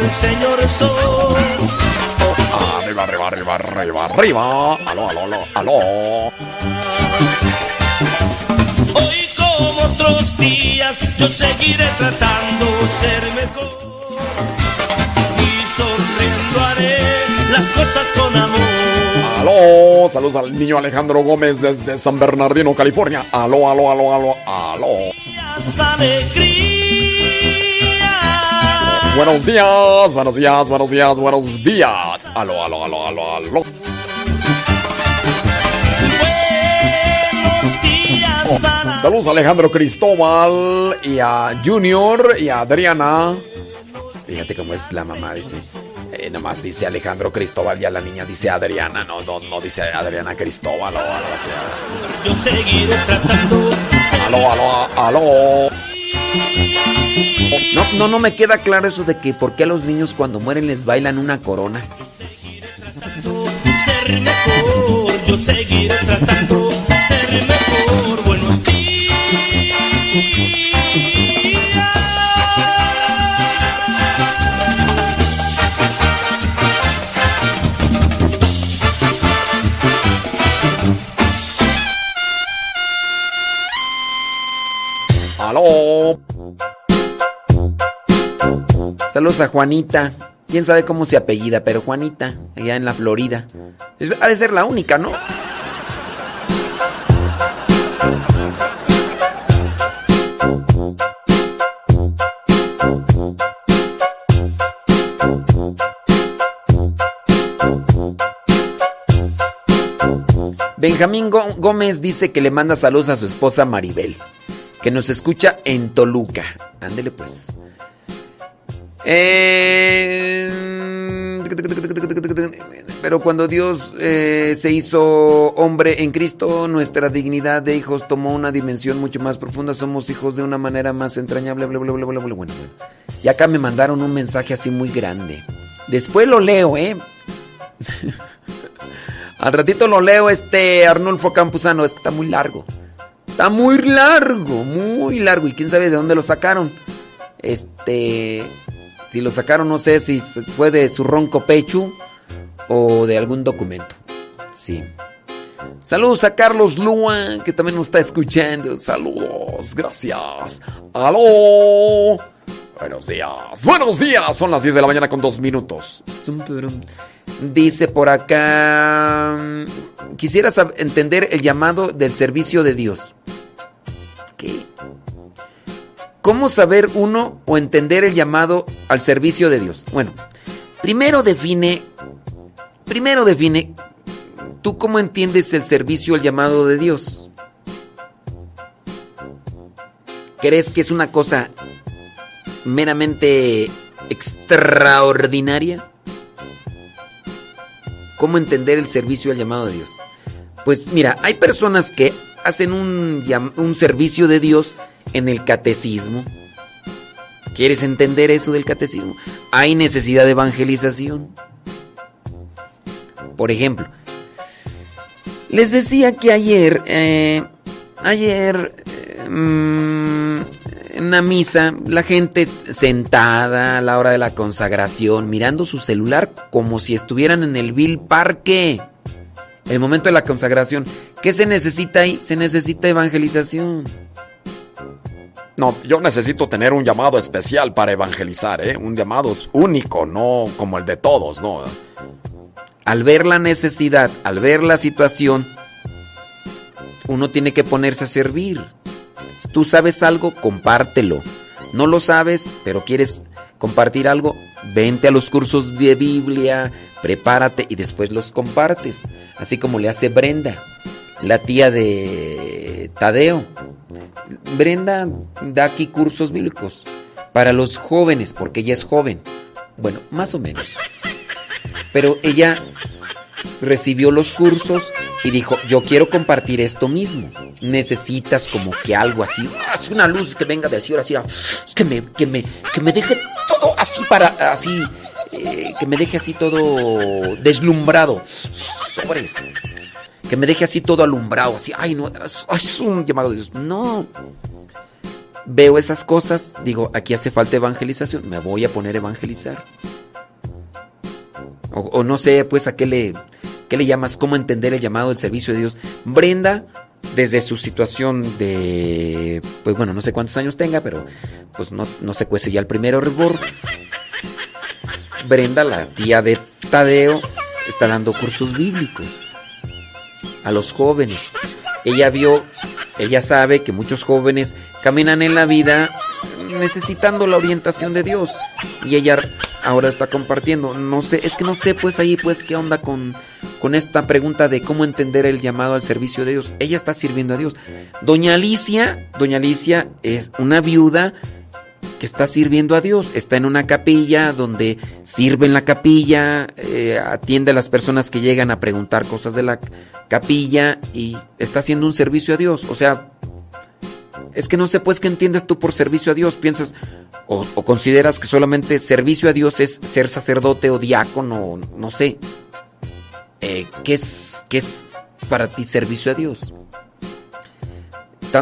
El Señor Sol. Arriba, arriba, arriba, arriba, arriba. Aló, aló, aló, aló. Hoy como otros días yo seguiré tratando ser mejor. Y sonriendo haré las cosas con amor. Aló, saludos al niño Alejandro Gómez desde San Bernardino, California. Aló, aló, aló, aló, aló. Buenos días, buenos días, buenos días, buenos días. Aló, aló, aló, aló, aló. Oh, saludos a Alejandro Cristóbal y a Junior y a Adriana. Fíjate cómo es la mamá, dice. Eh, nomás dice Alejandro Cristóbal y a la niña dice Adriana, no, no, no dice Adriana Cristóbal o algo así. Yo seguiré tratando. Aló, aló, aló. No, no, no me queda claro eso de que por qué a los niños cuando mueren les bailan una corona. Ser mejor, yo seguiré tratando. Ser mejor, Saludos a Juanita. Quién sabe cómo se apellida, pero Juanita, allá en la Florida. Ha de ser la única, ¿no? Benjamín Gómez dice que le manda saludos a su esposa Maribel que nos escucha en Toluca. Ándele pues. Eh, Pero cuando Dios eh, se hizo hombre en Cristo, nuestra dignidad de hijos tomó una dimensión mucho más profunda. Somos hijos de una manera más entrañable. Bueno. Y acá me mandaron un mensaje así muy grande. Después lo leo, ¿eh? [LAUGHS] Al ratito lo leo este Arnulfo Campuzano. Es que está muy largo. Está muy largo, muy largo. Y quién sabe de dónde lo sacaron. Este. Si lo sacaron, no sé si fue de su ronco pecho o de algún documento. Sí. Saludos a Carlos Lua, que también nos está escuchando. Saludos, gracias. ¡Aló! Buenos días. Buenos días. Son las 10 de la mañana con dos minutos. Dice por acá. Quisiera entender el llamado del servicio de Dios. ¿Qué? ¿Cómo saber uno o entender el llamado al servicio de Dios? Bueno, primero define. Primero define. ¿Tú cómo entiendes el servicio, el llamado de Dios? ¿Crees que es una cosa meramente extraordinaria? ¿Cómo entender el servicio al llamado de Dios? Pues mira, hay personas que hacen un, servicio de Dios en el catecismo. ¿Quieres entender eso del catecismo? Hay necesidad de evangelización. Por ejemplo, les decía que ayer, eh, ayer, eh, mm, en una misa, la gente sentada a la hora de la consagración, mirando su celular como si estuvieran en el vil parque. El momento de la consagración. ¿Qué se necesita ahí? Se necesita evangelización. No, yo necesito tener un llamado especial para evangelizar, ¿eh? Un llamado único, no como el de todos, ¿no? Al ver la necesidad, al ver la situación, uno tiene que ponerse a servir. Tú sabes algo, compártelo. No lo sabes, pero quieres compartir algo, vente a los cursos de Biblia, prepárate y después los compartes. Así como le hace Brenda, la tía de Tadeo. Brenda da aquí cursos bíblicos para los jóvenes, porque ella es joven. Bueno, más o menos. Pero ella recibió los cursos y dijo, yo quiero compartir esto mismo. Necesitas como que algo así, una luz que venga del cielo, así, ah, que me, que me, que me deje todo así para, así, eh, que me deje así todo deslumbrado. Sobres. Que me deje así todo alumbrado, así, ay, no, es un llamado de Dios. No. Veo esas cosas, digo, aquí hace falta evangelización, me voy a poner a evangelizar. O, o no sé, pues, a qué le, qué le llamas, cómo entender el llamado del servicio de Dios. Brenda, desde su situación de, pues bueno, no sé cuántos años tenga, pero pues no, no se cuece ya el primer hervor. Brenda, la tía de Tadeo, está dando cursos bíblicos a los jóvenes. Ella vio, ella sabe que muchos jóvenes caminan en la vida necesitando la orientación de Dios. Y ella ahora está compartiendo. No sé, es que no sé pues ahí pues qué onda con, con esta pregunta de cómo entender el llamado al servicio de Dios. Ella está sirviendo a Dios. Doña Alicia, Doña Alicia es una viuda que está sirviendo a Dios. Está en una capilla donde sirve en la capilla, eh, atiende a las personas que llegan a preguntar cosas de la capilla y está haciendo un servicio a Dios. O sea, es que no sé pues qué entiendes tú por servicio a Dios. Piensas o, consideras que solamente servicio a Dios es ser sacerdote o diácono, no sé. Eh, ¿qué, es, ¿Qué es para ti servicio a Dios?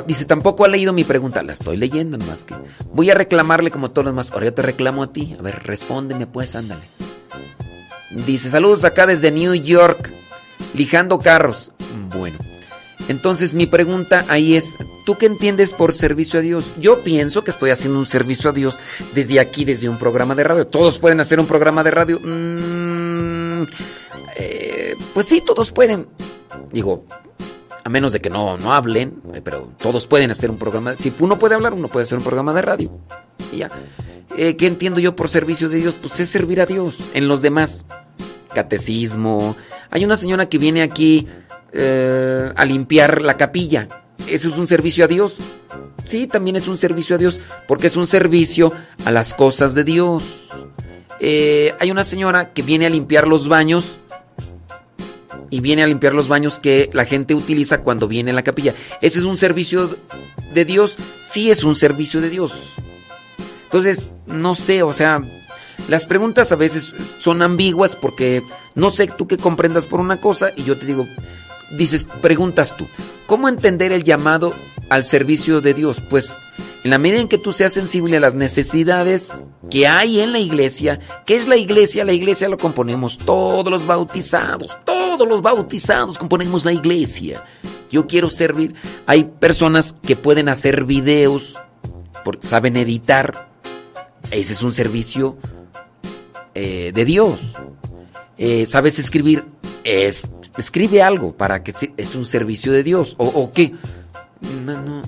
Dice, tampoco ha leído mi pregunta. La estoy leyendo nomás que. Voy a reclamarle como todos los demás. Ahora yo te reclamo a ti. A ver, respóndeme pues, ándale. Dice, saludos acá desde New York. Lijando carros. Bueno. Entonces mi pregunta ahí es, ¿tú qué entiendes por servicio a Dios? Yo pienso que estoy haciendo un servicio a Dios desde aquí, desde un programa de radio. ¿Todos pueden hacer un programa de radio? Mm, eh, pues sí, todos pueden. Digo, a menos de que no, no hablen, eh, pero todos pueden hacer un programa. Si uno puede hablar, uno puede hacer un programa de radio. Y ya. Eh, ¿Qué entiendo yo por servicio de Dios? Pues es servir a Dios en los demás. Catecismo. Hay una señora que viene aquí eh, a limpiar la capilla. ¿Eso es un servicio a Dios? Sí, también es un servicio a Dios, porque es un servicio a las cosas de Dios. Eh, hay una señora que viene a limpiar los baños y viene a limpiar los baños que la gente utiliza cuando viene a la capilla. ¿Ese es un servicio de Dios? Sí es un servicio de Dios. Entonces, no sé, o sea, las preguntas a veces son ambiguas porque no sé tú qué comprendas por una cosa y yo te digo, dices, preguntas tú, ¿cómo entender el llamado al servicio de Dios? Pues en la medida en que tú seas sensible a las necesidades que hay en la iglesia, ¿qué es la iglesia? La iglesia lo componemos todos los bautizados, todos los bautizados componemos la iglesia. Yo quiero servir. Hay personas que pueden hacer videos, porque saben editar. Ese es un servicio eh, de Dios. Eh, ¿Sabes escribir? Es, escribe algo para que es un servicio de Dios. ¿O, o qué? No, no.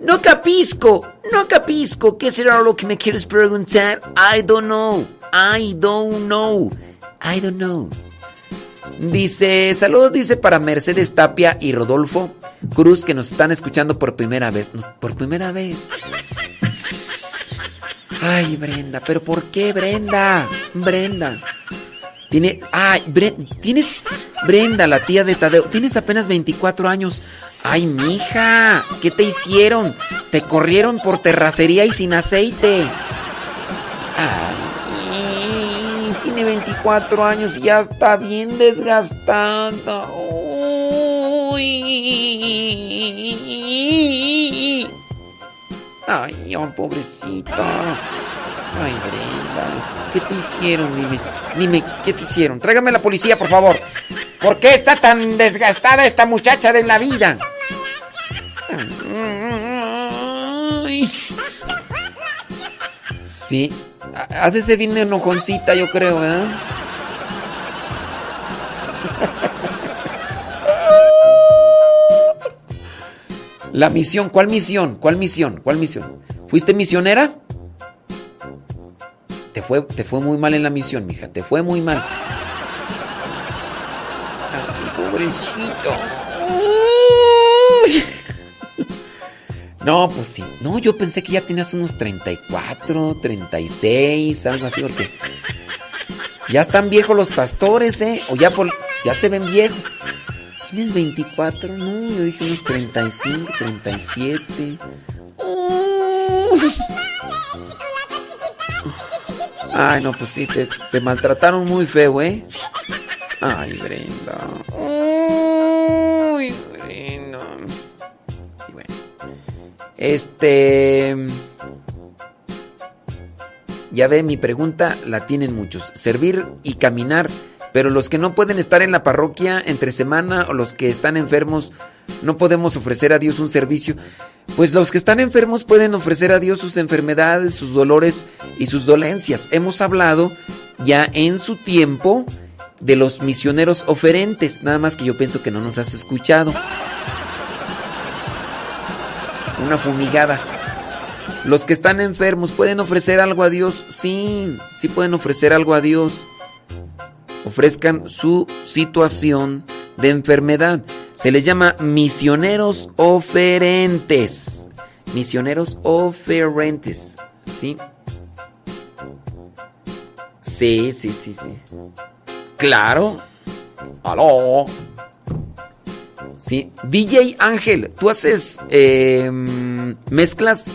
No capisco, no capisco. ¿Qué será lo que me quieres preguntar? I don't know. I don't know. I don't know. Dice, saludos, dice para Mercedes Tapia y Rodolfo Cruz que nos están escuchando por primera vez. Por primera vez. Ay, Brenda, pero ¿por qué Brenda? Brenda. Tiene, ay, tienes Brenda, la tía de Tadeo. Tienes apenas 24 años. Ay, mija, ¿qué te hicieron? Te corrieron por terracería y sin aceite. Ay, tiene 24 años y ya está bien desgastada. Uy. Ay, oh, pobrecita. Ay, Brenda. ¿Qué te hicieron? Dime, dime, ¿qué te hicieron? Tráigame a la policía, por favor. ¿Por qué está tan desgastada esta muchacha de la vida? Sí, ha de ser bien enojoncita, yo creo, ¿eh? La misión, ¿cuál misión? ¿Cuál misión? ¿Cuál misión? ¿Fuiste misionera? Te fue, te fue muy mal en la misión, mija. Te fue muy mal. Ay, pobrecito. No, pues sí. No, yo pensé que ya tenías unos 34, 36, algo así, porque ya están viejos los pastores, ¿eh? O ya por, ya se ven viejos. ¿Tienes 24? No, yo dije unos 35, 37. Ay, no, pues sí, te, te maltrataron muy feo, ¿eh? Ay, Brenda. Uy, Brenda. Y bueno. Este. Ya ve, mi pregunta la tienen muchos. Servir y caminar. Pero los que no pueden estar en la parroquia entre semana o los que están enfermos, no podemos ofrecer a Dios un servicio. Pues los que están enfermos pueden ofrecer a Dios sus enfermedades, sus dolores y sus dolencias. Hemos hablado ya en su tiempo de los misioneros oferentes, nada más que yo pienso que no nos has escuchado. Una fumigada. Los que están enfermos pueden ofrecer algo a Dios, sí, sí pueden ofrecer algo a Dios. Ofrezcan su situación de enfermedad. Se les llama misioneros oferentes. Misioneros oferentes. ¿Sí? Sí, sí, sí, sí. Claro. Aló. Sí. DJ Ángel, tú haces eh, mezclas.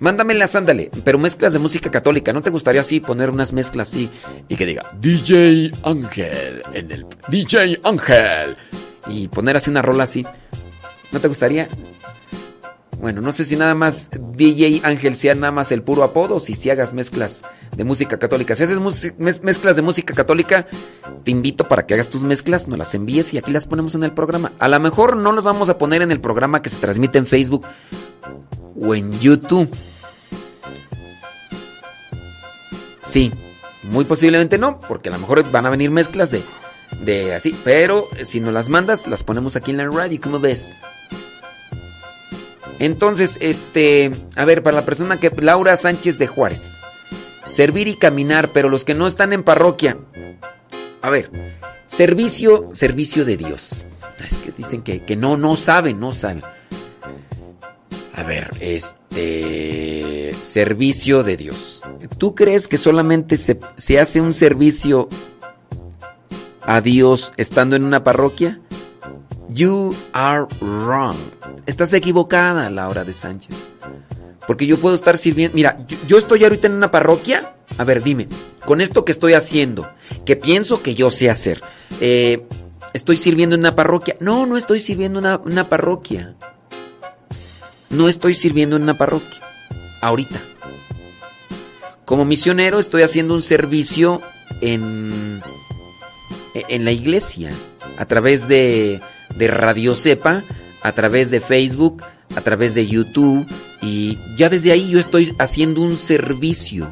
Mándamelas, ándale. Pero mezclas de música católica. ¿No te gustaría así poner unas mezclas así y que diga DJ Ángel en el DJ Ángel y poner así una rola así? ¿No te gustaría? Bueno, no sé si nada más DJ Ángel sea nada más el puro apodo o si, si hagas mezclas de música católica. Si haces mezclas de música católica, te invito para que hagas tus mezclas, nos las envíes y aquí las ponemos en el programa. A lo mejor no las vamos a poner en el programa que se transmite en Facebook o en YouTube. Sí, muy posiblemente no, porque a lo mejor van a venir mezclas de, de así. Pero si nos las mandas, las ponemos aquí en la radio. ¿Cómo ves? Entonces, este, a ver, para la persona que Laura Sánchez de Juárez, servir y caminar, pero los que no están en parroquia, a ver, servicio, servicio de Dios. Es que dicen que, que no, no saben, no saben. A ver, este servicio de Dios. ¿Tú crees que solamente se, se hace un servicio a Dios estando en una parroquia? You are wrong. Estás equivocada, Laura de Sánchez. Porque yo puedo estar sirviendo. Mira, yo, estoy ahorita en una parroquia. A ver, dime, con esto que estoy haciendo, que pienso que yo sé hacer, eh, ¿estoy sirviendo en una parroquia? No, no estoy sirviendo en una, una parroquia. No estoy sirviendo en una parroquia. Ahorita. Como misionero estoy haciendo un servicio en, en la iglesia. A través de, de Radio Cepa, a través de Facebook, a través de YouTube. Y ya desde ahí yo estoy haciendo un servicio.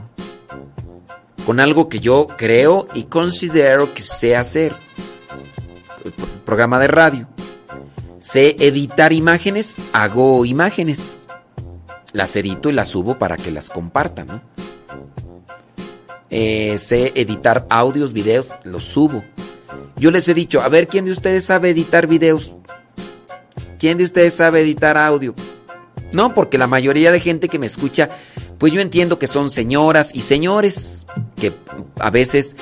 Con algo que yo creo y considero que sé hacer. Programa de radio. Sé editar imágenes, hago imágenes. Las edito y las subo para que las compartan, ¿no? Eh, sé editar audios, videos, los subo. Yo les he dicho, a ver, ¿quién de ustedes sabe editar videos? ¿Quién de ustedes sabe editar audio? No, porque la mayoría de gente que me escucha, pues yo entiendo que son señoras y señores, que a veces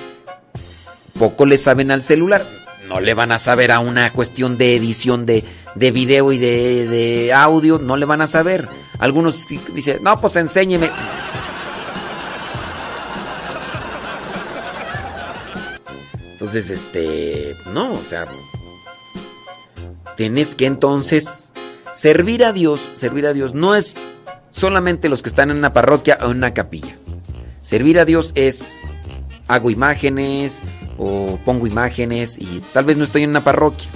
poco le saben al celular. No le van a saber a una cuestión de edición de, de video y de, de audio, no le van a saber. Algunos dicen, no, pues enséñeme. Entonces, este, no, o sea, tienes que entonces servir a Dios, servir a Dios no es solamente los que están en una parroquia o en una capilla. Servir a Dios es hago imágenes o pongo imágenes y tal vez no estoy en una parroquia.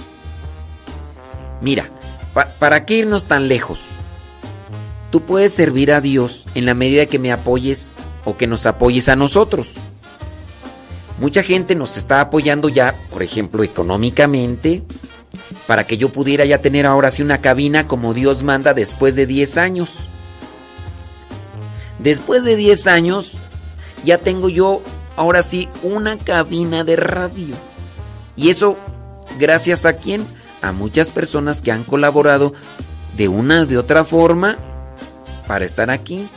Mira, pa- ¿para qué irnos tan lejos? Tú puedes servir a Dios en la medida que me apoyes o que nos apoyes a nosotros. Mucha gente nos está apoyando ya, por ejemplo, económicamente, para que yo pudiera ya tener ahora sí una cabina como Dios manda después de 10 años. Después de 10 años, ya tengo yo ahora sí una cabina de radio. Y eso, gracias a quién? A muchas personas que han colaborado de una o de otra forma para estar aquí.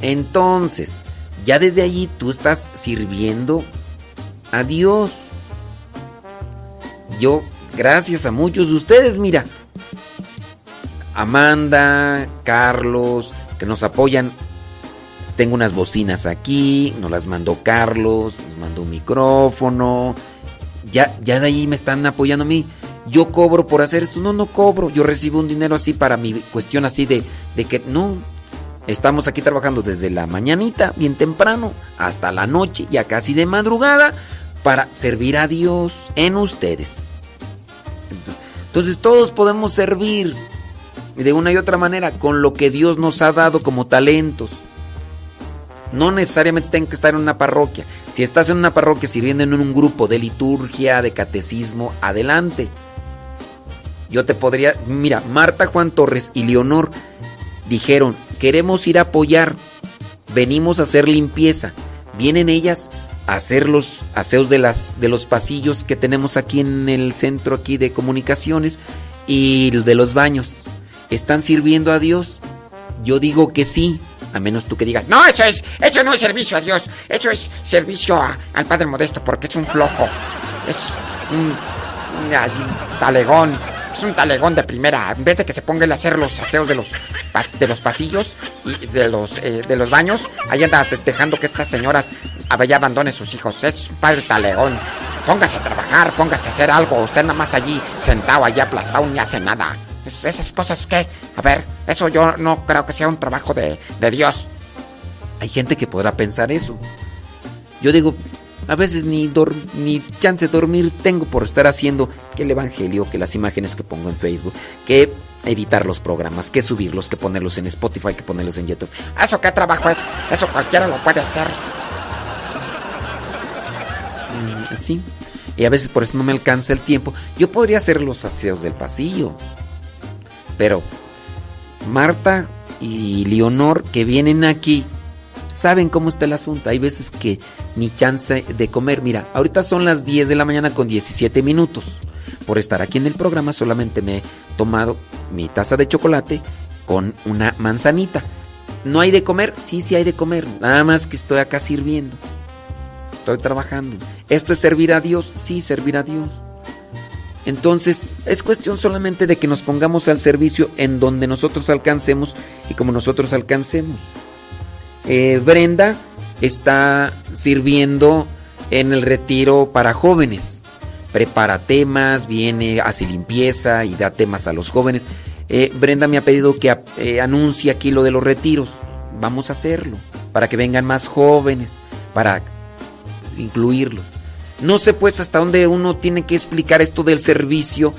Entonces, ya desde allí tú estás sirviendo a Dios. Yo, gracias a muchos de ustedes, mira, Amanda, Carlos, que nos apoyan. Tengo unas bocinas aquí, nos las mandó Carlos, nos mandó un micrófono. Ya, ya de ahí me están apoyando a mí. Yo cobro por hacer esto. No, no cobro. Yo recibo un dinero así para mi cuestión así de, de que no. Estamos aquí trabajando desde la mañanita, bien temprano, hasta la noche, ya casi de madrugada, para servir a Dios en ustedes. Entonces, entonces todos podemos servir de una y otra manera con lo que Dios nos ha dado como talentos. No necesariamente tienen que estar en una parroquia. Si estás en una parroquia sirviendo en un grupo de liturgia, de catecismo, adelante. Yo te podría, mira, Marta Juan Torres y Leonor dijeron, queremos ir a apoyar, venimos a hacer limpieza. Vienen ellas a hacer los aseos de, las, de los pasillos que tenemos aquí en el centro aquí de comunicaciones y de los baños. ¿Están sirviendo a Dios? Yo digo que sí, a menos tú que digas, No, eso es, eso no es servicio a Dios, eso es servicio a- al Padre Modesto porque es un flojo, es un, un- talegón, es un talegón de primera. En vez de que se ponga a hacer los aseos de los de los pasillos y de los eh, de los baños, ahí anda de- dejando que estas señoras allá abandonen sus hijos. Es un padre talegón. Póngase a trabajar, póngase a hacer algo. Usted nada más allí sentado, allí aplastado, ni hace nada. Es- esas cosas que, a ver, eso yo no creo que sea un trabajo de, de Dios. Hay gente que podrá pensar eso. Yo digo, a veces ni, ni chance de dormir tengo por estar haciendo que el evangelio, que las imágenes que pongo en Facebook, que editar los programas, que subirlos, que ponerlos en Spotify, que ponerlos en YouTube. ¿Eso qué trabajo es? Eso cualquiera lo puede hacer. Mm, Sí. Y a veces por eso no me alcanza el tiempo. Yo podría hacer los aseos del pasillo. Pero Marta y Leonor que vienen aquí saben cómo está el asunto. Hay veces que ni chance de comer. Mira, ahorita son las 10 de la mañana con 17 minutos. Por estar aquí en el programa solamente me he tomado mi taza de chocolate con una manzanita. ¿No hay de comer? Sí, sí hay de comer. Nada más que estoy acá sirviendo. Estoy trabajando. ¿Esto es servir a Dios? Sí, servir a Dios. Entonces, es cuestión solamente de que nos pongamos al servicio en donde nosotros alcancemos y como nosotros alcancemos. Eh, Brenda está sirviendo en el retiro para jóvenes. Prepara temas, viene, hace limpieza y da temas a los jóvenes. Eh, Brenda me ha pedido que eh, anuncie aquí lo de los retiros. Vamos a hacerlo para que vengan más jóvenes, para incluirlos. No sé pues hasta dónde uno tiene que explicar esto del servicio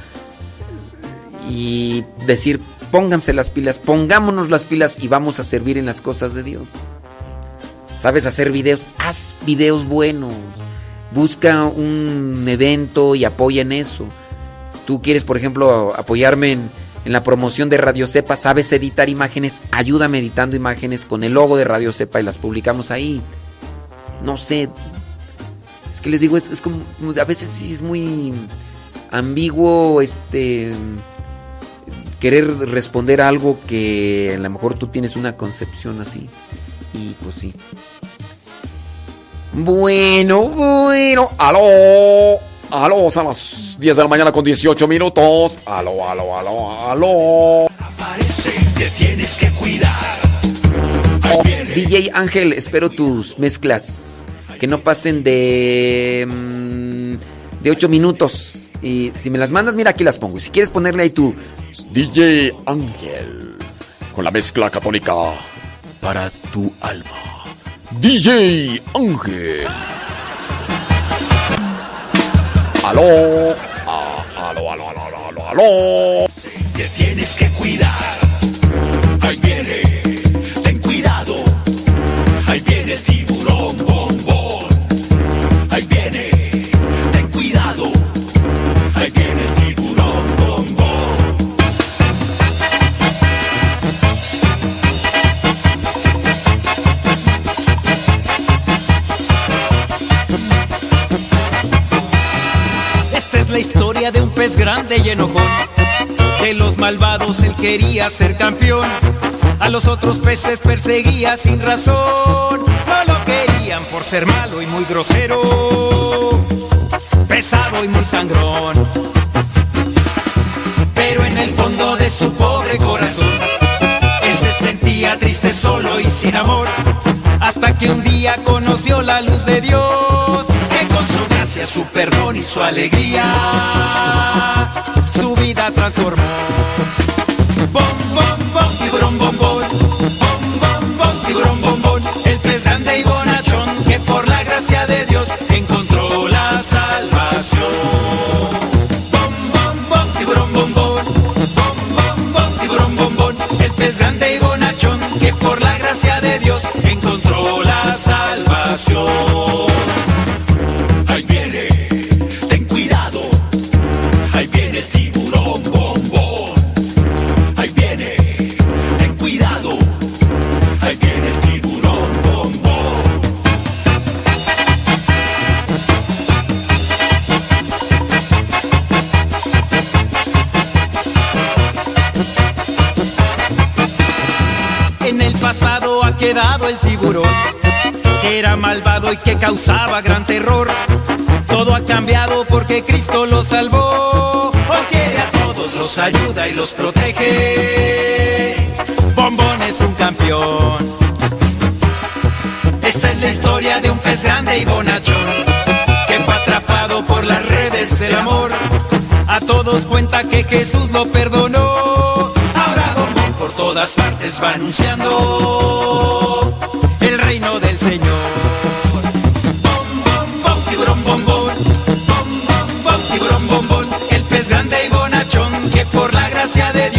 y decir, pónganse las pilas, pongámonos las pilas y vamos a servir en las cosas de Dios. ¿Sabes hacer videos? Haz videos buenos. Busca un evento y apoya en eso. Tú quieres, por ejemplo, apoyarme en, la promoción de Radio Cepa, sabes editar imágenes, ayúdame editando imágenes con el logo de Radio Cepa y las publicamos ahí. No sé, es que les digo, es, como. A veces sí es muy ambiguo este. Querer responder algo que a lo mejor tú tienes una concepción así. Y pues sí. Bueno, bueno. ¡Aló! ¡Aló! Son las 10 de la mañana con 18 minutos. ¡Aló, aló, aló, aló! Aparece, te tienes que cuidar. Oh, DJ Ángel, espero tus mezclas que no pasen de mm, de 8 minutos. Y si me las mandas, mira, aquí las pongo. Y si quieres ponerle ahí tu DJ Ángel con la mezcla católica para tu alma. DJ Ángel. Aló. Ah, aló, aló, aló, aló, aló. Te tienes que cuidar. Malvados él quería ser campeón. A los otros peces perseguía sin razón. No lo querían por ser malo y muy grosero. Pesado y muy sangrón. Pero en el fondo de su pobre corazón, él se sentía triste, solo y sin amor. Hasta que un día conoció la luz de Dios, su perdón y su alegría, su vida transformó. Los protege. Bombón es un campeón. Esa es la historia de un pez grande y bonachón, que fue atrapado por las redes del amor. A todos cuenta que Jesús lo perdonó. Ahora Bombón por todas partes va anunciando gracia de Dios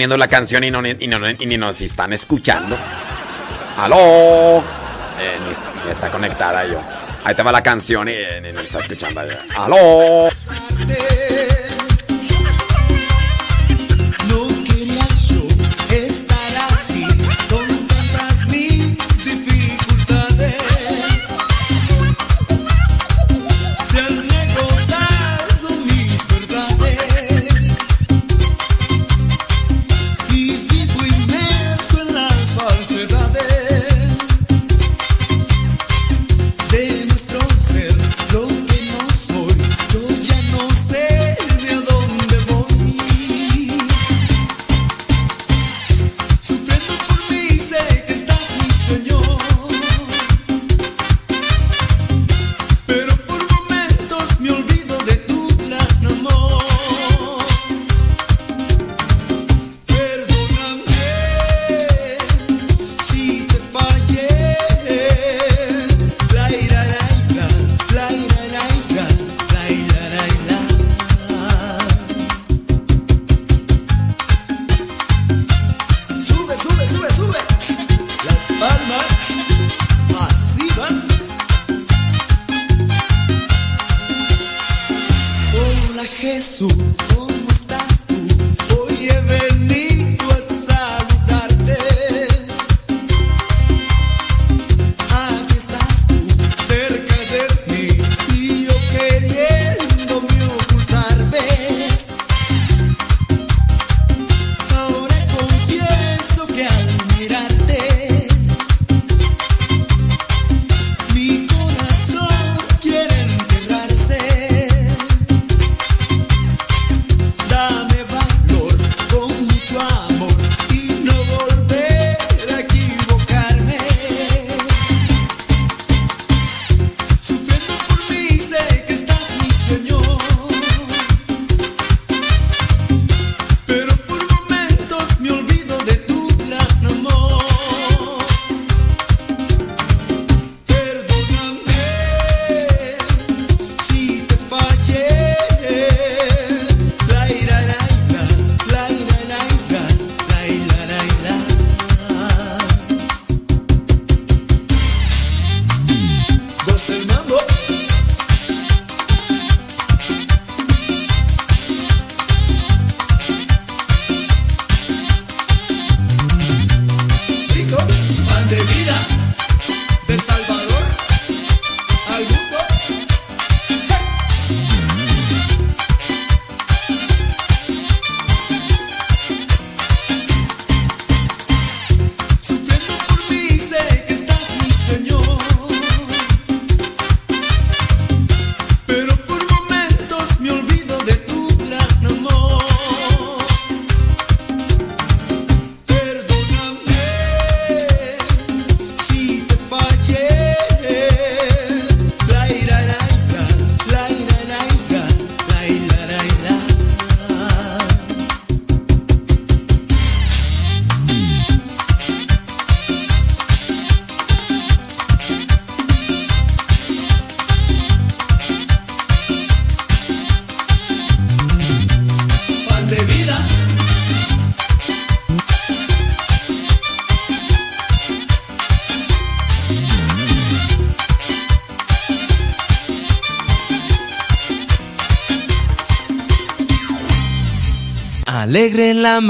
poniendo la canción y, no, y, no, y ni nos están escuchando. ¡Aló! Eh, está conectada yo. Ahí te va la canción y eh, ni nos está escuchando. ¡Aló!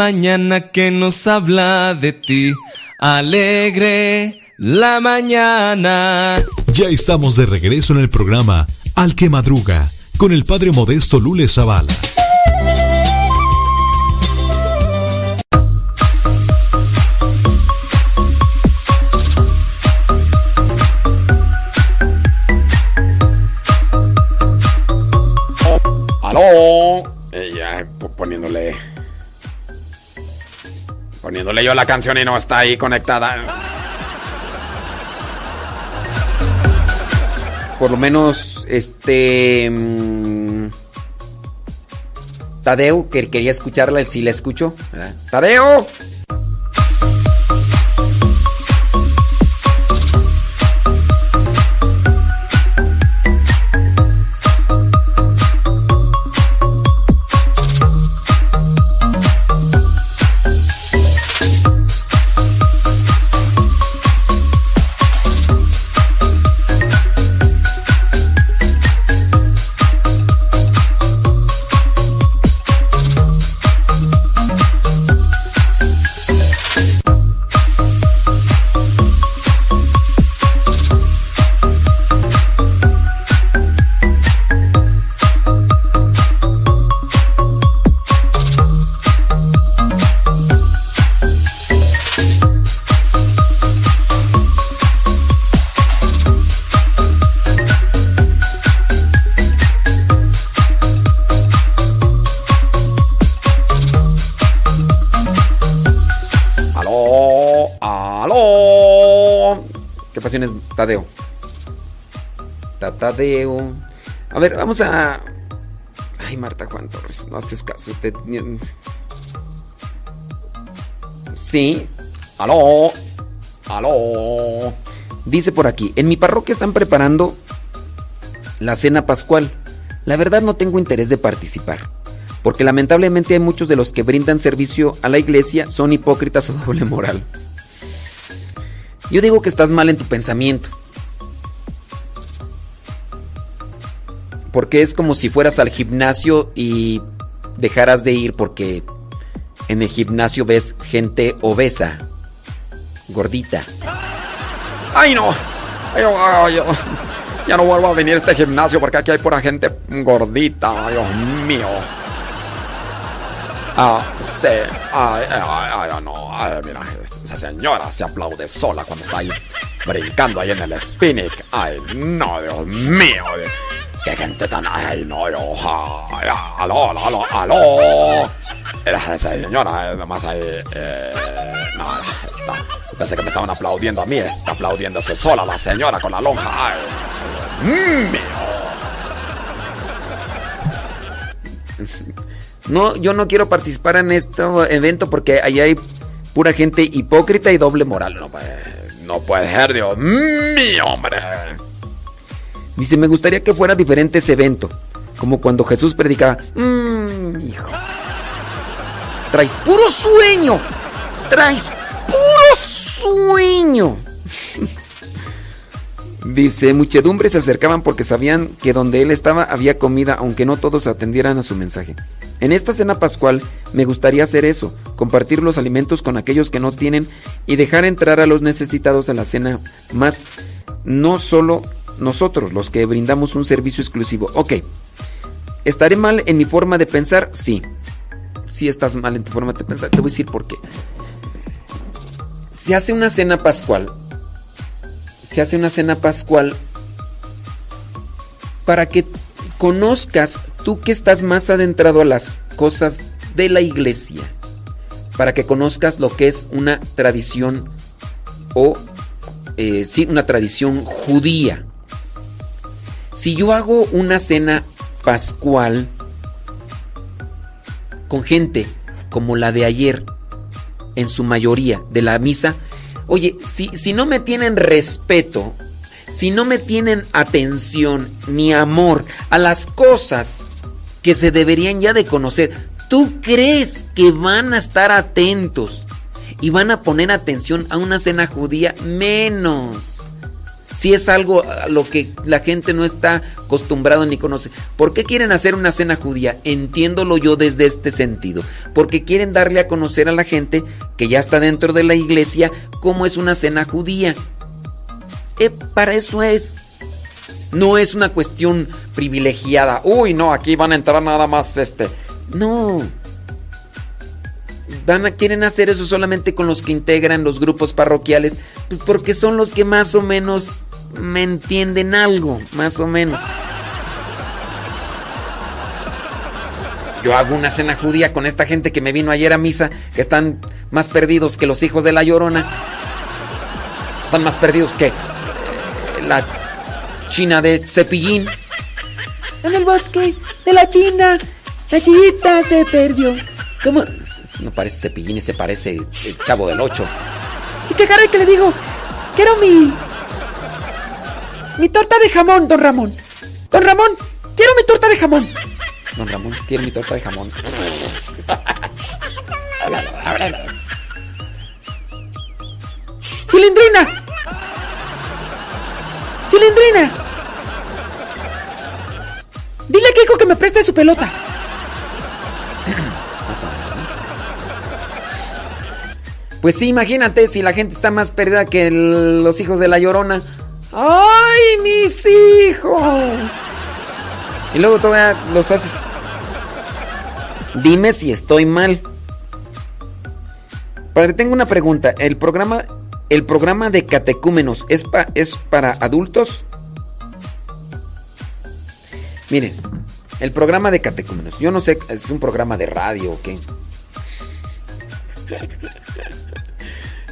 mañana que nos habla de ti. Alegre la mañana. Ya estamos de regreso en el programa Al que Madruga con el padre Modesto Lule Zavala. Yo la canción y no está ahí conectada. Por lo menos, este. mm, Tadeo, que quería escucharla, si la escucho. ¡Tadeo! Tadeo. A ver, vamos a. Ay, Marta Juan Torres, no haces caso. Sí. ¡Aló! ¡Aló! Dice por aquí, en mi parroquia están preparando la cena pascual. La verdad no tengo interés de participar, porque lamentablemente hay muchos de los que brindan servicio a la iglesia son hipócritas o doble moral. Yo digo que estás mal en tu pensamiento. Porque es como si fueras al gimnasio y dejaras de ir porque en el gimnasio ves gente obesa, gordita. ¡Ay, no! Ay, ay, ya no vuelvo a venir a este gimnasio porque aquí hay pura gente gordita. Dios mío. Ah, sí. Ay, ay, ay, ay, no. Ay, mira, esa señora se aplaude sola cuando está ahí brincando ahí en el spinning. Ay, no, Dios mío. Qué gente tan. Ay, no, yo. Ay, aló, aló, aló, aló. Era esa señora, nomás ahí. Eh, no, está. Pensé que me estaban aplaudiendo a mí. Está aplaudiéndose sola la señora con la lonja. Ay, mío. No, yo no quiero participar en este evento porque ahí hay pura gente hipócrita y doble moral. No, No puede ser, Dios mío, hombre. Dice, me gustaría que fuera diferente ese evento. Como cuando Jesús predicaba. Mmm, hijo. Traes puro sueño. Traes puro sueño. [LAUGHS] Dice, muchedumbres se acercaban porque sabían que donde él estaba había comida, aunque no todos atendieran a su mensaje. En esta cena pascual me gustaría hacer eso, compartir los alimentos con aquellos que no tienen y dejar entrar a los necesitados a la cena, más no solo nosotros los que brindamos un servicio exclusivo. Ok, ¿estaré mal en mi forma de pensar? Sí. Sí estás mal en tu forma de pensar. Te voy a decir por qué. Se hace una cena pascual. Se hace una cena pascual para que conozcas tú que estás más adentrado a las cosas de la iglesia. Para que conozcas lo que es una tradición o eh, sí, una tradición judía. Si yo hago una cena pascual con gente como la de ayer, en su mayoría, de la misa, oye, si, si no me tienen respeto, si no me tienen atención ni amor a las cosas que se deberían ya de conocer, ¿tú crees que van a estar atentos y van a poner atención a una cena judía? Menos. Si es algo a lo que la gente no está acostumbrado ni conoce. ¿Por qué quieren hacer una cena judía? Entiéndolo yo desde este sentido. Porque quieren darle a conocer a la gente que ya está dentro de la iglesia cómo es una cena judía. Eh, para eso es. No es una cuestión privilegiada. Uy, no, aquí van a entrar nada más este. No. Van a, quieren hacer eso solamente con los que integran los grupos parroquiales, pues porque son los que más o menos me entienden algo, más o menos. yo hago una cena judía con esta gente que me vino ayer a misa, que están más perdidos que los hijos de la llorona. Están más perdidos que eh, la china de cepillín. En el bosque de la China, la chinita se perdió. ¿Cómo? No parece cepillín y se parece el chavo del 8. ¿Y qué cara que le digo? Quiero mi. Mi torta de jamón, don Ramón. Don Ramón, quiero mi torta de jamón. Don Ramón, quiero mi torta de jamón. ¡Chilindrina! ¡Chilindrina! Dile a Kiko que me preste su pelota. [CLEARS THROAT] Pues sí, imagínate si la gente está más perdida que los hijos de la llorona. ¡Ay, mis hijos! Y luego todavía los haces. Dime si estoy mal. Padre, tengo una pregunta. ¿El programa, el programa de catecúmenos es, es para adultos? Miren, el programa de catecúmenos. Yo no sé, es un programa de radio o qué.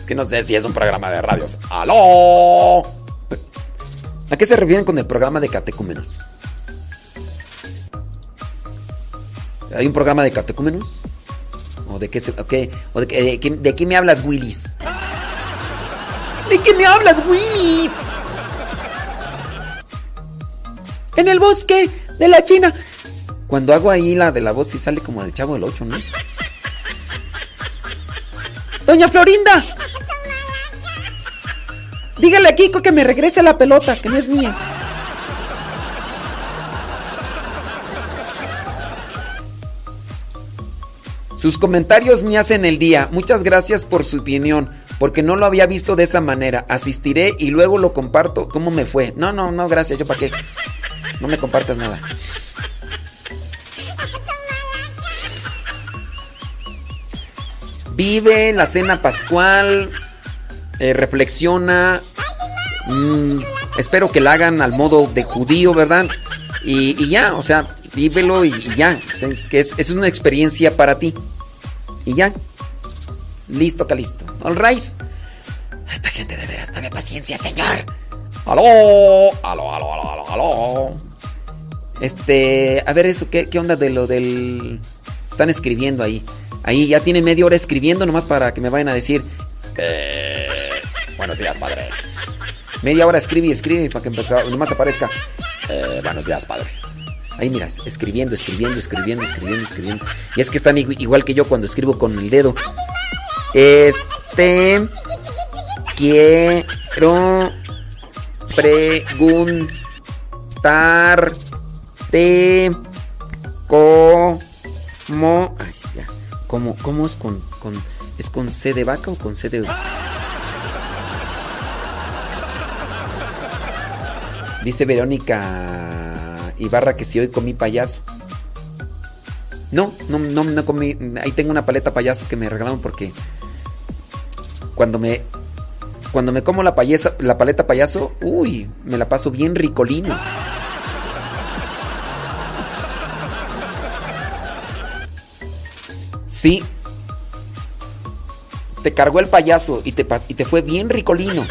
Que no sé si es un programa de radios. ¡Aló! ¿A qué se refieren con el programa de catecúmenos? ¿Hay un programa de catecúmenos? ¿O de qué, se- de, qué- me hablas, Willis? ¿De qué me hablas, Willis? En el bosque de la China. Cuando hago ahí la de la voz, sí sale como del chavo del 8, ¿no? Doña Florinda. Dígale a Kiko que me regrese la pelota, que no es mía. Sus comentarios me hacen el día. Muchas gracias por su opinión, porque no lo había visto de esa manera. Asistiré y luego lo comparto. ¿Cómo me fue? No, no, no, gracias. ¿Yo para qué? No me compartas nada. Vive la cena pascual, eh, reflexiona. mm, espero que la hagan al modo de judío, ¿verdad? Y, ya, o sea, vívelo y, ya. O que es, es una experiencia para ti. Y ya. Listo, listo. All right. Esta gente de veras, dame paciencia, señor. Aló, aló, aló, aló, aló, aló. Este, a ver eso, ¿qué, qué onda de lo del... Están escribiendo ahí. Ahí ya tiene media hora escribiendo nomás para que me vayan a decir... Eh, buenos días, padre. Media hora escribe y escribe para que empezar- nomás aparezca. Eh, buenos días, padre. Ahí miras, escribiendo, escribiendo, escribiendo, escribiendo, escribiendo. Y es que están igu- igual que yo cuando escribo con el dedo. Este. Quiero preguntarte cómo. Ay, ya. ¿Cómo, cómo es con, con. ¿Es con C de vaca o con C de.? Dice Verónica Ibarra que si hoy comí payaso. No, no, no, no comí. Ahí tengo una paleta payaso que me regalaron porque cuando me cuando me como la la paleta payaso, uy, me la paso bien ricolino. Sí. Te cargó el payaso y te, y te fue bien ricolino.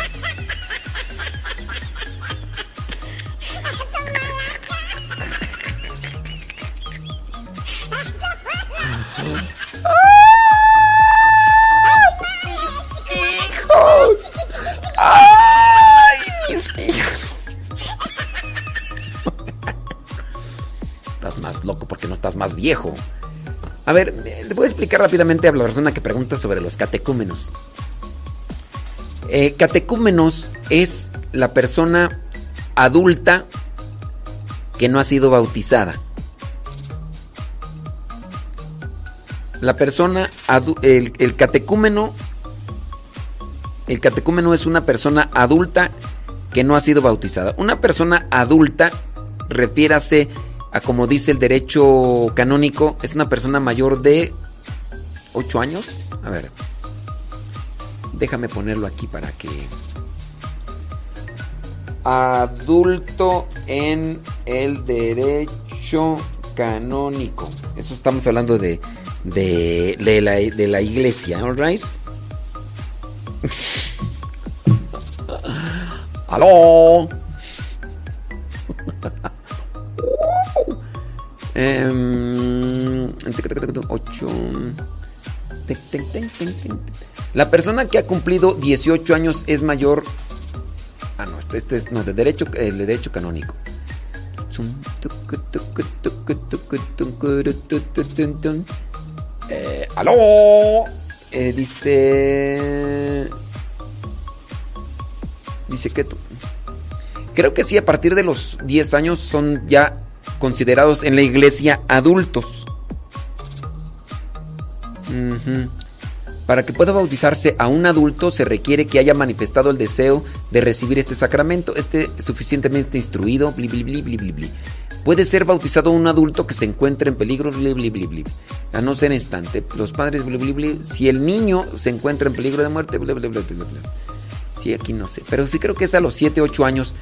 Viejo. A ver, le voy a explicar rápidamente a la persona que pregunta sobre los catecúmenos. Eh, catecúmenos es la persona adulta que no ha sido bautizada. La persona, el, el catecúmeno, el catecúmeno es una persona adulta que no ha sido bautizada. Una persona adulta, refiérase a como dice el derecho canónico, es una persona mayor de 8 años. A ver, déjame ponerlo aquí para que... Adulto en el derecho canónico. Es nosotros estamos hablando de, de, de la, de la iglesia, ¿alright? [LAUGHS] ¡Aló! [LAUGHS] Tec. La persona que ha cumplido 18 años es mayor. Ah, no, este, este es no, de derecho, el de derecho canónico. Eh, ¡Aló! Eh, dice. Dice que tú. Creo que sí, a partir de los 10 años son ya considerados en la iglesia adultos. Para que pueda bautizarse a un adulto se requiere que haya manifestado el deseo de recibir este sacramento, esté suficientemente instruido. Puede ser bautizado un adulto que se encuentre en peligro. A no ser instante. Los padres. Si el niño se encuentra en peligro de muerte. Sí, aquí no sé. Pero sí creo que es a los 7, 8 años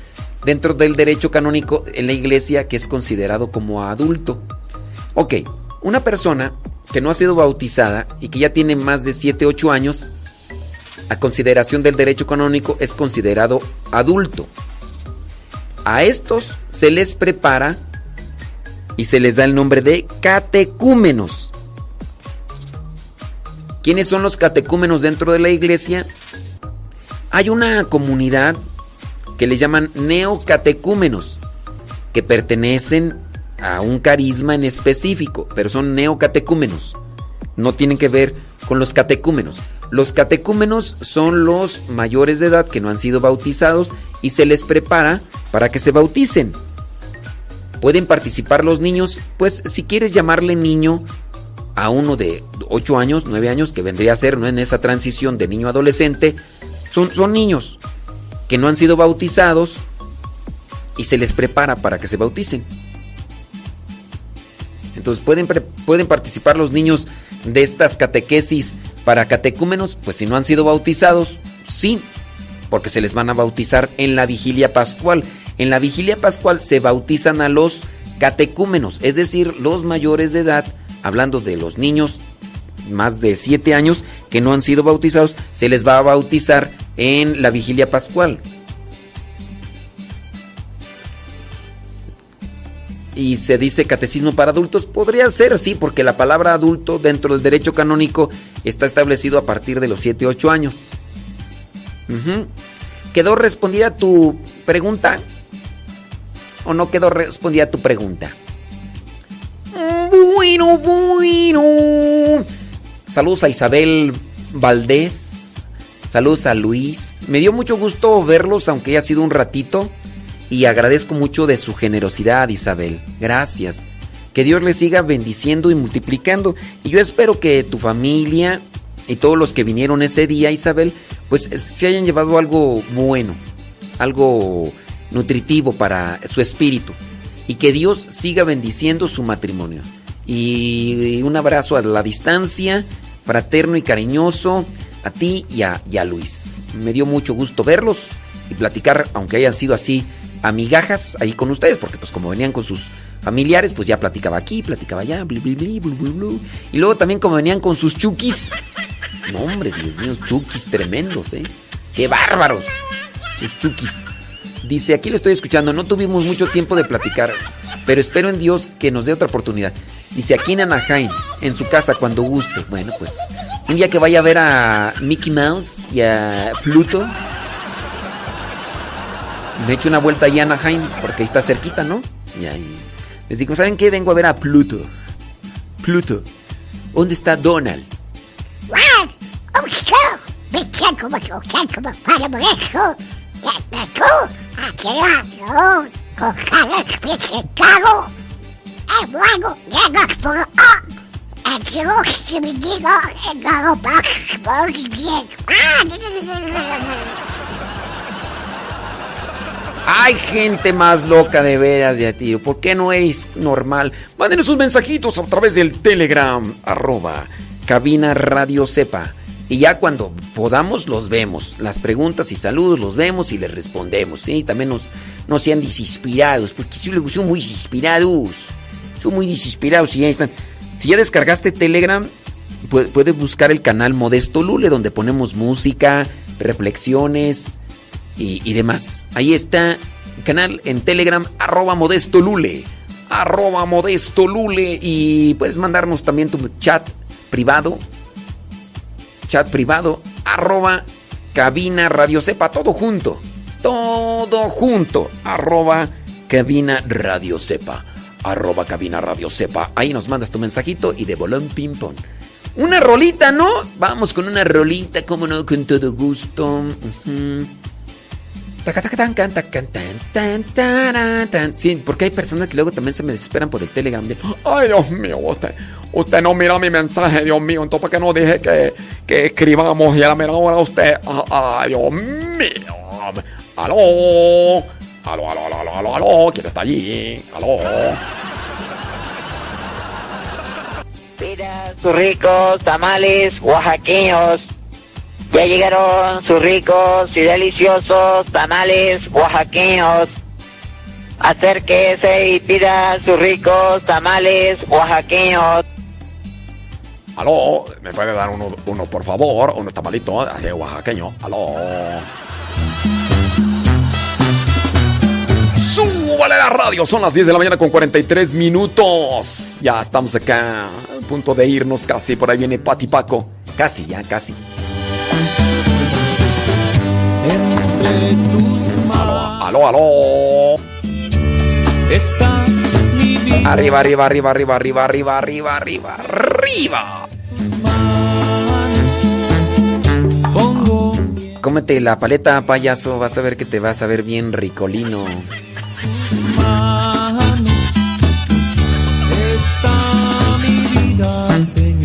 dentro del derecho canónico en la iglesia que es considerado como adulto. Ok, una persona que no ha sido bautizada y que ya tiene más de 7, 8 años, a consideración del derecho canónico, es considerado adulto. A estos se les prepara y se les da el nombre de catecúmenos. ¿Quiénes son los catecúmenos dentro de la iglesia? Hay una comunidad que le llaman neocatecúmenos, que pertenecen a un carisma en específico, pero son neocatecúmenos. No tienen que ver con los catecúmenos. Los catecúmenos son los mayores de edad que no han sido bautizados y se les prepara para que se bauticen. Pueden participar los niños, pues si quieres llamarle niño a uno de 8 años, 9 años, que vendría a ser ¿no? en esa transición de niño a adolescente, son, son niños que no han sido bautizados y se les prepara para que se bauticen. Entonces, ¿pueden, ¿pueden participar los niños de estas catequesis para catecúmenos? Pues si no han sido bautizados, sí, porque se les van a bautizar en la vigilia pascual. En la vigilia pascual se bautizan a los catecúmenos, es decir, los mayores de edad, hablando de los niños más de 7 años que no han sido bautizados, se les va a bautizar en la vigilia pascual. Y se dice catecismo para adultos, podría ser, sí, porque la palabra adulto dentro del derecho canónico está establecido a partir de los 7, 8 años. ¿Quedó respondida tu pregunta? ¿O no quedó respondida tu pregunta? Bueno, bueno. Saludos a Isabel Valdés. Saludos a Luis. Me dio mucho gusto verlos, aunque haya sido un ratito. Y agradezco mucho de su generosidad, Isabel. Gracias. Que Dios les siga bendiciendo y multiplicando. Y yo espero que tu familia y todos los que vinieron ese día, Isabel, pues se hayan llevado algo bueno, algo nutritivo para su espíritu. Y que Dios siga bendiciendo su matrimonio. Y un abrazo a la distancia, fraterno y cariñoso, a ti y a, Luis. Me dio mucho gusto verlos y platicar, aunque hayan sido así amigajas ahí con ustedes, porque pues como venían con sus familiares, pues ya platicaba aquí, platicaba allá, blu. y luego también como venían con sus chukis. No, hombre, Dios mío, chukis tremendos, ¿eh? ¡Qué bárbaros! Sus chukis. Dice, aquí lo estoy escuchando, no tuvimos mucho tiempo de platicar, pero espero en Dios que nos dé otra oportunidad. Dice, aquí en Anaheim, en su casa, cuando guste. Bueno, pues, un día que vaya a ver a Mickey Mouse y a Pluto, me echo una vuelta allá a Anaheim, porque ahí está cerquita, ¿no? Y ahí les digo, ¿saben qué? Vengo a ver a Pluto. Pluto. ¿Dónde está Donald? Hay gente más loca de veras de a ti. ¿Por qué no eres normal? Mándenos sus mensajitos a través del Telegram, arroba, cabina radio sepa. Y ya cuando podamos los vemos. Las preguntas y saludos los vemos y les respondemos. ¿sí? También nos, no sean desinspirados, porque si son muy desinspirados. Muy desinspirados y ahí están. Si ya descargaste Telegram, pu- puedes buscar el canal Modesto Lule, donde ponemos música, reflexiones y, demás. Ahí está canal en Telegram, arroba Modesto Lule. Arroba Modesto Lule. Y puedes mandarnos también tu chat privado. Chat privado, arroba cabina radio sepa, todo junto. Todo junto. Arroba cabina radio sepa. Arroba cabina radio sepa. Ahí nos mandas tu mensajito y de bolón ping pong. Una rolita, ¿no? Vamos con una rolita, como no, con todo gusto. Sí, porque hay personas que luego también se me desesperan por el Telegram. Ay, Dios mío, usted, usted no mira mi mensaje, Dios mío. Entonces, ¿para qué no dije que, que escribamos? Y a la mera hora usted. Ay, Dios mío. Aló. Aló, aló, aló, aló, aló, aló. ¿Quién está allí? Aló. Mira sus ricos tamales oaxaqueños. Ya llegaron sus ricos y deliciosos tamales oaxaqueños. Acérquese y pida sus ricos tamales oaxaqueños. Aló. ¿Me puede dar uno, uno por favor? Uno tamalito así oaxaqueño. Aló. Súbale la radio, son las 10 de la mañana con 43 minutos. Ya estamos acá, a punto de irnos casi. Por ahí viene Pati Paco. Casi, ya, casi. Aló, aló. Está mi vida. Arriba, arriba, arriba, arriba, arriba, arriba, arriba, arriba, arriba. Cómete la paleta, payaso. Vas a ver que te vas a ver bien ricolino manos está mi vida, Señor.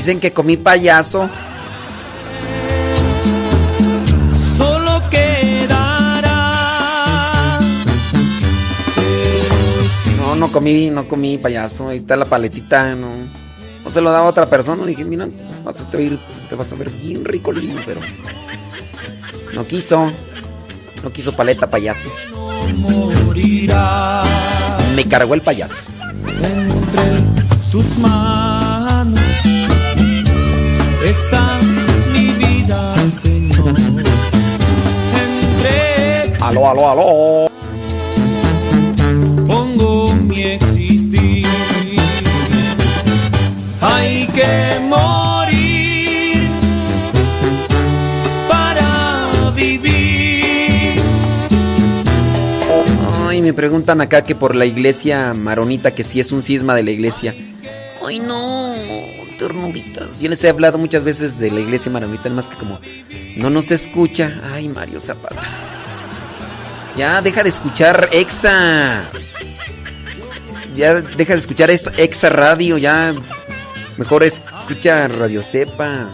Dicen que comí payaso. solo quedará. No, no comí, no comí payaso. Ahí está la paletita, no. No se lo daba a otra persona. Dije, mira, vas a te, te vas a ver bien ricolino, pero. No quiso. No quiso paleta payaso. Me cargó el payaso. entre tus manos. Está mi vida, Señor. Entre Aló, aló, aló. pongo mi existir. Hay que morir para vivir. Ay, me preguntan acá que por la iglesia maronita, que si es un cisma de la iglesia. Ay, no, ternuritas. Yo les he hablado muchas veces de la iglesia maronita, más que como no nos escucha. Ay, Mario Zapata. Ya, deja de escuchar Exa. Ya, deja de escuchar es- Exa Radio, ya. Mejor escucha Radio Cepa.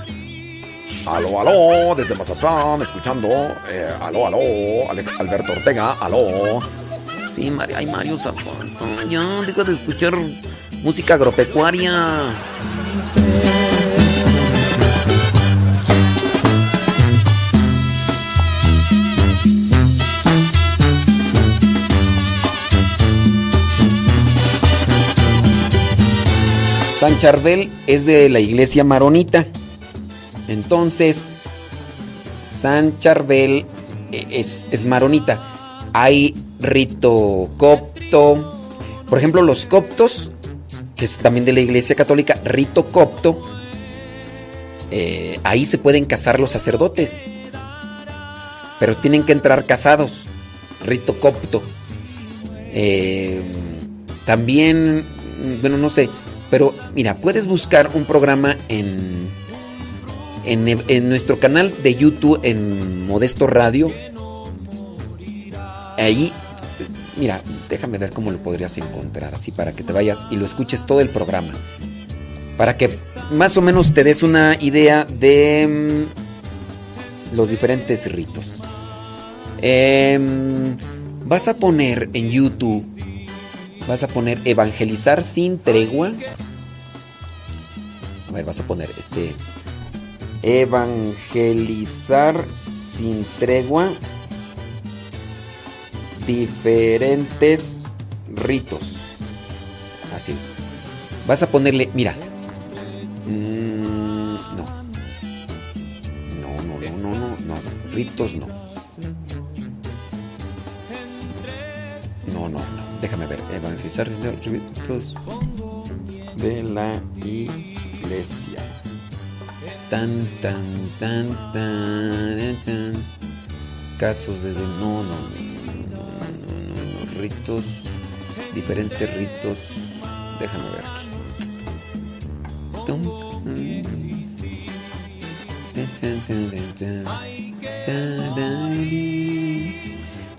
Aló, aló, desde Mazatlán, escuchando. eh, aló, aló, Ale- Alberto Ortega, aló. Sí, Mario, ay, Mario Zapata. Ya, deja de escuchar música agropecuaria. San Charbel es de la iglesia maronita. Entonces, San Charbel eh, es, es maronita. Hay rito copto. Por ejemplo, los coptos, que es también de la iglesia católica, rito copto. eh, ahí se pueden casar los sacerdotes. Pero tienen que entrar casados. Rito copto. Eh, también, bueno, no sé. Pero mira, puedes buscar un programa en, en, en nuestro canal de YouTube, en Modesto Radio. Ahí, mira, déjame ver cómo lo podrías encontrar, así para que te vayas y lo escuches todo el programa. Para que más o menos te des una idea de mm, los diferentes ritos. Em, vas a poner en YouTube, vas a poner evangelizar sin tregua. A ver, vas a poner este evangelizar sin tregua diferentes ritos. Así. Vas a ponerle, mira. Mm, no. No, no, no, no, no, no. Ritos no. No, no, no. Déjame ver. Evangelizar ritos de la iglesia. Tan, tan, tan, tan, tan. Casos de... No, no, no, Ritos. Diferentes ritos. Déjame ver aquí.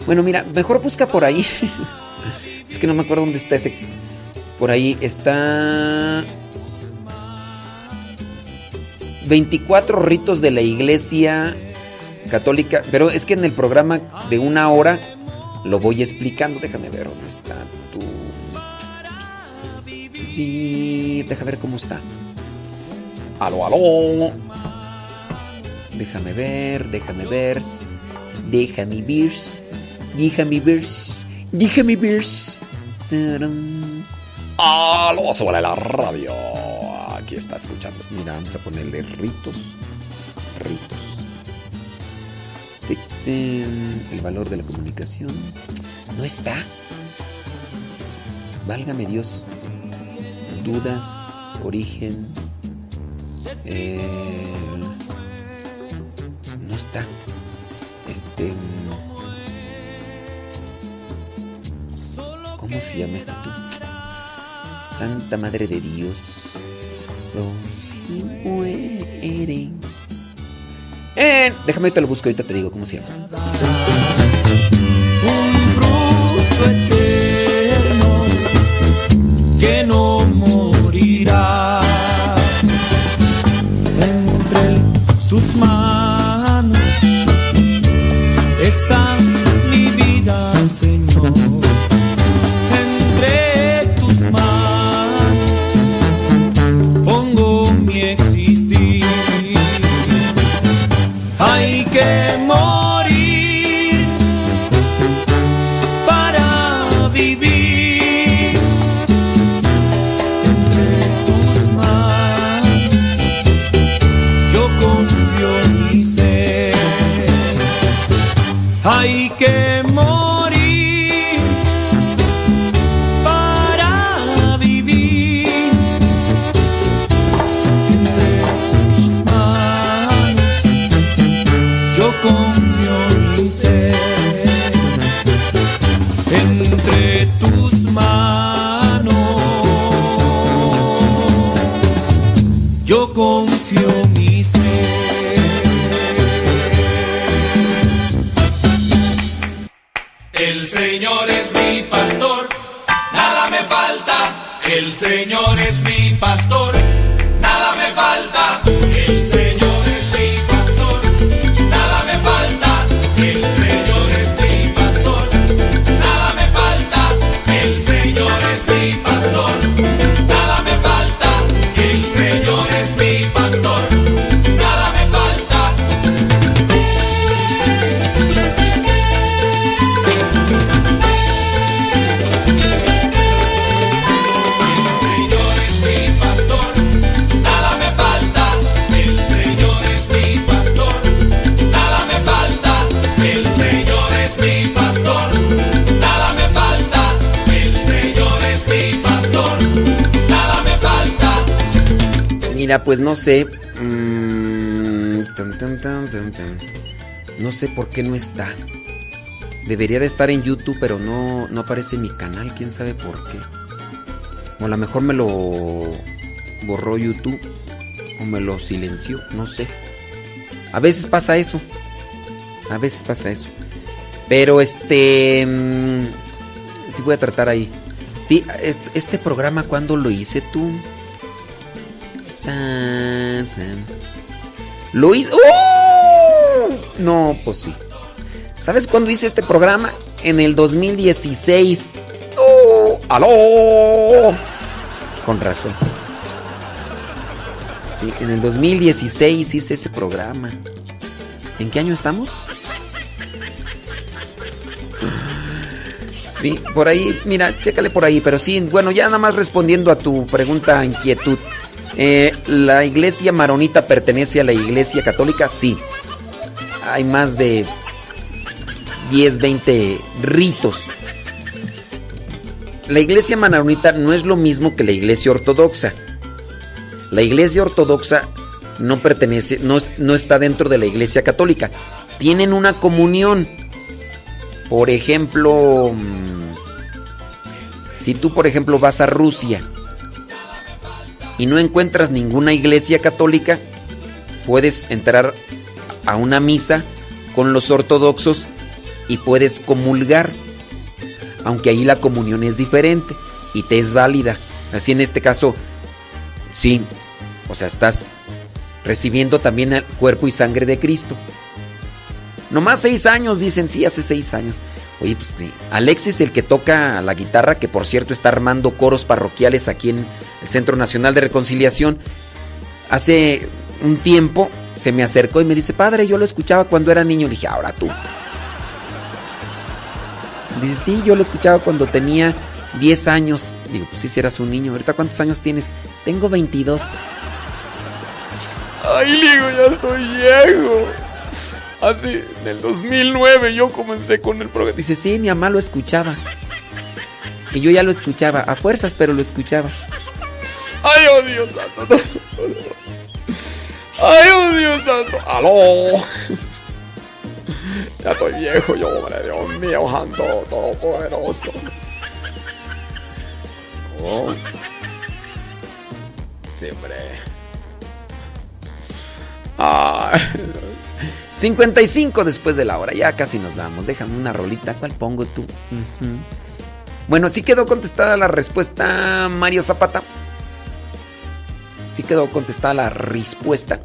Bueno, mira, mejor busca por ahí. [LAUGHS] es que no me acuerdo dónde está ese. Por ahí está. 24 ritos de la iglesia católica. Pero es que en el programa de una hora lo voy explicando. Déjame ver dónde está tu. Y déjame ver cómo está. Aló, aló. Déjame ver, déjame ver. Déjame ver. Déjame ver. Déjame ver. Aló, sobre la radio. Aquí está escuchando. Mira, vamos a ponerle ritos. Ritos. Tin. El valor de la comunicación. No está. Válgame Dios. Dudas. Origen. Eh, no está. Este. ¿Cómo se llama esto tú? Santa Madre de Dios. Los mueren. Eh, déjame ahorita lo busco, ahorita te digo cómo se llama. fruto eterno que no morirá. Entre tus manos Señor Mira, pues no sé. Mm. No sé por qué no está. Debería de estar en YouTube, pero no, no aparece en mi canal. Quién sabe por qué. O a lo mejor me lo borró YouTube. O me lo silenció. No sé. A veces pasa eso. A veces pasa eso. Pero este... mm, sí voy a tratar ahí. Sí, est- este programa, ¿cuándo lo hice tú? Hice... ¡Oh! No, pues sí. ¿Sabes cuándo hice este programa? En el 2016. ¡Oh! ¡Aló! Con razón. Sí, en el 2016 hice ese programa. ¿En qué año estamos? Sí, por ahí, mira, chécale por ahí, pero sí, bueno, ya nada más respondiendo a tu pregunta, inquietud. Eh, ¿La iglesia maronita pertenece a la iglesia católica? Sí. Hay más de 10, 20 ritos. La iglesia maronita no es lo mismo que la iglesia ortodoxa. La iglesia ortodoxa no pertenece, no, no está dentro de la iglesia católica. Tienen una comunión. Por ejemplo, mm, si tú, por ejemplo, vas a Rusia y no encuentras ninguna iglesia católica, puedes entrar a una misa con los ortodoxos y puedes comulgar, aunque ahí la comunión es diferente y te es válida. Así en este caso, sí, o sea, estás recibiendo también el cuerpo y sangre de Cristo. Nomás seis años, dicen, sí, hace seis años. Oye, pues sí. Alexis, el que toca la guitarra, que por cierto está armando coros parroquiales aquí en el Centro Nacional de Reconciliación, hace un tiempo se me acercó y me dice, padre, yo lo escuchaba cuando era niño. Le dije, ahora tú. Dice, sí, yo lo escuchaba cuando tenía 10 años. Digo, pues sí, si eras un niño. ¿Ahorita cuántos años tienes? Tengo 22. Ay, digo, ya estoy viejo. Así, en el 2009 yo comencé con el programa. Dice, sí, mi mamá lo escuchaba. Y yo ya lo escuchaba, a fuerzas, pero lo escuchaba. Ay, oh Dios santo. Ay, oh Dios santo. Aló. Ya estoy viejo yo, hombre. Dios mío, santo, todopoderoso. Oh. Siempre. Ah. 55 después de la hora, ya casi nos vamos. Déjame una rolita, ¿cuál pongo tú? Bueno, sí quedó contestada la respuesta, Mario Zapata. Sí quedó contestada la respuesta.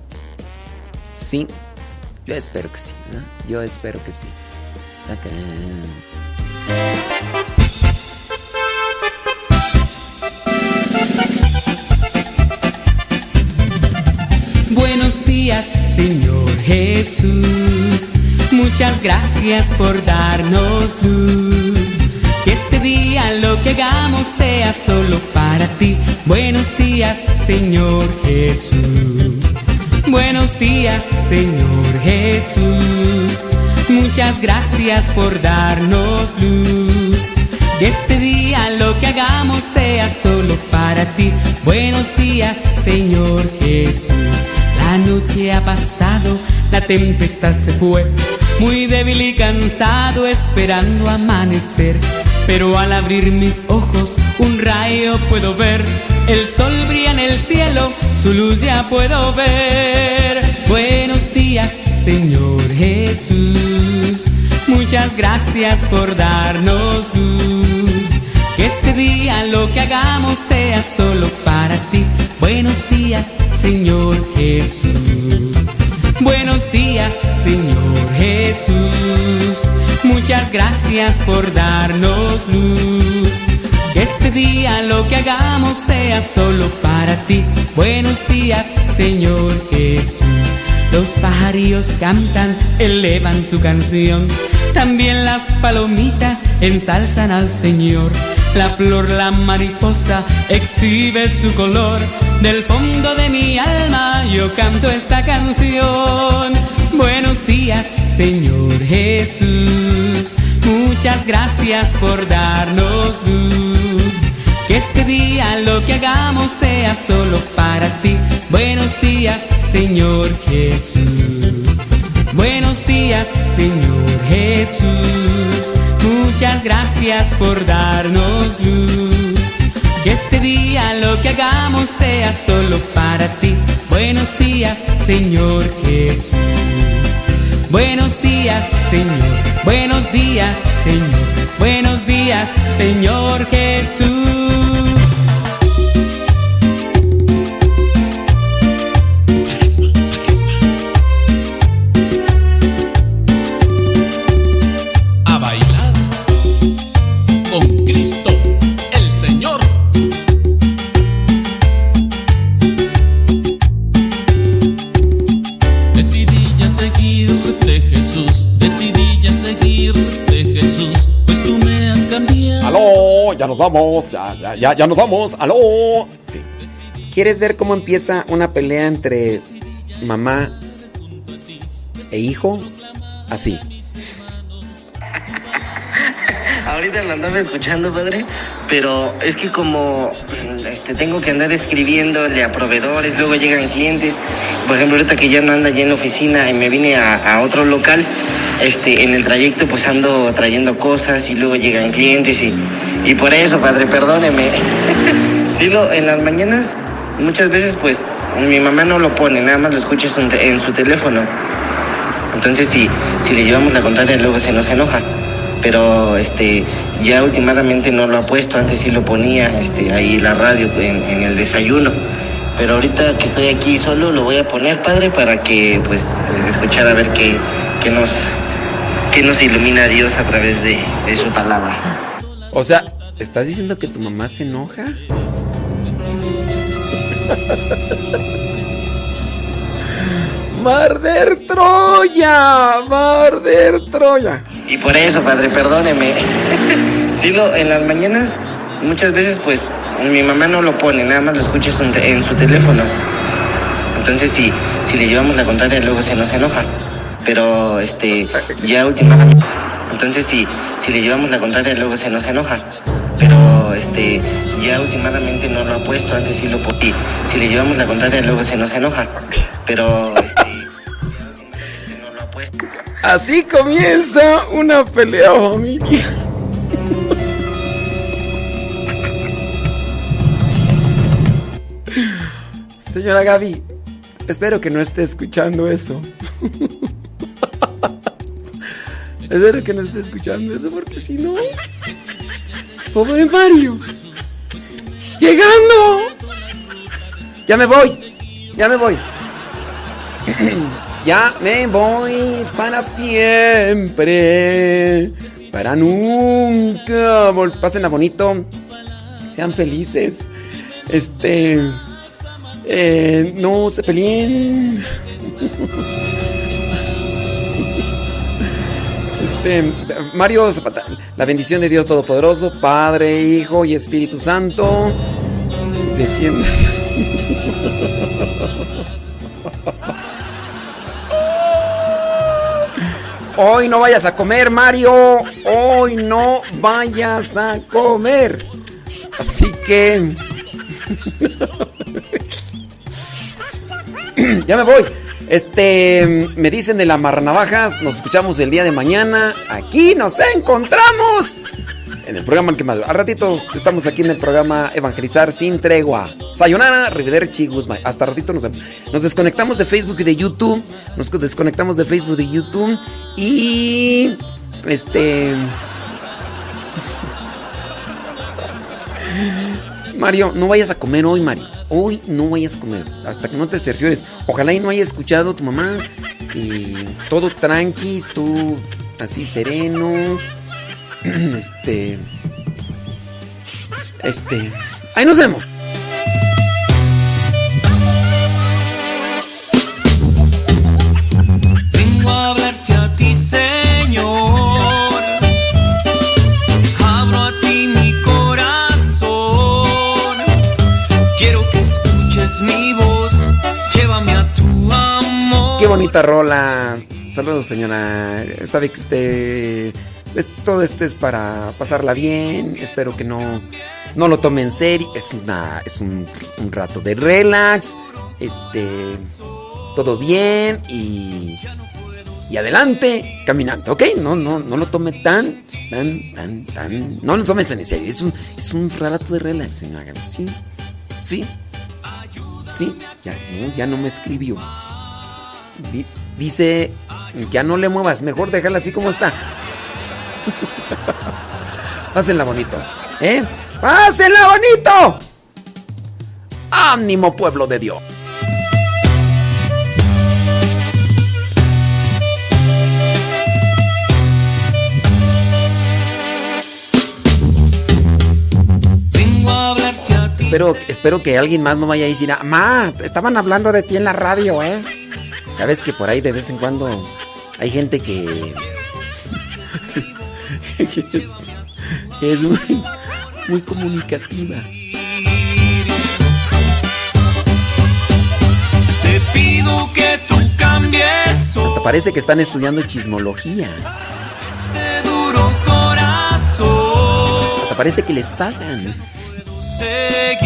Sí. Yo espero que sí. ¿verdad? Yo espero que sí. Acá. Buenos días, Señor Jesús. Muchas gracias por darnos luz. Que este día lo que hagamos sea solo para ti. Buenos días, Señor Jesús. Buenos días, Señor Jesús. Muchas gracias por darnos luz. Que este día lo que hagamos sea solo para ti. Buenos días, Señor Jesús. La noche ha pasado, la tempestad se fue. Muy débil y cansado esperando amanecer. Pero al abrir mis ojos, un rayo puedo ver. El sol brilla en el cielo, su luz ya puedo ver. Buenos días, Señor Jesús. Muchas gracias por darnos luz. Que este día lo que hagamos sea solo para ti. Buenos días, Señor Jesús. Buenos días, Señor Jesús. Muchas gracias por darnos luz. Que este día lo que hagamos sea solo para ti. Buenos días, Señor Jesús. Los pajarillos cantan, elevan su canción. También las palomitas ensalzan al Señor. La flor, la mariposa exhibe su color. Del fondo de mi alma yo canto esta canción. Buenos días, Señor Jesús. Muchas gracias por darnos luz. Que este día lo que hagamos sea solo para ti. Buenos días, Señor Jesús. Buenos días, Señor Jesús. Muchas gracias por darnos luz. Que este día lo que hagamos sea solo para ti. Buenos días, Señor Jesús. Buenos días, Señor. Buenos días, Señor. Buenos días, Señor Jesús. Ya nos vamos, ya, ya, ya, ya nos vamos, ¡aló! Sí. ¿Quieres ver cómo empieza una pelea entre mamá e hijo? Así. Ahorita lo andaba escuchando, padre, pero es que como este, tengo que andar escribiéndole a proveedores, luego llegan clientes. Por ejemplo, ahorita que ya no anda allá en la oficina y me vine a, a otro local, este, en el trayecto pues ando trayendo cosas y luego llegan clientes y, y por eso, padre, perdóneme. [LAUGHS] Sí, lo, en las mañanas muchas veces pues mi mamá no lo pone, nada más lo escucha en su- teléfono. Entonces si, si le llevamos la contraria luego se nos enoja. Pero este ya últimamente no lo ha puesto, antes sí lo ponía este, ahí la radio en, en el desayuno. Pero ahorita que estoy aquí solo lo voy a poner, padre, para que pues escuchar a ver qué, qué nos qué nos ilumina Dios a través de, de su palabra. O sea, ¿estás diciendo que tu mamá se enoja? Marder Troya, Marder Troya. Y por eso, padre, perdóneme. Sí, lo, en las mañanas muchas veces pues mi mamá no lo pone, nada más lo escucha en su, en su teléfono. Entonces si, si le llevamos la contraria luego se nos enoja. Pero este ya últimamente entonces si, si le llevamos la contraria luego se nos enoja. Pero este ya últimamente no lo ha puesto, antes sí lo ponía. Si le llevamos la contraria luego se nos enoja. Pero este, Así comienza una pelea familiar. Señora Gaby, espero que no esté escuchando eso. Espero que no esté escuchando eso porque si no... Pobre Mario. Llegando. Ya me voy. Ya me voy. [CLEARS THROAT] Ya me voy para siempre. Para nunca. Pásenla bonito. Sean felices. Este. eh, no se peleen. [LAUGHS] Mario Zapata, la bendición de Dios Todopoderoso, Padre, Hijo y Espíritu Santo, desciendas. Hoy no vayas a comer, Mario. Hoy no vayas a comer. Así que... [LAUGHS] ya me voy. Este, me dicen de la Marnavajas, nos escuchamos el día de mañana. Aquí nos encontramos. En el programa que Madruga. Al ratito estamos aquí en el programa Evangelizar sin tregua. Sayonara, Rivederci, Guzmán. Hasta ratito nos. Nos desconectamos de Facebook y de YouTube. Nos desconectamos de Facebook y de YouTube. Y... Este... Mario, no vayas a comer hoy, Mario. Hoy no vayas a comer. Hasta que no te cerciores. Ojalá y no haya escuchado tu mamá. Y todo tranqui, tú así sereno. [CLEARS THROAT] Este. Este. Ahí nos vemos. Qué bonita rola. Saludos, señora. Sabe que usted. todo esto es para pasarla bien. Espero que no No lo tome en serio. Es una. Es un, rato de relax. Este. Todo bien. Y. Y adelante, caminando, ¿ok? No, no, no lo tome tan, tan, tan, tan. No lo tomes en serio. Es un, es un rato de relax, señor. Sí, sí, sí. Ya, no, ya no me escribió. Di- Dice, ya no le muevas, mejor déjala así como está. [LAUGHS] Pásenla bonito, ¿eh? ¡Pásenla bonito! ¡Ánimo, pueblo de Dios! Espero, espero que alguien más no vaya a decir, "Ah, Ma, estaban hablando de ti en la radio, ¿eh? Ya ves que por ahí de vez en cuando hay gente que. que es, muy, muy comunicativa. Te pido que tú cambies Hasta parece que están estudiando chismología. este duro corazón. Hasta parece que les pagan.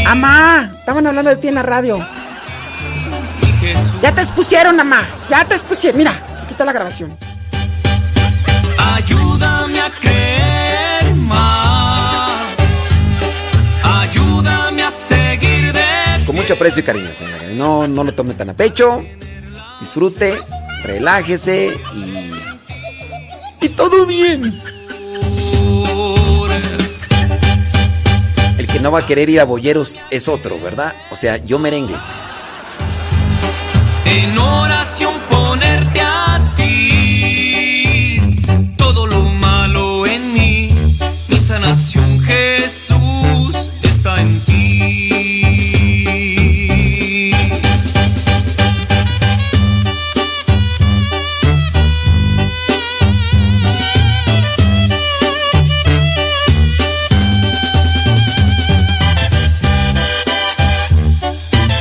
Amá, estaban hablando de ti en la radio. Ya te expusieron, amá. Ya te expusieron. Mira, aquí está la grabación. Ayúdame a creer más. Ayúdame a seguir de Con mucho aprecio y cariño, señora. No, no lo tome tan a pecho. Disfrute, relájese y. Y todo bien. El que no va a querer ir a bolleros es otro, ¿verdad? O sea, yo merengues. En oración ponerte a ti. Todo lo malo en mí. Mi sanación, Jesús, está en